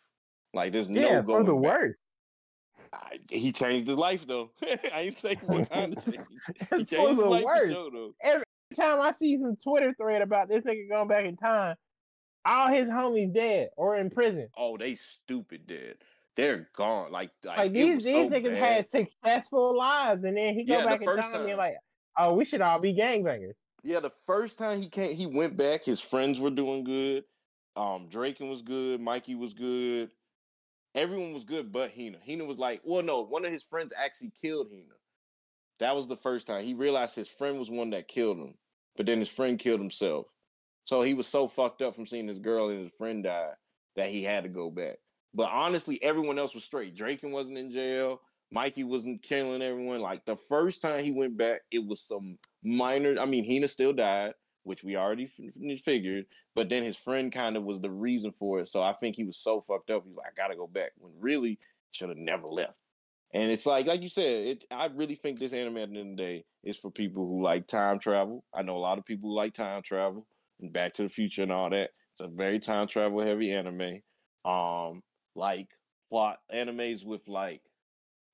Like there's no
yeah,
going
for the
back.
worst.
I, he changed his life though. I ain't saying what kind of change. He changed his life for
worst.
sure though.
Every time I see some Twitter thread about this nigga going back in time, all his homies dead or in prison.
Oh, they stupid dead. They're gone. Like, like,
Like these these
so
niggas
bad.
had successful lives, and then he go
Yeah,
back in
first
time, and
time.
like, "Oh, we should all be gangbangers."
Yeah, the first time he came, he went back. His friends were doing good. Um, Draken was good. Mikey was good. Everyone was good, but Hina. Hina was like, well, no, one of his friends actually killed Hina. That was the first time he realized his friend was one that killed him, but then his friend killed himself. So he was so fucked up from seeing his girl and his friend die that he had to go back. But honestly, everyone else was straight. Draken wasn't in jail. Mikey wasn't killing everyone. Like the first time he went back, it was some minor. I mean, Hina still died, which we already f- figured. But then his friend kind of was the reason for it. So I think he was so fucked up. He's like, I gotta go back. When really should have never left. And it's like, like you said, it. I really think this anime at the end of the day is for people who like time travel. I know a lot of people who like time travel and Back to the Future and all that. It's a very time travel heavy anime. Um, like plot animes with like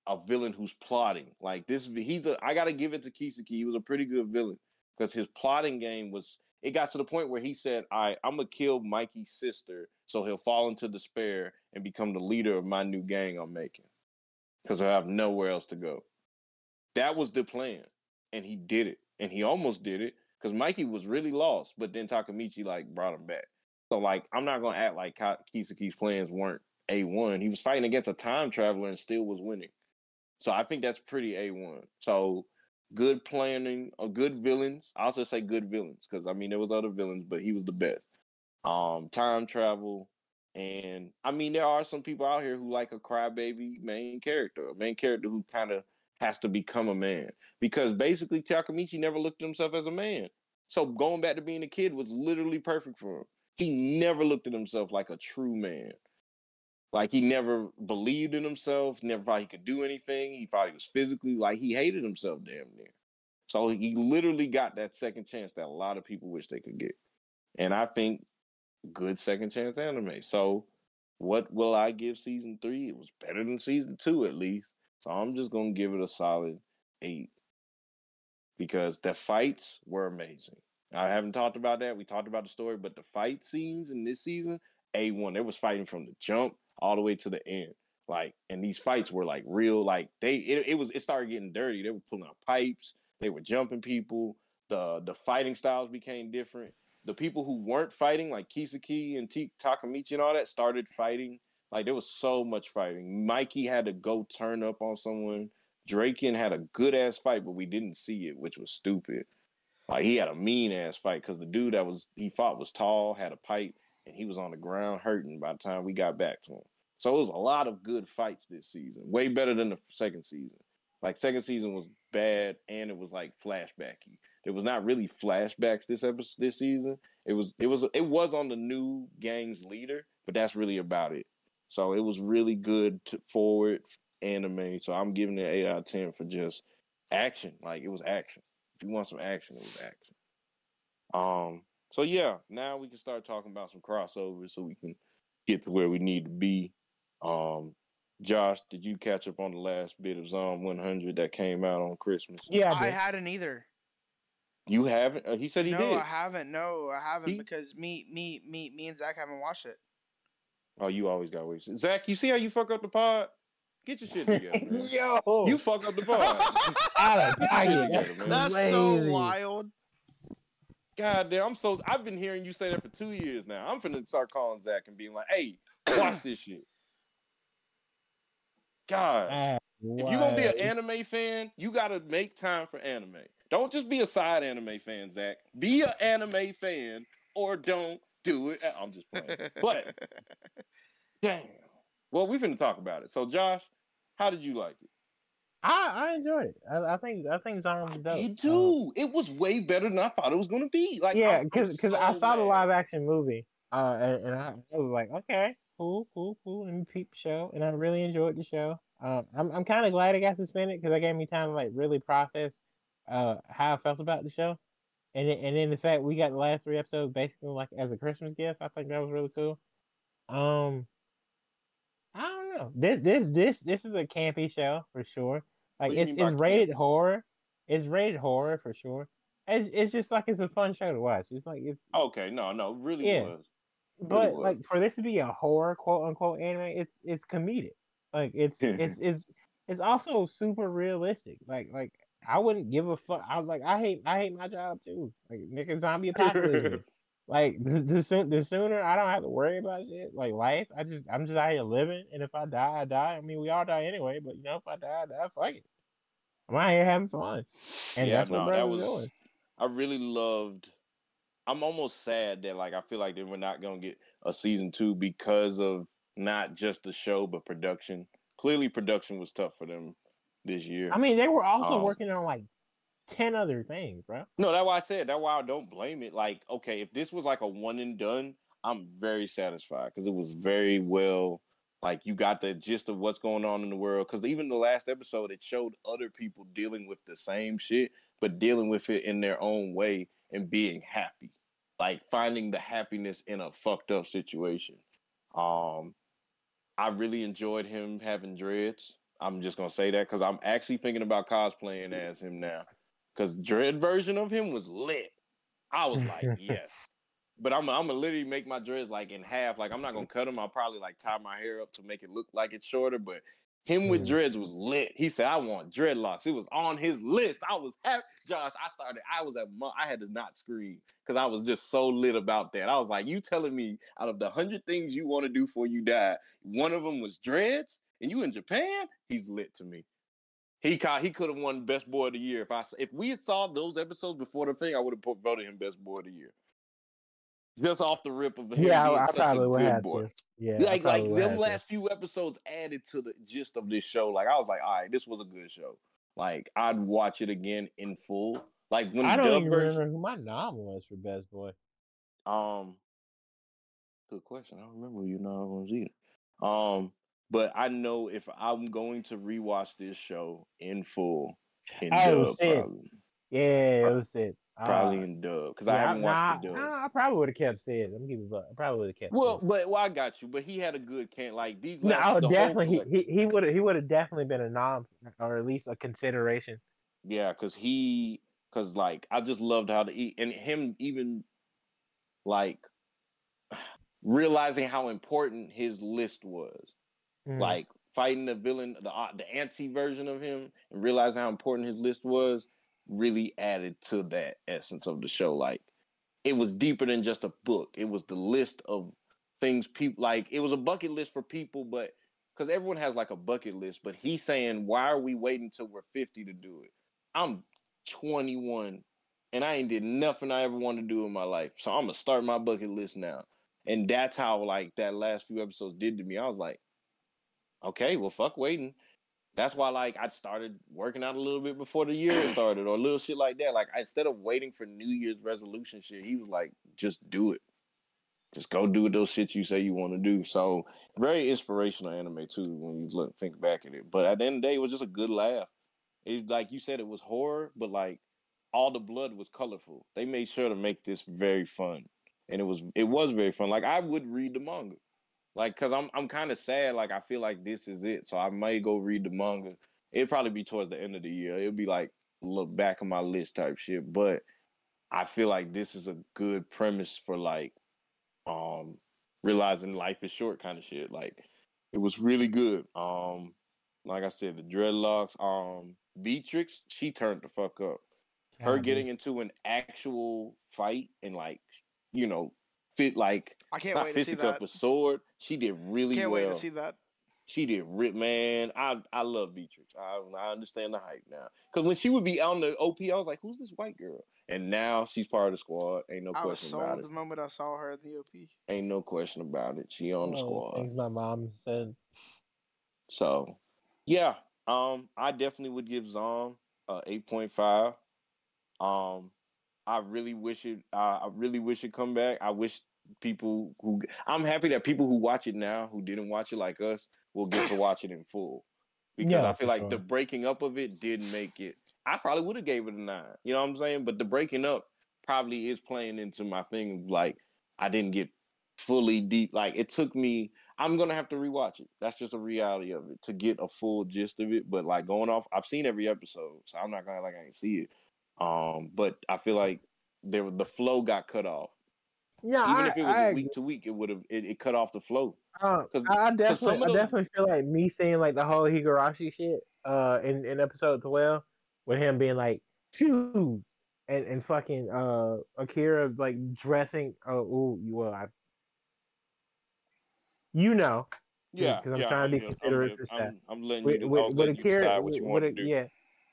a villain who's plotting. Like this, he's a. I gotta give it to Kisaki. He was a pretty good villain because his plotting game was. It got to the point where he said, "I, right, I'm gonna kill Mikey's sister, so he'll fall into despair and become the leader of my new gang I'm making, because I have nowhere else to go." That was the plan, and he did it, and he almost did it because Mikey was really lost, but then Takemichi like brought him back. So like, I'm not gonna act like Kisaki's plans weren't a one. He was fighting against a time traveler and still was winning. So I think that's pretty A1. So good planning, or uh, good villains. I also say good villains because I mean there was other villains, but he was the best. Um, time travel, and I mean there are some people out here who like a crybaby main character, a main character who kind of has to become a man because basically Takemichi never looked at himself as a man. So going back to being a kid was literally perfect for him. He never looked at himself like a true man. Like he never believed in himself, never thought he could do anything. He thought he was physically like he hated himself damn near. So he literally got that second chance that a lot of people wish they could get. And I think good second chance anime. So what will I give season three? It was better than season two at least. So I'm just gonna give it a solid eight. Because the fights were amazing. I haven't talked about that. We talked about the story, but the fight scenes in this season, A1. They was fighting from the jump all the way to the end. Like, and these fights were like real, like they it, it was it started getting dirty. They were pulling out pipes, they were jumping people, the the fighting styles became different. The people who weren't fighting, like Kisaki and T- Takemichi and all that, started fighting. Like there was so much fighting. Mikey had to go turn up on someone. Draken had a good ass fight, but we didn't see it, which was stupid. Like he had a mean ass fight because the dude that was he fought was tall, had a pipe, and he was on the ground hurting by the time we got back to him. So it was a lot of good fights this season, way better than the second season. Like second season was bad and it was like flashbacky. There was not really flashbacks this episode this season. It was it was it was on the new gang's leader, but that's really about it. So it was really good to forward anime. So I'm giving it eight out of ten for just action. Like it was action. If you want some action, it was action. Um, so yeah, now we can start talking about some crossovers so we can get to where we need to be. Um, Josh, did you catch up on the last bit of Zom 100 that came out on Christmas?
Yeah, I, I hadn't either.
You haven't? Uh, he said he
no,
did.
No, I haven't. No, I haven't he? because me, me, me, me, and Zach haven't watched it.
Oh, you always got ways. Zach, you see how you fuck up the pod? Get your shit together, man. Yo, you fuck up the pod.
That's so wild.
God damn, I'm so I've been hearing you say that for two years now. I'm finna start calling Zach and being like, hey, watch this shit. God. Uh, if you're gonna be an anime fan, you gotta make time for anime. Don't just be a side anime fan, Zach. Be an anime fan or don't do it. I'm just playing. But damn. Well, we're gonna talk about it. So Josh, how did you like it?
I, I enjoyed it. I, I think I think Zion was dope.
Did too. Uh, it was way better than I thought it was going to be. Like
yeah, because because so I saw mad. the live action movie, uh, and, and I, I, was like, okay, cool, cool, cool. and peep show, and I really enjoyed the show. Um, I'm I'm kind of glad it got suspended because it gave me time to like really process uh how I felt about the show, and then, and then the fact we got the last three episodes basically like as a Christmas gift. I think that was really cool. Um, I don't know. This this this this is a campy show for sure. Like it's it's rated camp? horror. It's rated horror for sure. It's it's just like it's a fun show to watch. It's like it's
okay. No, no, really yeah. was.
Really but was. like for this to be a horror quote unquote anime, it's it's comedic. Like it's it's it's it's also super realistic. Like like I wouldn't give a fuck. I was like I hate I hate my job too. Like nigga zombie apocalypse. Like the, the, the sooner I don't have to worry about shit like life. I just I'm just out here living, and if I die, I die. I mean, we all die anyway, but you know, if I die, I die. Fuck it. I'm out here having fun, and yeah, that's no, what that was, doing.
I really loved. I'm almost sad that like I feel like they were not gonna get a season two because of not just the show but production. Clearly, production was tough for them this year.
I mean, they were also um, working on like ten other things, bro.
No, that's why I said that's why I don't blame it. Like, okay, if this was like a one and done, I'm very satisfied because it was very well. Like you got the gist of what's going on in the world. Because even the last episode, it showed other people dealing with the same shit, but dealing with it in their own way and being happy. Like finding the happiness in a fucked up situation. Um, I really enjoyed him having dreads. I'm just gonna say that because I'm actually thinking about cosplaying as him now. Because dread version of him was lit. I was like, yes. But I'm I'm gonna literally make my dreads like in half. Like I'm not gonna cut them. I'll probably like tie my hair up to make it look like it's shorter. But him with
Mm.
dreads was lit. He said, "I want dreadlocks." It was on his list. I was happy. Josh, I started. I was at. I had to not scream because I was just so lit about that. I was like, "You telling me out of the hundred things you want to do before you die, one of them was dreads, and you in Japan? He's lit to me. He he could have won best boy of the year if I if we had saw those episodes before the thing, I would have put voted him best boy of the year. Just off the rip of him
Yeah,
being
I, I
such
probably
a good boy.
to. Yeah,
like like them
have to.
last few episodes added to the gist of this show. Like I was like, all right, this was a good show. Like I'd watch it again in full. Like when
I don't even
version.
remember who my nom was for best boy.
Um, good question. I don't remember who your nom was either. Um, but I know if I'm going to rewatch this show in full, in
Oh,
dub, probably,
Yeah, it was it.
probably
Uh,
in dub because I haven't
nah,
watched the dub.
nah, I probably would have kept Sid. Let me give you a. I probably would have kept.
Well, but well, I got you. But he had a good can like these.
no,
Last, the
definitely he he would have he would have definitely been a nom or at least a consideration.
Yeah, because he, because like I just loved how to eat, and him even like realizing how important his list was,
Mhm.
like fighting the villain, the uh, the anti version of him, and realizing how important his list was, really added to that essence of the show. Like it was deeper than just a book; it was the list of things people like. It was a bucket list for people, but because everyone has like a bucket list, but he's saying, why are we waiting till we're 50 to do it? I'm 21 and I ain't did nothing I ever wanted to do in my life. So I'm gonna start my bucket list now. And that's how like that last few episodes did to me. I was like, okay, well fuck waiting. That's why like I started working out a little bit before the year started or little shit like that. Like I, instead of waiting for New Year's resolution shit, he was like, just do it. Just go do those shit you say you want to do. So very inspirational anime too when you look think back at it. But at the end of the day, it was just a good laugh. It like you said, it was horror, but like all the blood was colorful. They made sure to make this very fun, and it was it was very fun. Like I would read the manga, like because I'm I'm kind of sad. Like I feel like this is it, so I may go read the manga. It'd probably be towards the end of the year. It'll be like look back on my list type shit. But I feel like this is a good premise for like um realizing life is short kind of shit. Like it was really good. Um, like I said, the dreadlocks. Um, Beatrix, she turned the fuck up. Her getting into an actual fight and like you know fit like
I can't
not
wait to see
fisticuff
that.
but sword. She did really
Can't
well.
wait to see that.
She did rip, man. I I love Beatrix. I I understand the hype now. Because when she would be on the OP, I was like, "Who's this white girl?" And now she's part of the squad. Ain't no
I was
question about
sold
it.
the moment I saw her in the OP.
Ain't no question about it. She on the
Oh,
squad.
Things my mom said.
So, yeah, um, I definitely would give Zom uh eight point five. Um, I really wish it. Uh, I really wish it come back. I wish people who I'm happy that people who watch it now who didn't watch it like us will get to watch it in full because
Yeah,
I feel like the breaking up of it did make it. I probably would have gave it a nine. You know what I'm saying? But the breaking up probably is playing into my thing. Like I didn't get fully deep. Like it took me. I'm gonna have to rewatch it. That's just a reality of it to get a full gist of it. But like going off, I've seen every episode, so I'm not gonna like I ain't see it. Um, but I feel like there the flow got cut off.
Yeah,
Even
I,
if it was
I
week to week, it would have it, it cut off the flow. Because
I I definitely,
of
I definitely feel like me saying like the whole Higurashi shit, uh, in, in episode twelve, with him being like, "Choose," and and fucking uh Akira like dressing. Oh, ooh, you well, I, you know,
Yeah,
'cause I'm
yeah,
trying to be considerate stuff.
I'm, I'm letting
with
you.
with, with Akira,
you
with
want
a,
to do.
yeah,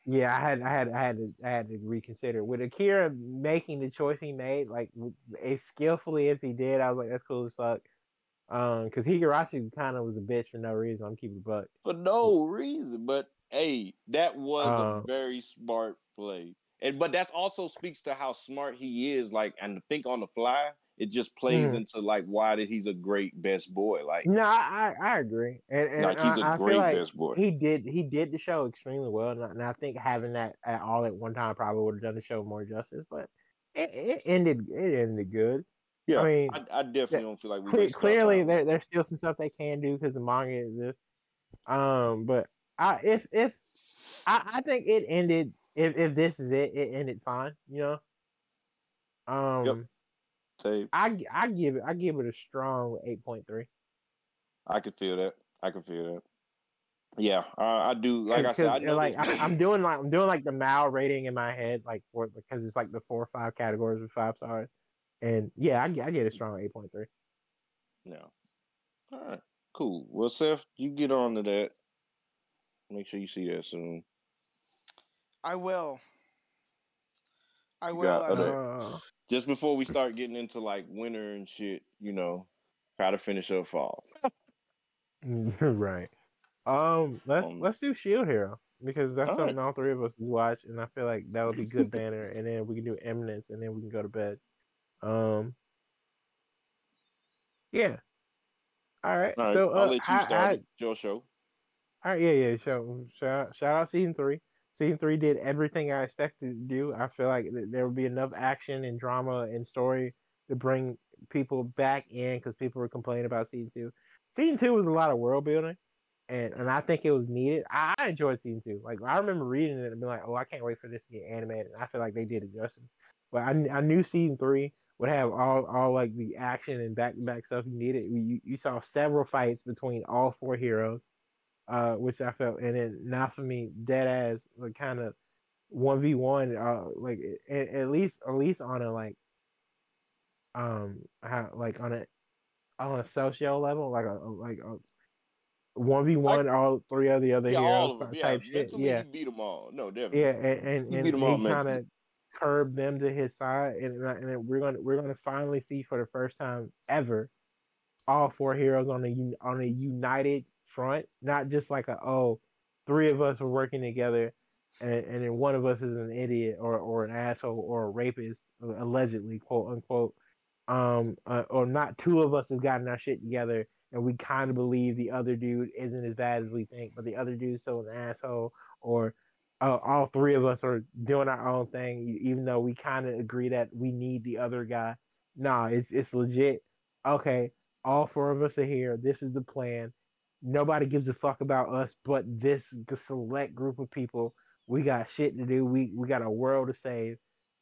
yeah, I had, I had, I had to, I had to reconsider with Akira making the choice he made, like as skillfully as he did. I was like, that's cool as fuck. Um, because Higurashi kind of was a bitch for no reason. I'm keeping it buck.
for no reason. But hey, that was
Uh,
a very smart play. And and but that also speaks to how smart he is. Like, and to think on the fly, it just plays
Mhm.
into like why that he's a great best boy. Like,
No, I I agree, and, and
like he's a
I, I
great
like
best boy.
he did he did the show extremely well, and I, and I think having that at all at one time probably would have done the show more justice. But it, it ended it ended good.
yeah,
I mean,
I, I definitely don't feel like we
Cle- clearly there, there's still some stuff they can do because the manga exists. Um, but I if if I, I think it ended if if this is it, it ended fine. You know. Um,
Say,
I g- I give it I give it a strong eight point three.
I could feel that. I can feel that. Yeah, uh, I do. Like I said, I know
like
this-
I, am doing like I'm doing like the MAL rating in my head, like for because it's like the four or five categories with five stars, and yeah, I, get- I get a strong eight point three.
Yeah. All right. Cool. Well, Seth, you get on to that. Make sure you see that soon.
I will. I
You
will.
got
as
Uh,
Just before we start getting into like winter and shit, you know, try to finish up fall.
right. Um, let's
Um,
let's do Shield Hero because that's
all
something all three of us watch, and I feel like that would be good banner, and then we can do Eminence, and then we can go to bed. Um. Yeah. All right.
All right,
so
I'll
uh,
let you start
I-
it, your show.
All right, yeah, yeah. So shout shout out season three. Season three did everything I expected to do. I feel like there would be enough action and drama and story to bring people back in because people were complaining about season two. Season two was a lot of world building, and and I think it was needed. I, I enjoyed season two. Like I remember reading it and being like, oh, I can't wait for this to get animated. And I feel like they did it justice. But I, I knew season three would have all all like the action and back to back stuff you needed. You you saw several fights between all four heroes uh, which I felt, and then Naofumi, dead ass, like kind of one v one, uh, like at, at least at least on a like, um, how like on a on a social level, like a like a one v one, all three of the other
Yeah,
heroes
all of them.
type
Yeah,
shit.
mentally
Yeah,
beat them all. No, definitely.
yeah, and and,
He
and
all
he kind of curbed them to his side, and and then we're gonna we're gonna finally see for the first time ever all four heroes on a on a united front, not just like a oh, three of us were working together, and and then one of us is an idiot or or an asshole or a rapist allegedly quote unquote, um, uh, or not two of us have gotten our shit together. And we kind of believe the other dude isn't as bad as we think, but the other dude's still an asshole, or uh, all three of us are doing our own thing, even though we kind of agree that we need the other guy. Nah, it's it's legit. Okay, all four of us are here. This is the plan. Nobody gives a fuck about us, but this the select group of people. We got shit to do. We we got a world to save.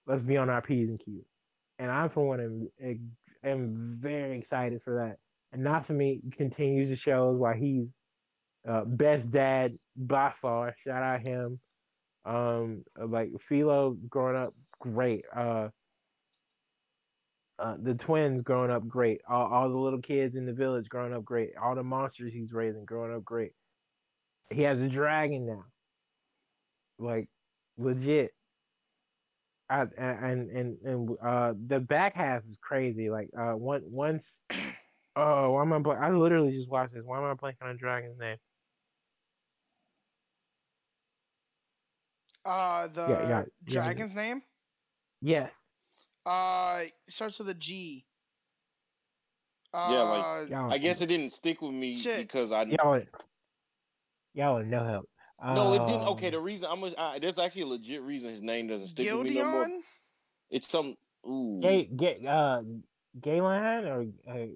Let's be on our p's and q's. And I, for one, am, am very excited for that. And Naofumi continues to shows why he's uh, best dad by far. Shout out him. Um, like Philo growing up great. Uh, uh, the twins growing up great. All, all the little kids in the village growing up great. All the monsters he's raising growing up great. He has a dragon now. Like legit. I, and and and uh the back half is crazy. Like uh one once oh why am I blank? I literally just watched this. Why am I blanking on Dragon's name?
Uh, the
Yeah, yeah, yeah.
dragon's name.
Yes.
Uh, it starts with a G. Uh,
Yeah, like-
Y'all,
I guess it didn't stick with me
Shit.
because I
y'all y'all are no help.
no, it didn't.
Um,
Okay, the reason I'm a, I, there's actually a legit reason his name doesn't stick with me no more.
Gildion.
It's some ooh.
Gay, gay, uh, Galen or uh,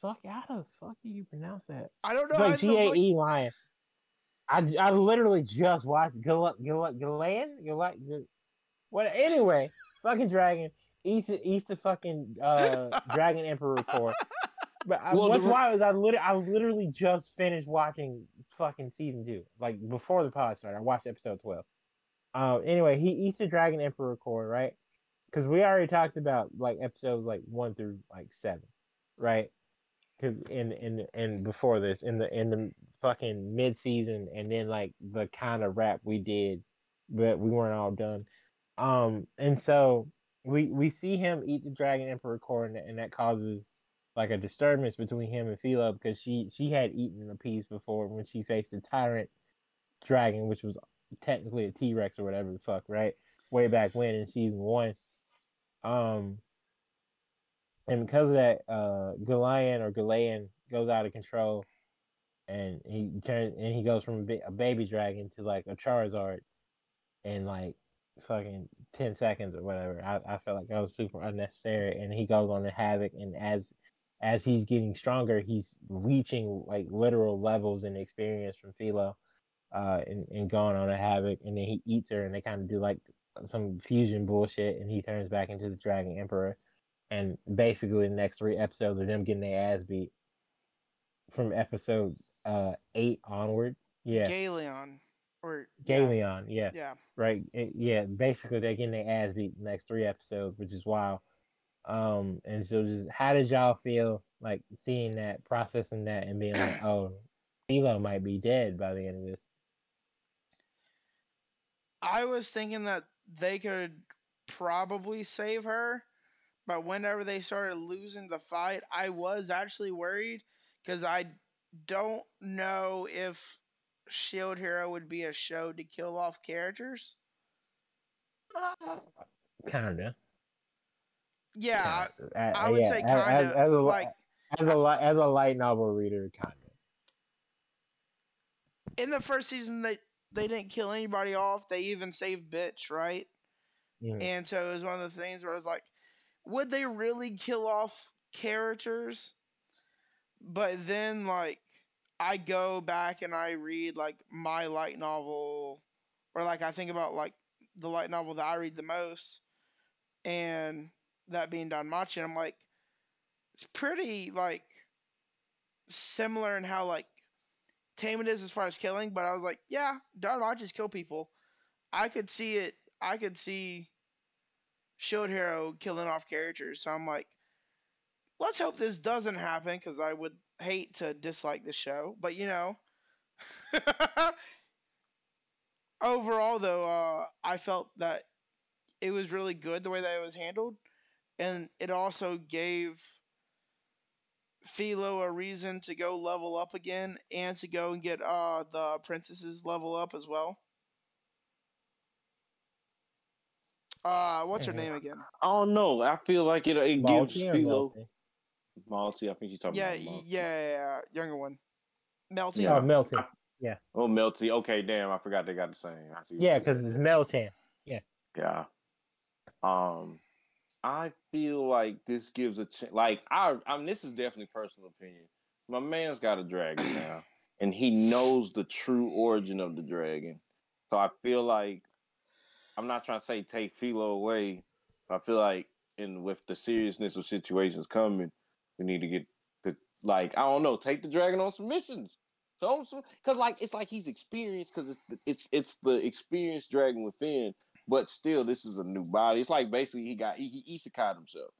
fuck, how the fuck do you pronounce that?
I don't know.
It's like
the
G A
fuck-
E Lion. I, I literally just watched Gal Gal Galen Gal what anyway fucking dragon eats the- eats the fucking uh dragon emperor core. But I,
Well, the
what's
re-
wild is I literally I literally just finished watching fucking season two like before the pod started. I watched episode twelve. Uh, anyway, he eats the dragon emperor core right because we already talked about like episodes like one through like seven, right? Cause in in and before this in the in the fucking mid season and then like the kind of rap we did, but we weren't all done. Um, and so we we see him eat the dragon emperor core and, that causes like a disturbance between him and Philo because she she had eaten a piece before when she faced the tyrant dragon, which was technically a T Rex or whatever the fuck, right? Way back when in season one. Um, and because of that, uh, Galion or Galion goes out of control, and he turns and he goes from a baby dragon to like a Charizard, and like fucking ten seconds or whatever. I, I felt like that was super unnecessary, and he goes on to Havoc, and as as he's getting stronger, he's reaching like literal levels and experience from Philo, uh, and, and going on a Havoc, and then he eats her, and they kind of do like some fusion bullshit, and he turns back into the Dragon Emperor and basically the next three episodes are them getting their ass beat from episode uh eight onward. Yeah,
Galeon or
Galeon. Yeah,
Yeah.
right. It- yeah, basically they're getting their ass beat the next three episodes, which is wild. Um, and so just how did y'all feel like seeing that, processing that, and being like, oh, Philo might be dead by the end of this?
I was thinking that they could probably save her, but whenever they started losing the fight, I was actually worried because I don't know if Shield Hero would be a show to kill off characters.
Kinda.
Yeah, I,
Kinda. Uh,
I would
yeah,
say
as-
kinda.
as a,
like
as a li- as a light novel reader, kinda.
in the first season they they didn't kill anybody off. They even saved bitch, right?
Mhm.
And so it was one of the things where I was like, would they really kill off characters? But then like I go back and I read like my light novel or like I think about like the light novel that I read the most and that being Danmachi and I'm like it's pretty like similar in how like tame it is as far as killing, but I was like, yeah, Danmachi's kill people. I could see it I could see Shield Hero killing off characters. So I'm like, let's hope this doesn't happen because I would hate to dislike the show. But you know, overall though, uh, I felt that it was really good the way that it was handled, and it also gave Philo a reason to go level up again and to go and get uh the apprentices level up as well. Uh, what's her name again?
I don't know. I feel like it, it gives Philo
Melty?
Malty. I think you're talking
Yeah,
about Malty.
yeah, yeah, yeah, younger one. Melty.
Yeah.
Oh, Melton.
Oh, Melty. Okay, damn. I forgot they got the same. I see
Yeah, because it's Melton.
Yeah. Yeah. Um, I feel like this gives a ch- like I. I mean, this is definitely personal opinion. My man's got a dragon now, and he knows the true origin of the dragon. So I feel like I'm not trying to say take Philo away. But I feel like, in with the seriousness of situations coming, we need to get the like I don't know, take the dragon on some missions. So, because like it's like he's experienced because it's the, it's it's the experienced dragon within, but still this is a new body. It's like basically he got he, he isekai himself.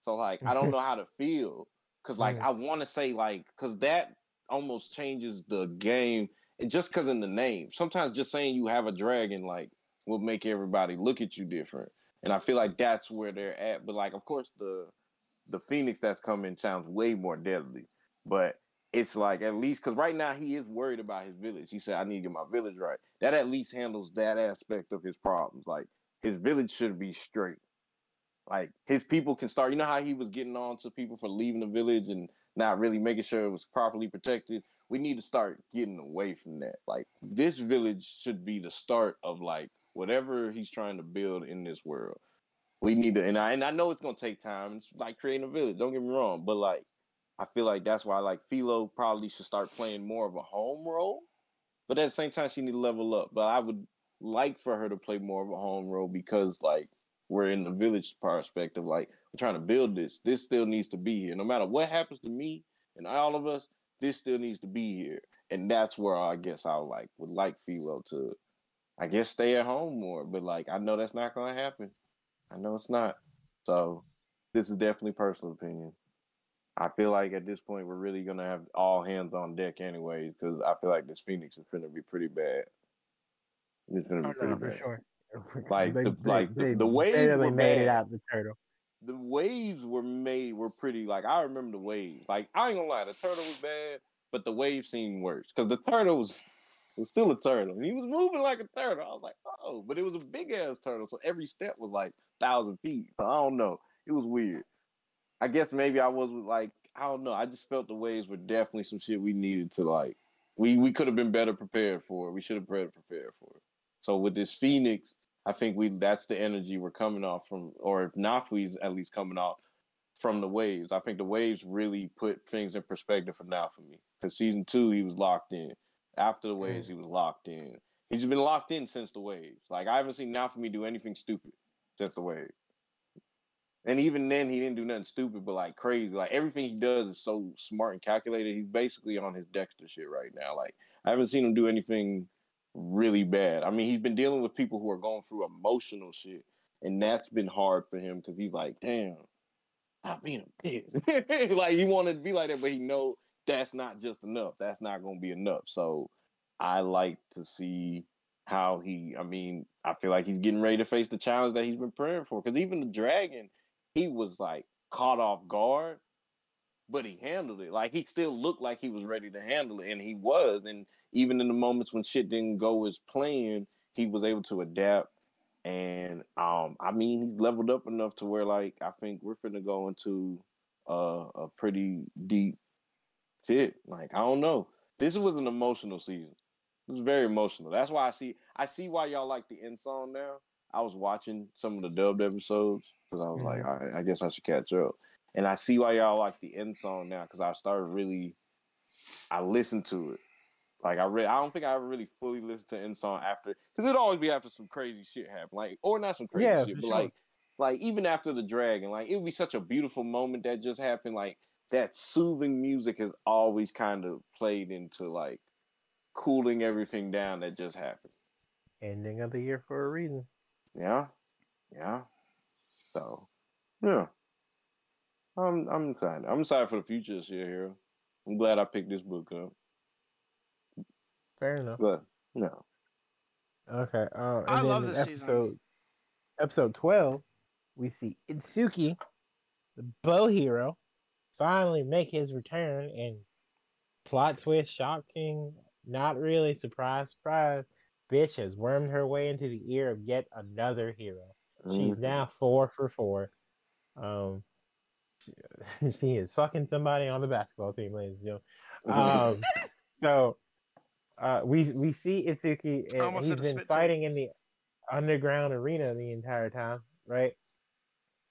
So like I don't know how to feel because like. I want to say like because that almost changes the game. And just because in the name, sometimes just saying you have a dragon like will make everybody look at you different. And I feel like that's where they're at. But like, of course, the the phoenix that's coming sounds way more deadly. But it's like at least because right now he is worried about his village. He said, "I need to get my village right." That at least handles that aspect of his problems. Like his village should be straight. Like his people can start. You know how he was getting on to people for leaving the village and not really making sure it was properly protected. We need to start getting away from that. Like this village should be the start of like whatever he's trying to build in this world. We need to, and I and I know it's gonna take time. It's like creating a village. Don't get me wrong, but like I feel like that's why like Philo probably should start playing more of a home role. But at the same time, she need to level up. But I would like for her to play more of a home role because like we're in the village perspective. Like we're trying to build this. This still needs to be here. No matter what happens to me and all of us, this still needs to be here. And that's where I guess I like would like Philo to, I guess, stay at home more. But like I know that's not gonna happen. I know it's not. So this is definitely personal opinion. I feel like at this point we're really gonna have all hands on deck anyways, because I feel like this Phoenix is gonna be pretty bad. It's gonna be
Oh,
pretty
no, for
bad.
sure.
Like the- like the-
they
the waves
barely
were
made it
bad.
out the turtle.
The waves were made were pretty like I remember the waves. Like I ain't gonna lie, the turtle was bad, but the waves seemed worse because the turtle was was still a turtle. And he was moving like a turtle. I was like, oh, but it was a big ass turtle. So every step was like thousand feet. So I don't know. It was weird. I guess maybe I was like, I don't know. I just felt the waves were definitely some shit we needed to like. We we could have been better prepared for. It. We should have better prepared for it. So with this Phoenix, I think we that's the energy we're coming off from, or if Naofumi's at least coming off from the waves. I think the waves really put things in perspective for Naofumi. Because season two, he was locked in. After the waves, mm. he was locked in. He's been locked in since the waves. Like I haven't seen now for me do anything stupid since the way. And even then, he didn't do nothing stupid, but like crazy. Like everything he does is so smart and calculated. He's basically on his Dexter shit right now. Like I haven't seen him do anything really bad. I mean, he's been dealing with people who are going through emotional shit, and that's been hard for him because he's like, damn, I'm being a bitch. like he wanted to be like that, but he know that's not just enough. That's not going to be enough. So I like to see how he. I mean, I feel like he's getting ready to face the challenge that he's been praying for. Because even the dragon, he was like caught off guard, but he handled it. Like he still looked like he was ready to handle it, and he was. And even in the moments when shit didn't go as planned, he was able to adapt. And um, I mean, he's leveled up enough to where like I think we're gonna go into uh, a pretty deep shit. Like I don't know. This was an emotional season. It was very emotional. That's why I see I see why y'all like the end song now. I was watching some of the dubbed episodes because I was mm-hmm. like, all right, I guess I should catch up. And I see why y'all like the end song now because I started really, I listened to it. Like I read, I don't think I ever really fully listened to end song after because it'd always be after some crazy shit happen, like or not some crazy yeah, shit, but sure. like, like even after the dragon, like it would be such a beautiful moment that just happened. Like that soothing music has always kind of played into like cooling everything down that just happened.
Ending of the year for a reason.
Yeah, yeah. So, yeah. I'm I'm excited. I'm excited for the future this year, here. I'm glad I picked this book up.
Fair enough.
But no.
Okay. Uh,
I love this
episode,
season.
Episode twelve, we see Itsuki, the bow hero, finally make his return and plot twist shocking not really surprise surprise. Bitch has wormed her way into the ear of yet another hero. Mm-hmm. she's now four for four. Um she, she is fucking somebody on the basketball team ladies and gentlemen. Um so uh we we see itsuki and he's been fighting in the underground arena the entire time right?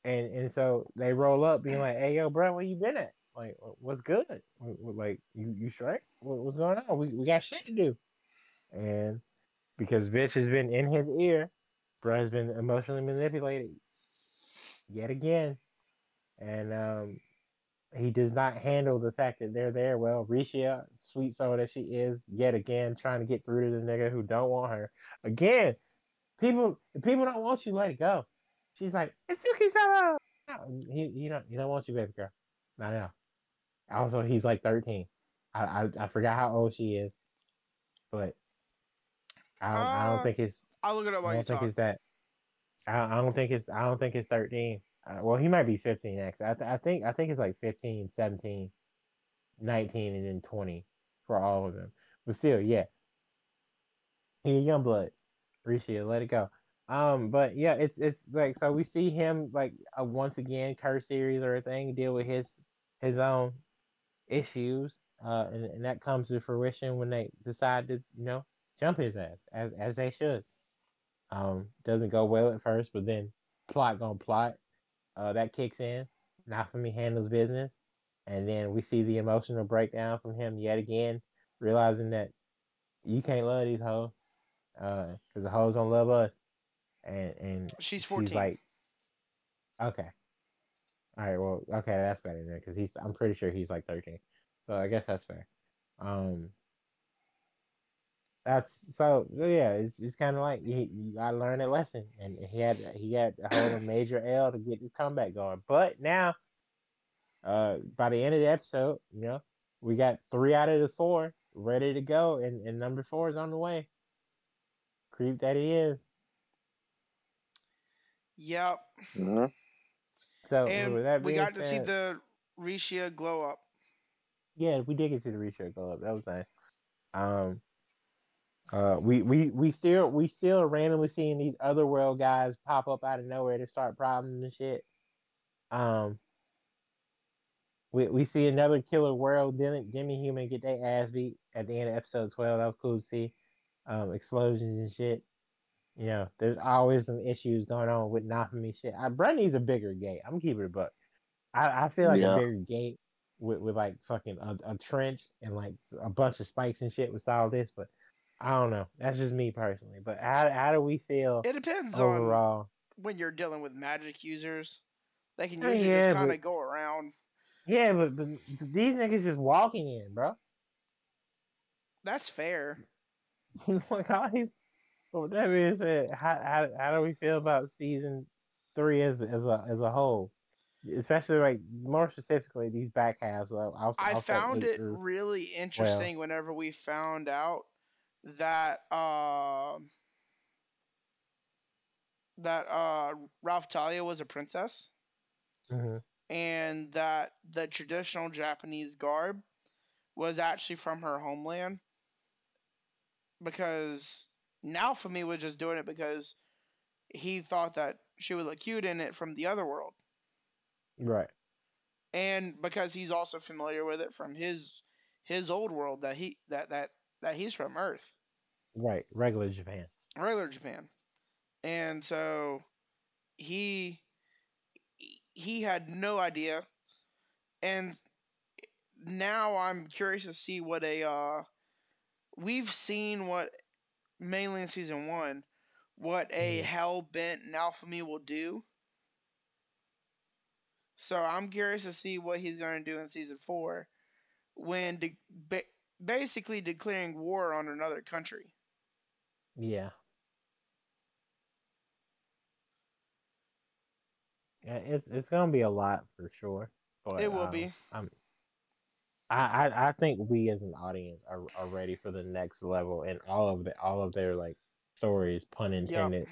And and so they roll up being like, "Hey, yo, bro, where you been at? Like, what's good? Like, you you straight? What's going on? We we got shit to do." And because bitch has been in his ear, bro has been emotionally manipulated yet again, and um, he does not handle the fact that they're there well. Risha, sweet soul that she is, yet again trying to get through to the nigga who don't want her. Again, people people don't want you, let it go. She's like, it's Itsuki-sama. He, he don't, he don't want you, baby girl. I know. Also, he's like 13. I, I, I forgot how old she is, but I don't, uh, I don't uh, think it's.
I'll look it up while I don't
think
talk.
it's that. I, I don't think it's. I don't think it's 13. Uh, well, he might be 15 actually. I, th- I think I think it's like 15, 17, 19, and then 20 for all of them. But still, yeah. He a young blood. Appreciate it. Let it go. Um, but yeah, it's it's like so we see him like a once again curse series or a thing deal with his his own issues, uh, and, and that comes to fruition when they decide to you know jump his ass as as they should. Um, doesn't go well at first, but then plot gonna plot. Uh, that kicks in. Naofumi handles business, and then we see the emotional breakdown from him yet again, realizing that you can't love these hoes, uh, because the hoes don't love us and and
she's 14.
She's like, okay, all right, well, okay, that's better then, because he's I'm pretty sure he's like 13, so I guess that's fair. Um, that's so yeah, it's just kind of like you, you gotta learn a lesson, and he had he had to hold a major L to get his comeback going, but now, uh, by the end of the episode, you know, we got three out of the four ready to go, and, and number four is on the way. Creep that he is.
Yep.
Mm-hmm.
So
and we got to see the Risha glow up.
Yeah, we did get to see the Risha glow up. That was nice. Um, Uh, we we we still we still randomly seeing these other world guys pop up out of nowhere to start problems and shit. Um, we we see another killer world demi, demi human get their ass beat at the end of episode twelve. That was cool to see. Um, explosions and shit. You know, there's always some issues going on with Naofumi shit. I, Brett needs a bigger gate. I'm keeping it a buck. I, I feel like
Yeah.
a bigger gate with, with like fucking a, a trench and like a bunch of spikes and shit with all this, but I don't know. That's just me personally. But how how do we feel
It depends on
overall?
when you're dealing with magic users. They can
Oh,
usually
yeah,
just kind of go around.
Yeah, but, but these niggas just walking in, bro.
That's fair.
like all these. Well, that being said, how, how how do we feel about season three as as a as a whole? Especially like more specifically these back halves. I'll, I'll,
I
I'll
found it
through-
really interesting whenever we found out that um that uh Raphtalia was a princess
Mhm.
and that the traditional Japanese garb was actually from her homeland because Naofumi was just doing it because he thought that she would look cute in it from the other world
Right.
and because he's also familiar with it from his his old world that he that that that he's from Earth,
Right. Regular Japan.
regular Japan, and so he he had no idea, and now I'm curious to see what a uh we've seen what mainly in season one what a
Mhm.
hell bent Naofumi will do. So I'm curious to see what he's going to do in season four when de- ba- basically declaring war on another country.
Yeah. Yeah, it's it's gonna be a lot for sure. But,
it will
um,
be.
I'm, I, I I think we as an audience are, are ready for the next level and all of the all of their like stories, pun intended.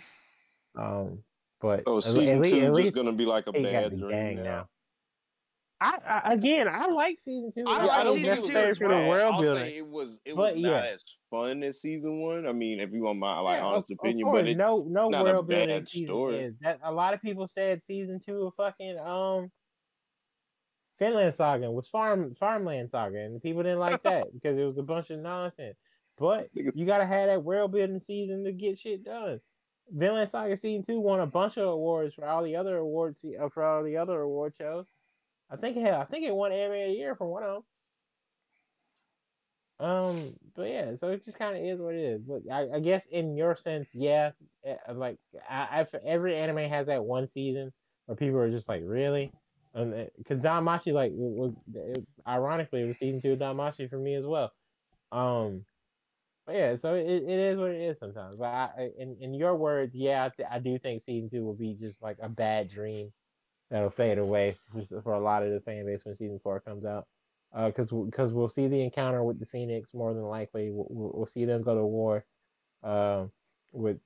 Um, but
Oh, season
at,
two
at
just
least
gonna be like a bad dream
gang
now.
now. I, I again, I like season two.
I
It's
like
not
don't
season
think
two
necessary
as
for
well.
the world
I'll
building.
say it was it
But,
was not
yeah.
as fun as season one. I mean, if you want my like
Yeah,
honest
of, of
opinion,
course,
but it,
no no
not a
world building
bad story.
is that a lot of people said season two of fucking um Vinland Saga was farm farmland saga and people didn't like that because it was a bunch of nonsense. But you gotta have that world building season to get shit done. Vinland Saga season two won a bunch of awards for all the other awards uh, for all the other award shows. I think it had, I think it won anime of the year for one of them. Um, but yeah, so it just kind of is what it is. But I, I guess in your sense, yeah, eh, like I, I, every anime has that one season where people are just like, really, because Danmachi like was, it, ironically, it was season two of Danmachi for me as well. Um, but yeah, so it, it is what it is sometimes. But I, in in your words, yeah, I, th- I do think season two will be just like a bad dream that'll fade away for, a lot of the fan base when season four comes out. Because because we'll see the encounter with the Phoenix more than likely. We'll, we'll, see them go to war uh, with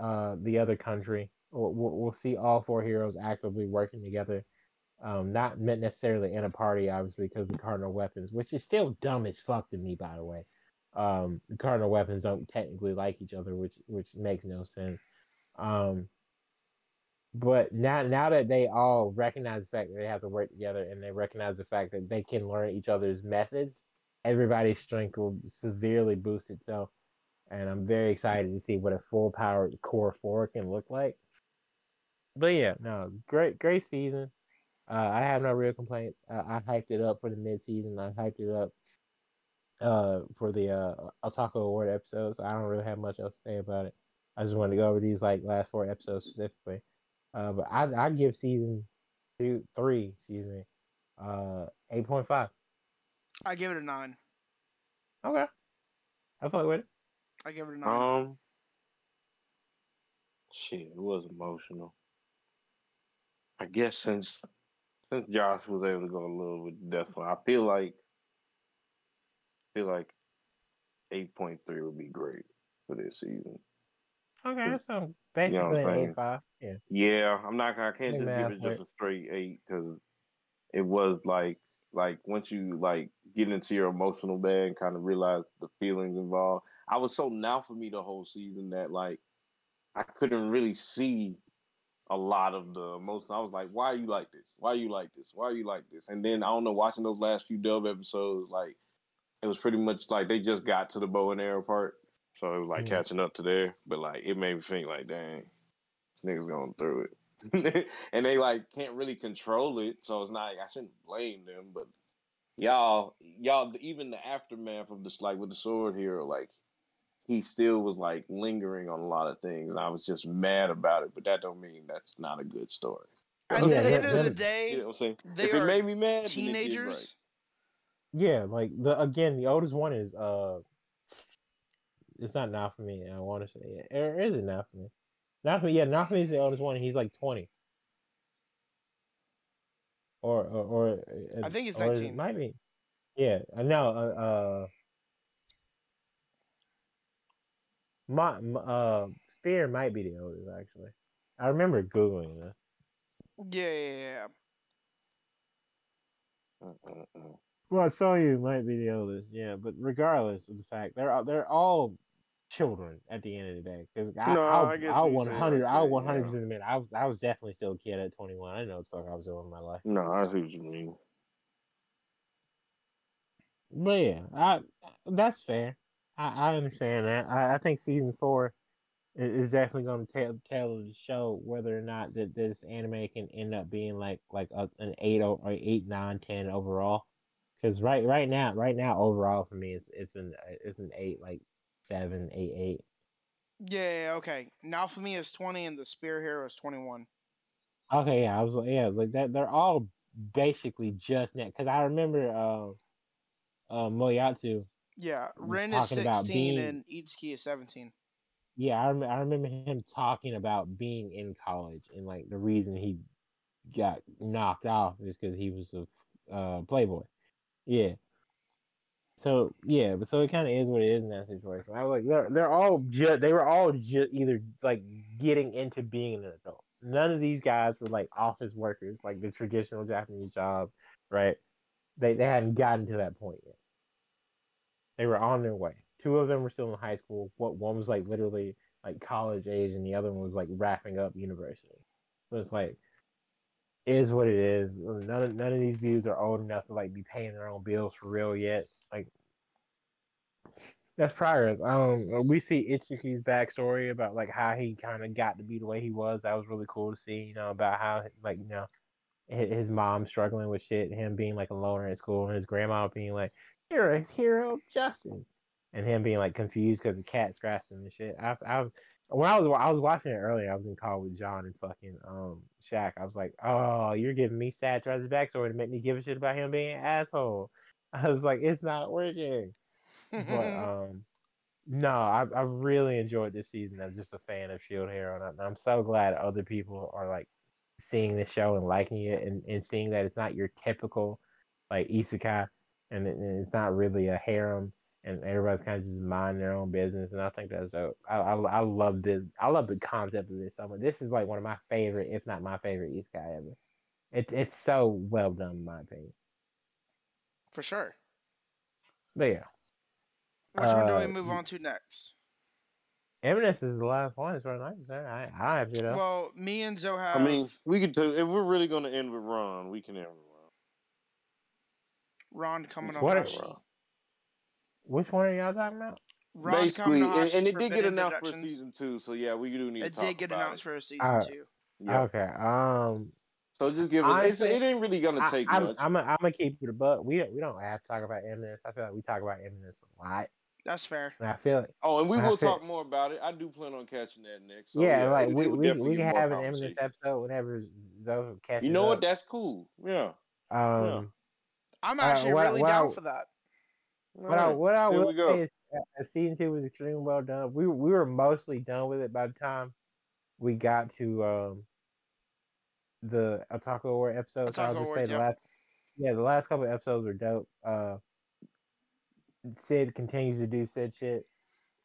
uh, the other country. We'll we'll see all four heroes actively working together. Um, not meant necessarily in a party, obviously, because the cardinal weapons, which is still dumb as fuck to me, by the way. Um, the cardinal weapons don't technically like each other, which which makes no sense. Um, but now now that they all recognize the fact that they have to work together and they recognize the fact that they can learn each other's methods, everybody's strength will severely boost itself. And I'm very excited to see what a full powered core four can look like. But yeah, no, great great season. Uh, I have no real complaints. Uh, I hyped it up for the mid season. I hyped it up uh, for the uh, Otaku Award episode, so I don't really have much else to say about it. I just wanted to go over these like last four episodes specifically. Uh, but I I give season two, three, excuse me, uh, eight point five.
I give it a nine.
Okay, I fuck with it.
I give it a nine.
Um, shit, it was emotional. I guess since since Josh was able to go a little bit death one, I feel like feel like eight point three would be great for this season.
Okay, so basically
what I'm
an eight five. Yeah,
Yeah, I'm not. I can't just give it just a straight eight because it was like like once you like get into your emotional bag and kind of realize the feelings involved. I was so now for me the whole season that like I couldn't really see a lot of the emotion. I was like, why are you like this? Why are you like this? Why are you like this? And then I don't know, watching those last few Dove episodes, like it was pretty much like they just got to the bow and arrow part. So it was like
Mhm.
catching up to there. But like it made me think like, dang, niggas going through it. and they like can't really control it. So it's not like I shouldn't blame them, but y'all, y'all, even the aftermath of this, like with the sword hero, like he still was like lingering on a lot of things, and I was just mad about it. But that don't mean that's not a good story.
At
Yeah,
the
that-
end of the
that-
day,
You know what I'm saying?
they
if it
are
made me mad, then it did
teenagers.
Yeah, like the again, the oldest one is uh, it's not Naofumi. I want to say, it. or is it Naofumi? Not for me. Yeah, Naofumi is the oldest one. He's like twenty. Or or, or
I think he's
or it
19.
Might be. Yeah, I know. Uh, uh, my, uh, Spear might be the oldest actually. I remember googling this.
Yeah, yeah, yeah.
Mm-mm-mm.
Well, I saw you might be the oldest, yeah. But regardless of the fact, they're all- they're all children at the end of the day. Because I,
No,
I'll,
I guess
I'll
when you
one
say it
hundred, I'll one hundred percent admit, I was I was definitely still a kid at twenty one. I didn't know what the fuck I was doing in my life.
No, I see what you mean.
But yeah, I that's fair. I, I understand that. I, I think season four is definitely going to tell tell the show whether or not that this anime can end up being like like a, an eight or eight nine ten overall. Because right right now right now overall for me it's it's an it's an eight like seven eight eight.
Yeah, okay. Naofumi it's 20 and the Spear Hero is 21.
Okay, yeah, I was like yeah like that they're all basically just net because I remember uh uh Motoyasu
Yeah, Ren is 16
about being-
and Itsuki is 17.
Yeah, I, rem- I remember him talking about being in college and like the reason he got knocked off is because he was a uh, playboy. Yeah. So yeah, but so it kind of is what it is in that situation. I was like, they're they're all just they were all just either like getting into being an adult. None of these guys were like office workers, like the traditional Japanese job, right? They they hadn't gotten to that point yet. They were on their way. Two of them were still in high school. What one was like literally like college age, and the other one was like wrapping up university. So it's like, is what it is. None of, none of these dudes are old enough to like be paying their own bills for real yet. Like that's progress. Um, we see Itsuki's backstory about like how he kind of got to be the way he was. That was really cool to see. You know about how like you know his mom struggling with shit, him being like a loner at school, and his grandma being like, "You're a hero, Justin," and him being like confused because the cat scratched him and shit. I, I when I was I was watching it earlier, I was in call with John and fucking um Shaq. I was like, "Oh, you're giving me sad Travis backstory to make me give a shit about him being an asshole." I was like, "It's not working." but um no I, I really enjoyed this season i'm just a fan of shield hero and I- i'm so glad other people are like seeing the show and liking it and, and seeing that it's not your typical like isekai and, it, it's not really a harem and everybody's kind of just minding their own business and i think that's dope i i, I love this i love the concept of this so much this is like one of my favorite if not my favorite isekai ever it, it's so well done in my opinion
For sure.
but yeah
Which one do
Uh,
we move on to next?
Eminence is the last one, as far as I'm concerned. I, I have you know.
Well, me and Zoe have.
I mean, we could do if we're really going to end with Ron, we can end with
Ron coming on
What
Ron.
Hashi.
Which one are y'all talking about?
Ron
Basically, and, and it did get
Forbidden
announced for season two, so yeah, we do need
It
to talk
did get announced
it.
for a season
Uh,
two.
Yeah.
Okay. Um,
So just give us. It's,
Honestly,
it ain't really gonna take
I'm
much.
I'm gonna keep it a buck. We don't we don't have to talk about Eminence. I feel like we talk about Eminence a lot,
That's fair.
and I feel like
oh, and we will talk more about it. I do plan on catching that next. So,
yeah, like
it-
we
it
we,
definitely
we
get
can have an Eminence episode whenever Zoe catches
You know what?
up.
That's cool. Yeah.
Um,
I'm
Uh,
actually
what-
really
what
down
I-
for that.
what I
Alright,
what I will
go.
say is uh, season two was extremely well done. We we were mostly done with it by the time we got to um the Otaku War episode. So I'll just say
Awards,
the last yeah the last couple episodes were dope. Uh, Sid continues to do Sid shit.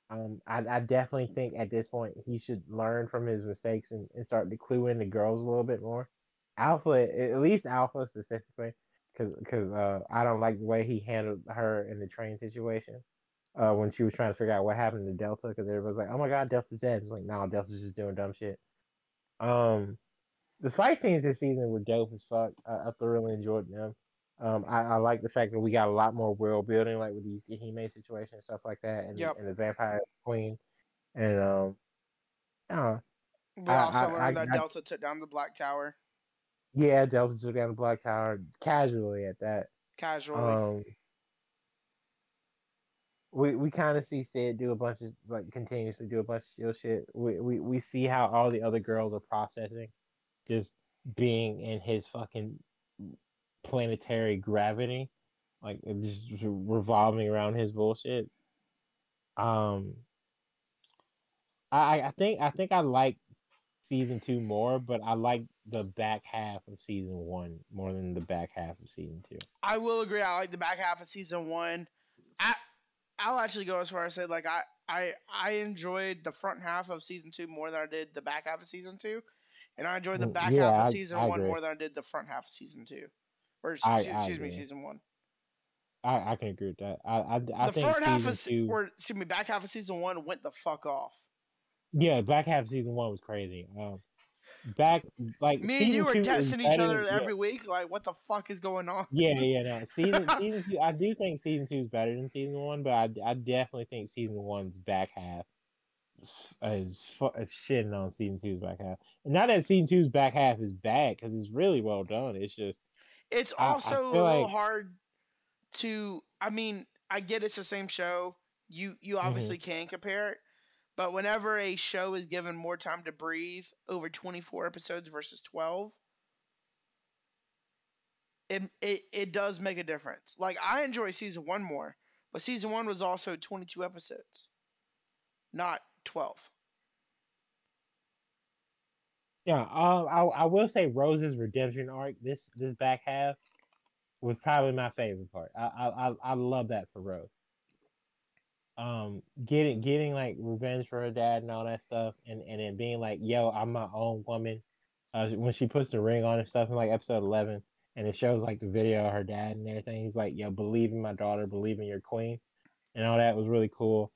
Um, I, I definitely think at this point he should learn from his mistakes and, and start to clue in the girls a little bit more. Alpha, at least Alpha specifically, because because uh, I don't like the way he handled her in the train situation. uh, when she was trying to figure out what happened to Delta because everybody's like, "Oh my God, Delta's dead." It's like, no, Delta's just doing dumb shit. Um, the fight scenes this season were dope as fuck. I, I thoroughly enjoyed them. Um, I, I like the fact that we got a lot more world building, like with the Yukihime situation and stuff like that, and,
Yep.
and the Vampire Queen, and um, uh,
We
I-
also learned that Delta took down the Black Tower
yeah, Delta took down the Black Tower casually at that.
casually.
Um, we we kind of see Sid do a bunch of like continuously do a bunch of shit. We we we see how all the other girls are processing, just being in his fucking planetary gravity, like just revolving around his bullshit. Um, I I think I think I like season two more, but I like the back half of season one more than the back half of season two.
I will agree. I like the back half of season one. I I'll actually go as far as say like I I I enjoyed the front half of season two more than I did the back half of season two, and I enjoyed the
Mm,
back
yeah,
half of season
I
one
agree.
more than I did the front half of season two, or
I-
excuse,
I
excuse me, season one.
I, I can agree with that. I I, I
the
think
front half of
two,
or excuse me, back half of season one went the fuck off.
yeah, back half of season one was crazy. Um, back like
Me and you were testing each other
than-
every week, like what the fuck is going on?
Yeah, yeah, yeah. No, season season two. I do think season two is better than season one, but I, I definitely think season one's back half is fu- shitting on season two's back half. And not that season two's back half is bad because it's really well done. It's just
It's
I- I
also a little
like-
hard to. I mean, I get it's the same show. You you
Mm-hmm.
obviously can compare it, but whenever a show is given more time to breathe over 24 episodes versus 12, it it it does make a difference. Like I enjoy season one more, but season one was also 22 episodes, not 12.
Yeah, um, I I will say Rose's redemption arc this this back half was probably my favorite part. I I I, I love that for Rose. Um, getting getting like revenge for her dad and all that stuff, and and then being like, "Yo, I'm my own woman." Uh, when she puts the ring on and stuff in like episode eleven, and it shows like the video of her dad and everything. He's like, "Yo, believe in my daughter, believe in your queen," and all that was really cool.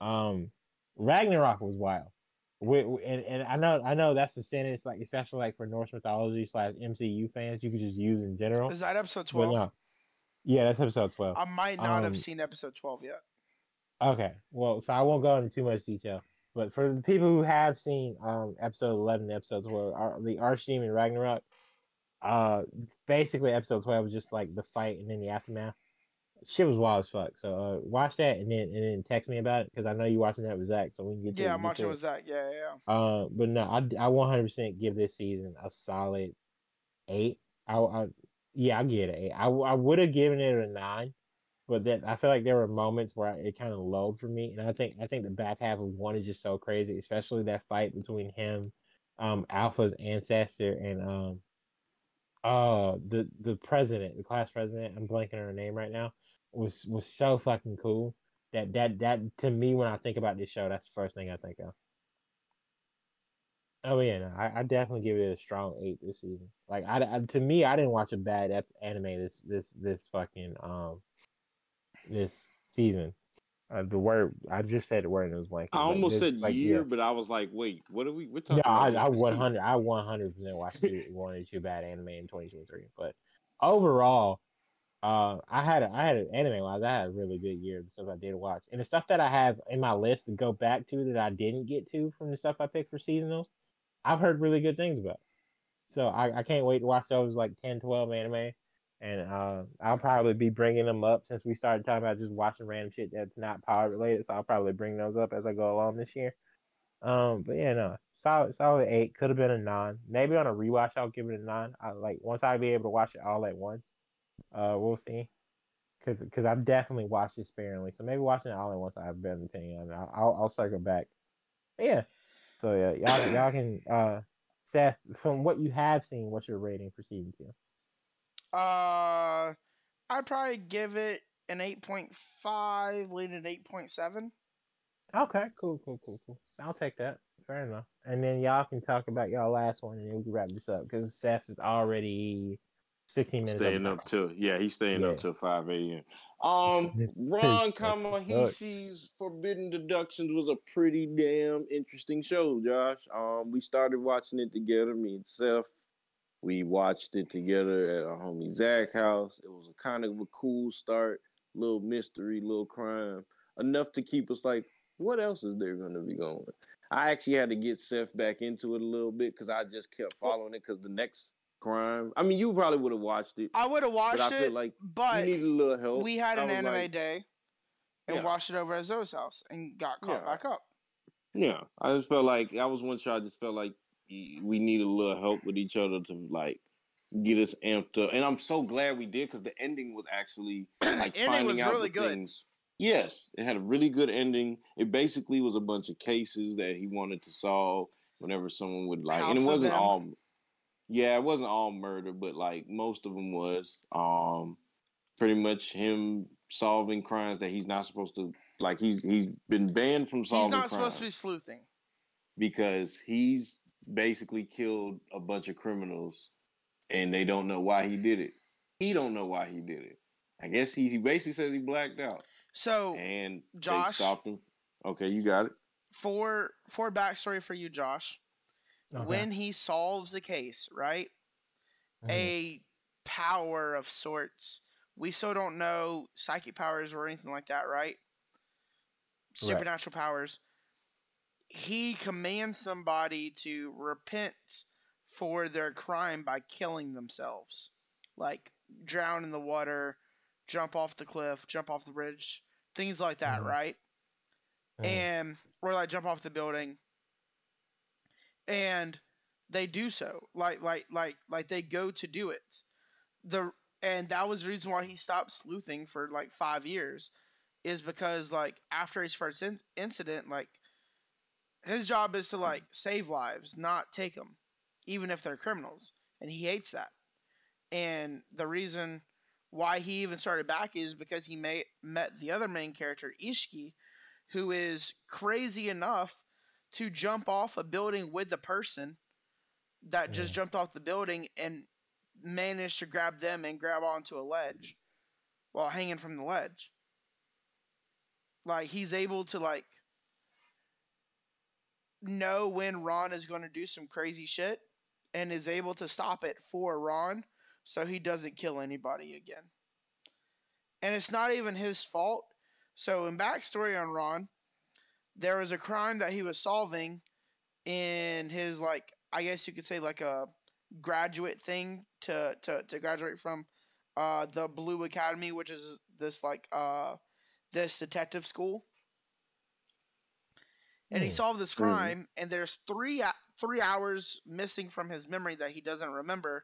Um, Ragnarok was wild. We, and, and I know I know that's the sentence like especially like for Norse mythology slash MCU fans you could just use in general.
Is that episode 12?
no. Yeah, that's episode twelve.
I might not
Um,
have seen episode 12 yet.
Okay, well, so I won't go into too much detail, but for the people who have seen um episode eleven, episode twelve, Ar- the Archdemon Ragnarok, uh, basically episode twelve was just like the fight and then the aftermath. Shit was wild as fuck. So uh, watch that and then and then text me about it because I know you're watching that with Zach, so we can get
Yeah, I'm watching with Zach. Yeah, yeah, yeah.
Uh, but no, I I 100% give this season a solid eight. I, I yeah, I get it. I I would have given it a nine, but that I feel like there were moments where it kind of lulled for me, and I think I think the back half of one is just so crazy, especially that fight between him, um, Alpha's ancestor, and um, uh, the the president, the class president. I'm blanking on her name right now. Was was so fucking cool. That that that to me when I think about this show, that's the first thing I think of. Oh yeah, no, I, I definitely give it a strong eight this season. Like I, I- to me, I didn't watch a bad ep- anime this this this fucking um this season. Uh, the word I just said the word and it was blank.
I almost said year, but I was like, wait, what are we? We're talking
Yeah, I, I one hundred, I one hundred percent watched one or two bad anime in twenty twenty three. But overall, uh, I had a, I had an anime wise, I had a really good year. The stuff I did watch, and the stuff that I have in my list to go back to that I didn't get to from the stuff I picked for seasonals, I've heard really good things about. So I, I can't wait to watch those like 10, 12 anime. And uh, I'll probably be bringing them up since we started talking about just watching random shit that's not power related. So I'll probably bring those up as I go along this year. Um, but yeah, no, solid, solid eight. Could have been a nine. Maybe on a rewatch, I'll give it a nine. I like once I be able to watch it all at once. Uh, we'll see. Cause, cause I've definitely watched it sparingly. So maybe watching it all at once, I have a better opinion. on it. I'll, I'll, circle back. Yeah. So yeah, y'all, y'all can. Uh, Seth, from what you have seen, what's your rating for season two?
Uh, I'd probably give it an 8.5, leaning at 8.7.
Okay, cool, cool, cool, cool. I'll take that. Fair enough. And then y'all can talk about y'all last one, and then we can wrap this up because Seth is already 15 minutes.
Staying up till yeah, he's staying yeah. up till 5 a.m. Um, Ron Kamonohashi's Forbidden Deductions was a pretty damn interesting show, Josh. Um, we started watching it together, me and Seth. We watched it together at our homie Zach house. It was a kind of a cool start, little mystery, little crime, enough to keep us like, what else is there going to be going? I actually had to get Seth back into it a little bit because I just kept following it because the next crime. I mean, you probably would have watched it.
I would have watched it. but I feel
it, like
but
you needed a little help.
We had an anime like, day and yeah. watched it over at Zoe's house and got caught yeah. back up.
Yeah, I just felt like I was one shot. I just felt like we need a little help with each other to like get us amped up. And I'm so glad we did because the ending was actually like finding was out really good. things. Yes, it had a really good ending. It basically was a bunch of cases that he wanted to solve whenever someone would like, House and it wasn't all yeah, it wasn't all murder, but like most of them was. Um, pretty much him solving crimes that he's not supposed to. Like he's he's been banned from solving. He's not crimes
supposed to be sleuthing
because he's basically killed a bunch of criminals, and they don't know why he did it. He don't know why he did it. I guess he, he basically says he blacked out.
So
and
Josh
stopped him. Okay, you got it.
For for backstory for you, Josh okay. when he solves a case, right? Mm-hmm. A power of sorts. We still don't know psychic powers or anything like that, right? Supernatural right. powers. He commands somebody to repent for their crime by killing themselves. Like drown in the water, jump off the cliff, jump off the bridge, things like that, mm-hmm. right? Mm-hmm. And or like jump off the building, and they do so like like like like they go to do it the and that was the reason why he stopped sleuthing for like five years is because like after his first in- incident like his job is to hmm. like save lives not take them even if they're criminals and he hates that. And the reason why he even started back is because he may, met the other main character Isshiki who is crazy enough to jump off a building with the person that just jumped off the building and managed to grab them and grab onto a ledge while hanging from the ledge. Like he's able to like know when Ron is going to do some crazy shit and is able to stop it for Ron so he doesn't kill anybody again. And it's not even his fault. So in backstory on Ron, there was a crime that he was solving in his like I guess you could say like a graduate thing to to, to graduate from uh, the Blue Academy, which is this like uh, this detective school. And he hmm. solved this crime, mm. and there's three three hours missing from his memory that he doesn't remember.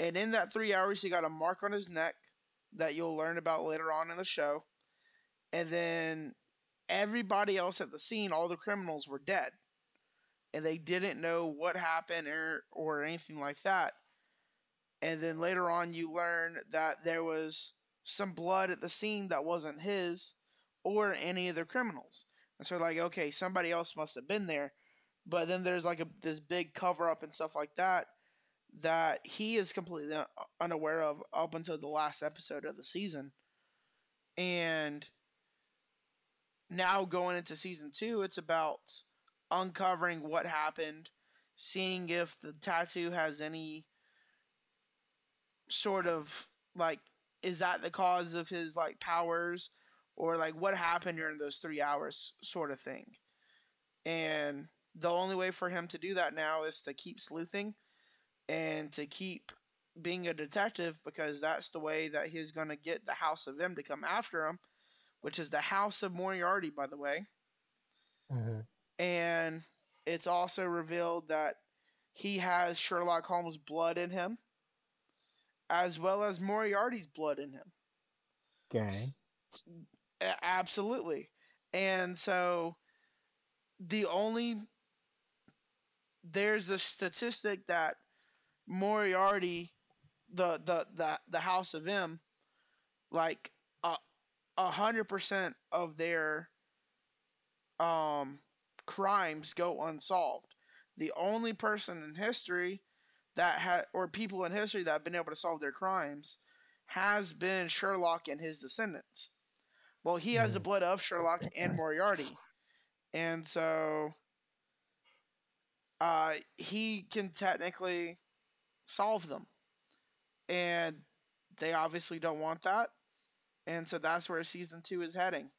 And in that three hours, he got a mark on his neck that you'll learn about later on in the show. And then everybody else at the scene, all the criminals were dead. And they didn't know what happened or, or anything like that. And then later on, you learn that there was some blood at the scene that wasn't his or any of the criminals. So, like, okay, somebody else must have been there. But then there's like a, this big cover up and stuff like that that he is completely unaware of up until the last episode of the season. And now going into season two, it's about uncovering what happened, seeing if the tattoo has any sort of like is that the cause of his like powers or like what happened during those three hours sort of thing and the only way for him to do that now is to keep sleuthing and to keep being a detective because that's the way that he's going to get the house of m to come after him which is the House of Moriarty, by the way. Mm-hmm. And it's also revealed that he has Sherlock Holmes' blood in him, as well as Moriarty's blood in him.
Okay.
Absolutely. And so the only there's a statistic that Moriarty, the the the the House of M, like a hundred percent of their um, crimes go unsolved. The only person in history that had or people in history that have been able to solve their crimes has been Sherlock and his descendants. Well, he has the
Mm.
blood of Sherlock and Moriarty, and so uh, he can technically solve them. And they obviously don't want that, and so that's where season two is heading,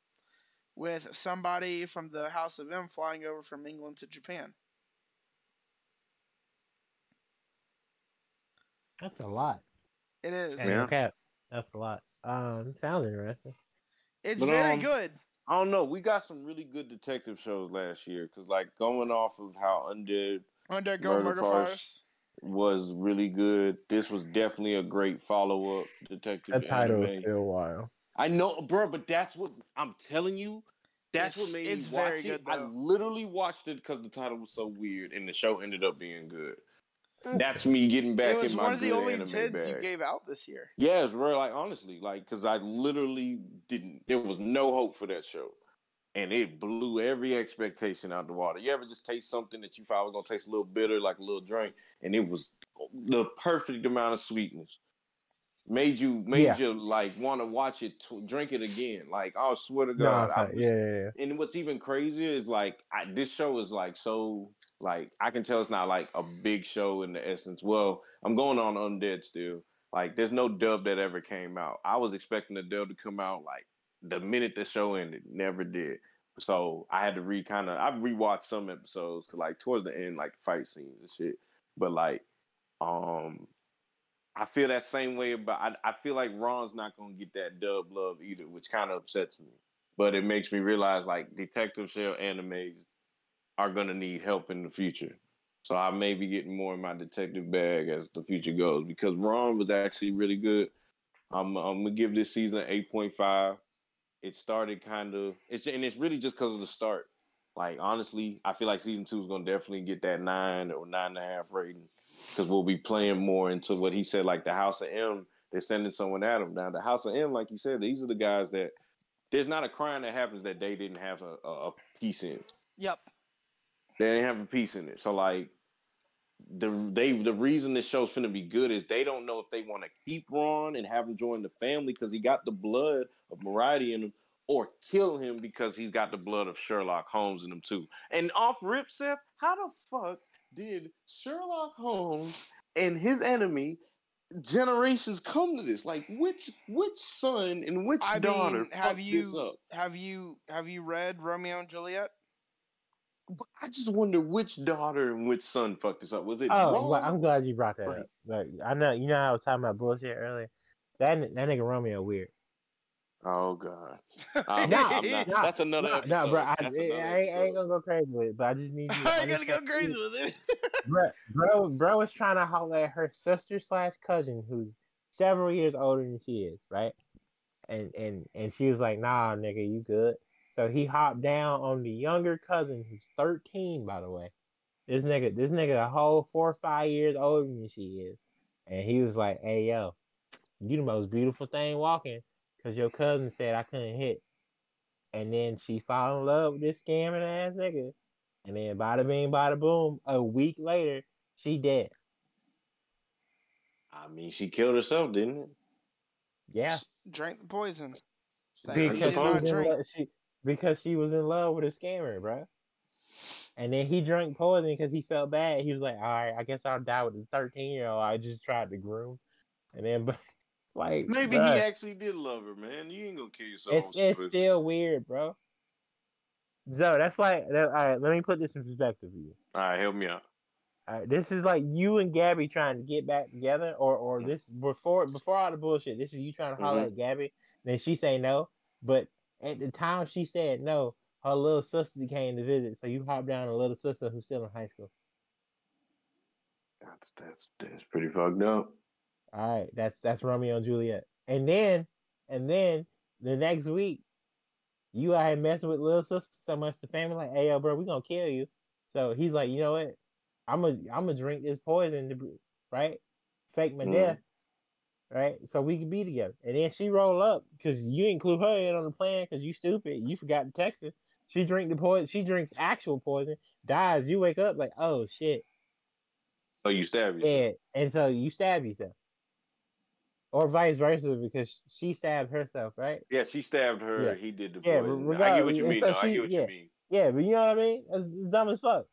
with somebody from the House of M flying over from England to Japan.
That's a lot.
It is.
Hey,
Yeah.
no cap. That's a lot. Um, sounds interesting.
It's
But,
very
um,
good.
I don't know. We got some really good detective shows last year because, like, going off of how Undead
Undergo
Murder
Murder,
Farce.
Farce.
was really good, this was definitely a great follow up detective
That title is still wild.
I know, bro, but that's what I'm telling you. That's
It's-
what made
it's
me watch
very
it.
good,
I literally watched it because the title was so weird, and the show ended up being good. Mm. That's me getting back
It was
in my
one of the only
anime
tids
bag.
you gave out this year.
Yeah, it's real. Like honestly, like because I literally didn't. There was no hope for that show, and it blew every expectation out the water. You ever just taste something that you thought was gonna taste a little bitter, like a little drink, and it was the perfect amount of sweetness. Made you made
Yeah.
you like want to watch it, drink it again. Like I swear to God, I was-
yeah, yeah, yeah.
and what's even crazier is like I, this show is like so like I can tell it's not like a big show in the essence. Well, I'm going on Undead still. Like there's no dub that ever came out. I was expecting the dub to come out like the minute the show ended. Never did. So I had to re kind of I rewatched some episodes to like towards the end, like fight scenes and shit. But like, um, I feel that same way about. I, I feel like Ron's not gonna get that dub love either, which kind of upsets me. But it makes me realize like Detective Shell animes are gonna need help in the future. So I may be getting more in my detective bag as the future goes because Ron was actually really good. I'm I'm gonna give this season an eight point five. It started kind of it's and it's really just because of the start. Like honestly, I feel like season two is gonna definitely get that nine or nine and a half rating because we'll be playing more into what he said, like the House of M. They're sending someone at him now. The House of M, like you said, these are the guys that there's not a crime that happens that they didn't have a, a, a piece in.
Yep.
They didn't have a piece in it. So like the they the reason this show's gonna be good is they don't know if they want to keep Ron and have him join the family because he got the blood of Moriarty in him, or kill him because he's got the blood of Sherlock Holmes in him too. And off rip, Seth, how the fuck did Sherlock Holmes and his enemy generations come to this? Like which which son and which
I
daughter
mean, have
fucked this
you
up?
have you have you read Romeo and Juliet?
But I just wonder which daughter and which son fucked this up. Was it
Oh, well, I'm glad you brought that
Right.
up. Like, I know you know how I was talking about bullshit earlier. That that nigga Romeo weird.
Oh God. I'm
Nah,
not-
nah,
that's another
Nah,
episode.
nah, bro, I,
That's
I,
another
ain't, I ain't gonna go crazy with it, but I just need you.
I ain't gonna go
understand-
crazy with it.
bro, bro, bro was trying to holler at her sister slash cousin, who's several years older than she is, right? And and and she was like, "Nah, nigga, you good." So he hopped down on the younger cousin, who's thirteen, by the way. This nigga, this nigga, a whole four or five years older than she is, and he was like, "Hey, yo, you the most beautiful thing walking, cause your cousin said I couldn't hit." And then she fell in love with this scamming ass nigga. And then bada bing, bada boom, a week later, she dead.
I mean, she killed herself, didn't it?
Yeah.
Drank the poison. That
Because
Because she, was in
drink.
lo- she, because she was in love with a scammer, bro. And then he drank poison because he felt bad. He was like, all right, I guess I'll die with the 13 year old I just tried to groom. And then, but, like,
Maybe
bruh,
he actually did love her, man. You ain't gonna kill yourself.
it's, it's still weird, bro. Joe, that's like, that, all right, let me put this in perspective for you.
All right, help me out.
All right, this is like you and Gabby trying to get back together, or or
Mm.
this before before all the bullshit. This is you trying to holler
Mhm.
at Gabby, then she say no, but at the time she said no, her little sister came to visit, so you hop down a little sister who's still in high school.
That's that's that's pretty fucked up.
All right, that's that's Romeo and Juliet, and then and then the next week, you here messing with little sister so much the family like, hey yo, bro, we gonna kill you. So he's like, you know what? I'm gonna I'm gonna drink this poison, to, right? Fake my
Mm.
death, right? So we can be together. And then she roll up because you include her in on the plan because you stupid. You forgot to text her. She drink the poison. She drinks actual poison. Dies. You wake up like, oh shit.
Oh, you stab yourself.
Yeah, and so you stab yourself, or vice versa because she stabbed herself, right?
Yeah, she stabbed her.
Yeah.
He did the
Yeah,
I get what you mean.
so
though. I get what
yeah.
you mean.
Yeah, but you know what I mean? It's, it's dumb as fuck.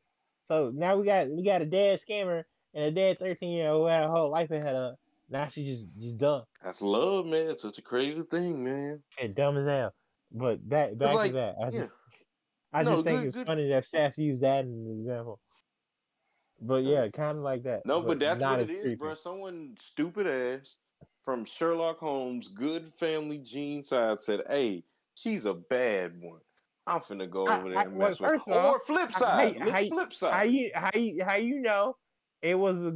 So now we got we got a dead scammer and a dead thirteen year old who had a whole life ahead of. her. Now she just just dumb.
That's love, man. It's such a crazy thing, man.
Shit, dumb as hell. But back back
like,
to that. I
Yeah.
just I
No,
just think
good-
it's
good.
funny that Seth used that as an example. But yeah, kind of like that.
No, but, that's what it is,
creepy.
bro. Someone stupid ass from Sherlock Holmes' good family gene side said, "Hey, she's a bad one. I'm finna go
I-
over there
I-
and
well,
mess with her."
first of all,
Or flip
I-
side.
hey,
Let's
hey,
flip side.
How you how you how you know it was a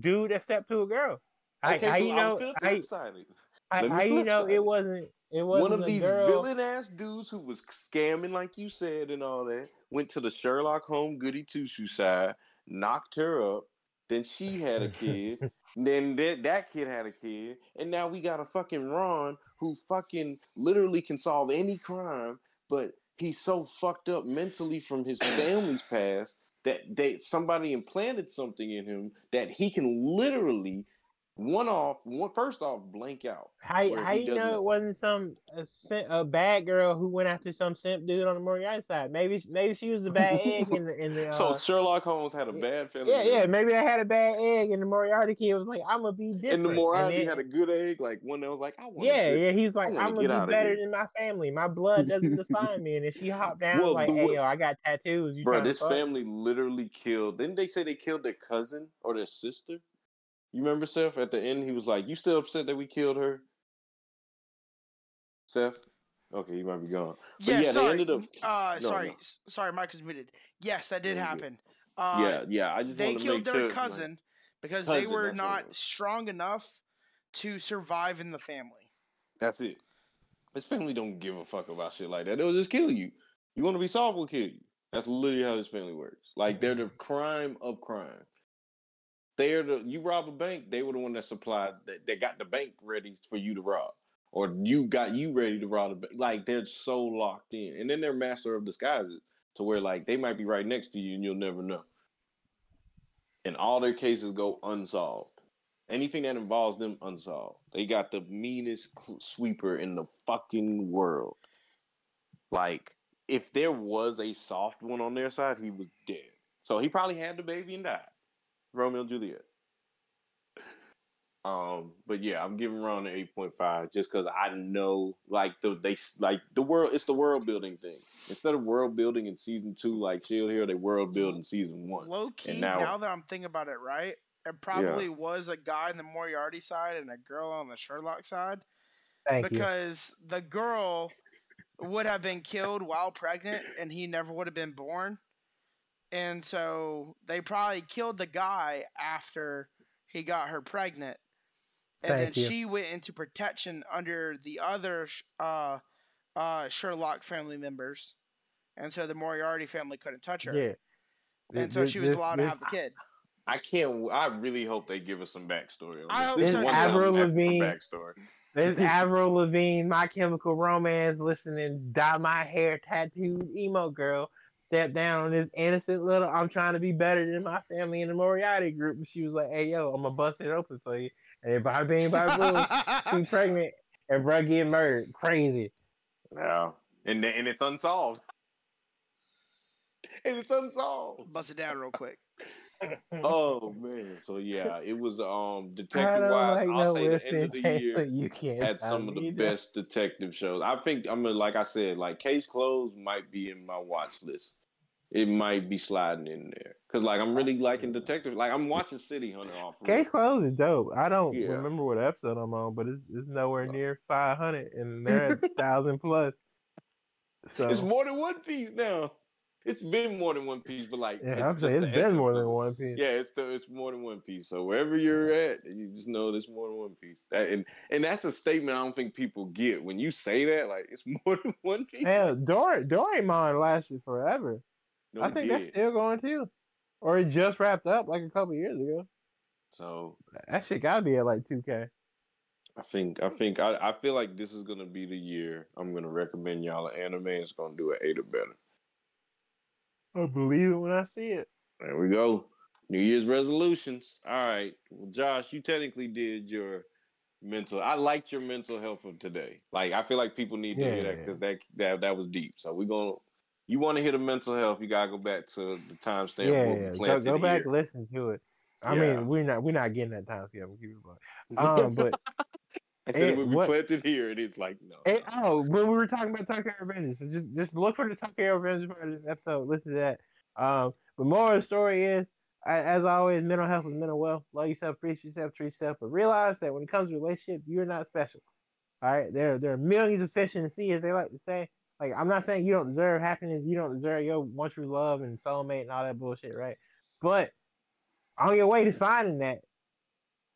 dude that stepped to a girl? How,
okay,
how
so
you
I'm
know how,
side it.
how, how you know
side
it
it.
wasn't it wasn't
One of these
girl?
villain ass dudes who was scamming, like you said, and all that, went to the Sherlock Holmes goody two shoe side, knocked her up. Then she had a kid. then that, that kid had a kid. And now we got a fucking Ron who fucking literally can solve any crime, but he's so fucked up mentally from his family's past that they somebody implanted something in him that he can literally one off one first off blank out.
How how you know it wasn't some a, a bad girl who went after some simp dude on the Moriarty side? Maybe maybe she was the bad egg in the in the. Uh,
So Sherlock Holmes had a bad family.
yeah, yeah. Maybe I had a bad egg, and the Moriarty kid was like, "I'm gonna be different."
And the Moriarty
then-
had a good egg, like one that was like, I want.
Yeah, yeah. He's like, I'm gonna be better than my family. My blood doesn't define me. And then she hopped down
Well,
like, hey, yo, I got tattoos. You
Bro, this family literally killed. Didn't they say they killed their cousin or their sister? You remember Seth? At the end, he was like, "You still upset that we killed her?" Seth. Okay, you might be gone. But
Yeah,
yeah,
sorry.
they ended up.
Uh,
No,
sorry,
no.
sorry, Mike was muted. Yes, that did happen. Uh,
yeah, yeah. I just
they killed their
sure. like,
cousin because they were
that's what it
not strong enough to survive in the family.
that's it. His family don't give a fuck about shit like that. They'll just kill you. You want to be soft, we'll kill you. That's literally how this family works. Like they're the crime of crime. They're the you rob a bank, they were the one that supplied that, that got the bank ready for you to rob. Or you got you ready to rob the bank. Like they're so locked in. And then they're master of disguises to where like they might be right next to you and you'll never know. And all their cases go unsolved. Anything that involves them unsolved. They got the meanest cl- sweeper in the fucking world. Like, if there was a soft one on their side, he was dead. So he probably had the baby and died. Romeo and Juliet. Um, but yeah, I'm giving Ron an eight point five just because I know, like the they like the world. It's the world building thing. Instead of world building in season two, like Shield Hero, they world build in season one.
Low key,
now-
now, that I'm thinking about it, right? It probably was a guy on the Moriarty side and a girl on the Sherlock side
Thank you.
because the girl would have been killed while pregnant and he never would have been born. And so they probably killed the guy after he got her pregnant. And
Thank
then
you.
she went into protection under the other uh, uh, Sherlock family members. And so the Moriarty family couldn't touch her.
Yeah.
And so
This-
she was
this-
allowed
this-
to have the kid.
I can't. I really hope they give us some backstory. On
I
this.
hope
This
so,
is
too.
Avril
I'm asking for
Lavigne.
backstory.
There's Avril Lavigne, My Chemical Romance, listening, dye my hair, tattooed emo girl. Step down on this innocent little. I'm trying to be better than my family in the Moriarty group, and she was like, "Hey, yo, I'm gonna bust it open for you." And then by being by boom, she pregnant, and bruh get murdered. Crazy.
Yeah, and and it's unsolved. And it's unsolved.
Bust it down real quick.
Oh man. So yeah, it was um detective wise.
like
I'll say the end of the year
you can't
had some of the
though.
best detective shows. I think I'm like I said, like Case Closed might be in my watch list. It might be sliding in there because like I'm really liking detective. Like I'm watching City Hunter off.
Case closed is dope. I don't
Yeah.
remember what episode I'm on, but it's, it's nowhere near 500, and they're at thousand plus. So
It's more than One Piece now. It's been more than One Piece, but like
yeah,
it's
I'm saying it's been more than one piece.
Yeah, it's the, it's more than One Piece. So wherever you're at, you just know there's more than One Piece. That, and and that's a statement I don't think people get when you say that. Like it's more than One Piece.
Dor- Doraemon lasted forever.
No,
I think
did.
that's still going too, or it just wrapped up like a couple years ago.
So
That shit gotta be at like 2K.
I think I think I, I feel like this is gonna be the year I'm gonna recommend y'all an anime. It's gonna do an eight or better.
I believe it when I see it.
There we go. New Year's resolutions. All right. Well, Josh, you technically did your mental. I liked your mental health of today. Like I feel like people need to
Yeah,
hear that
yeah.
because that that that was deep. So we're gonna. You want to hear the mental health? You gotta go back to the timestamp.
Yeah, yeah. Go, go back,
here.
listen to it. I
Yeah.
mean, we're not we're not getting that time scale. We'll keep it going. Um, but
I said we
what-
planted here, and it is like no.
And, oh, when we were talking about Tucker Revenge, so just just look for the Tucker Revenge part of this episode. Listen to that. Um, but more of the story is, as always, mental health is mental wealth. Love yourself, appreciate yourself, treat yourself, but realize that when it comes to relationship, you're not special. All right, there there are millions of fish in the sea, as they like to say. Like I'm not saying you don't deserve happiness, you don't deserve your one true love and soulmate and all that bullshit, right? But on your way to finding that,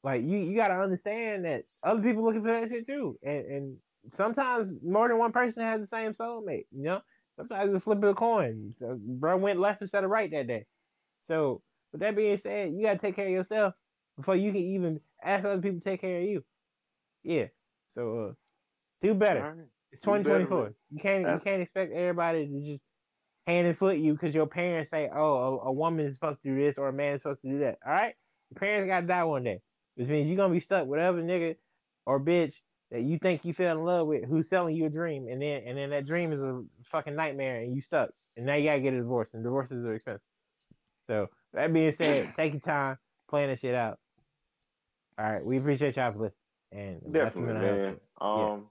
like you you gotta understand that other people looking for that shit too, and and sometimes more than one person has the same soulmate. You know, sometimes it's a flip of a coin. So bro went left instead of right that day. So with that being said, you gotta take care of yourself before you can even ask other people to take care of you. Yeah. So uh, do better.
Right.
It's
Do better,
2024. You can't you can't expect everybody to just hand and foot you because your parents say, "Oh, a, a woman is supposed to do this or a man is supposed to do that." All right, your parents gotta die one day, which means you're gonna be stuck with whatever nigga or bitch that you think you fell in love with, who's selling you a dream, and then and then that dream is a fucking nightmare, and you stuck, and now you gotta get a divorce, and divorces are expensive. So that being said, take your time, plan that shit out. All right, we appreciate y'all for listening, and
Definitely, man.
shit. Yeah.
Um,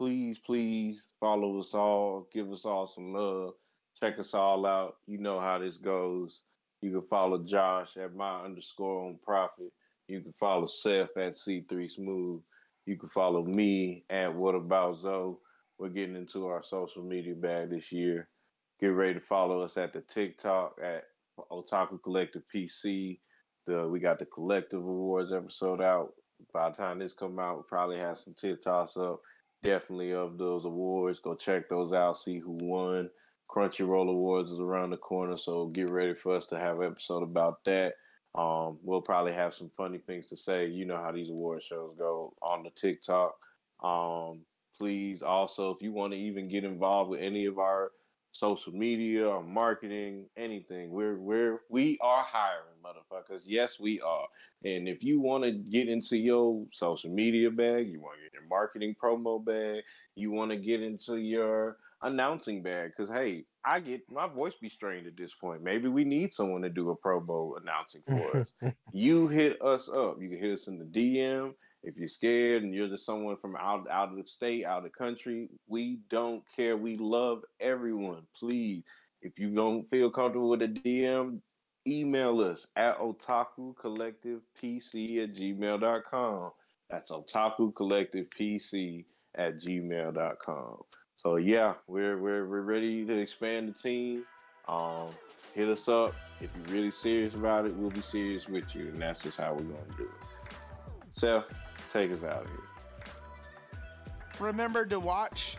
please, please follow us all. Give us all some love. Check us all out. You know how this goes. You can follow Josh at my underscore on profit. You can follow Seth at C3 Smooth. You can follow me at What About Zoe. We're getting into our social media bag this year. Get ready to follow us at the TikTok at Otaku Collective PC. The we got the Collective Awards episode out by the time this come out, we'll probably have some TikToks up. Definitely of those awards. Go check those out. See who won. Crunchyroll Awards is around the corner, so get ready for us to have an episode about that. Um, we'll probably have some funny things to say. You know how these award shows go on the TikTok. Um, please also, if you want to even get involved with any of our social media or marketing, anything, we're we're we are hiring, motherfuckers. Yes, we are. And if you want to get into your social media bag, you want to get your marketing promo bag, you want to get into your announcing bag, because hey, I get my voice be strained at this point. Maybe we need someone to do a promo announcing for us. you hit us up. You can hit us in the DM. If you're scared and you're just someone from out out of the state, out of the country, we don't care. We love everyone. Please, if you don't feel comfortable with a DM, email us at otaku collective pc at gmail.com that's otaku collective pc at gmail.com so yeah we're, we're we're ready to expand the team um hit us up if you're really serious about it we'll be serious with you and that's just how we're going to do it seth take us out of here
Remember to watch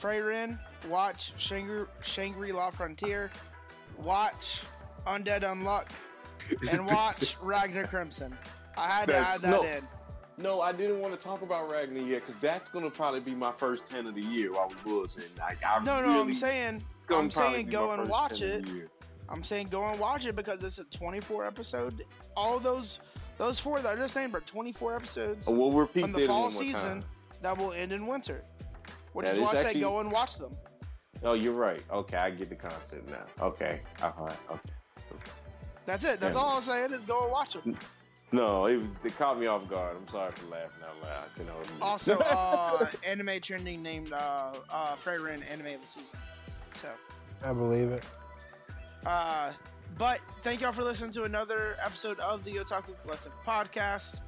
Frieren, watch Shangri- Shangri-La Frontier, watch Undead Unluck, and watch Ragna Crimson. I had to
That's-
add that
no.
in.
No, I didn't want to talk about Ragna yet because that's gonna probably be my first ten of the year while we bullshitting. Like, I
No, no,
really,
I'm saying, I'm saying go and watch it. I'm saying go and watch it because it's a 24 episode. All those, those four that I just named are 24 episodes
Oh, We'll repeat
from the fall season
time.
that will end in winter. Which
That
is why I say go and watch them.
Oh, you're right. Okay, I get the concept now. Okay, all right. Okay. okay.
That's it. That's all I'm saying is go and watch them.
No, it, it caught me off guard. I'm sorry for laughing out loud. I couldn't hold it in.
Also, uh, anime trending named uh, uh, Frieren anime of the season. So,
I believe it.
uh, but thank y'all for listening to another episode of the Otaku Collective podcast.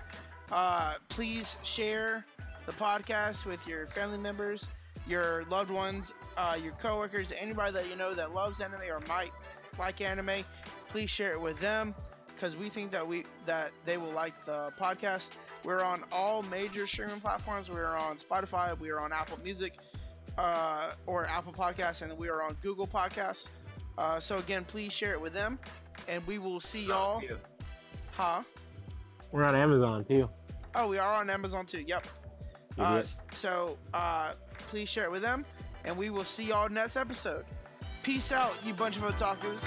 Uh, please share the podcast with your family members, your loved ones, uh, your coworkers, anybody that you know that loves anime or might like anime. Please share it with them because we think that we that they will like the podcast. We're on all major streaming platforms. We're on Spotify. We are on Apple Music uh, or Apple Podcasts, and we are on Google Podcasts. Uh, so again, please share it with them, and we will see y'all. Huh?
We're on Amazon too.
Oh, we are on Amazon too. Yep. Uh, so uh, please share it with them, and we will see y'all next episode. Peace out, you bunch of otakus.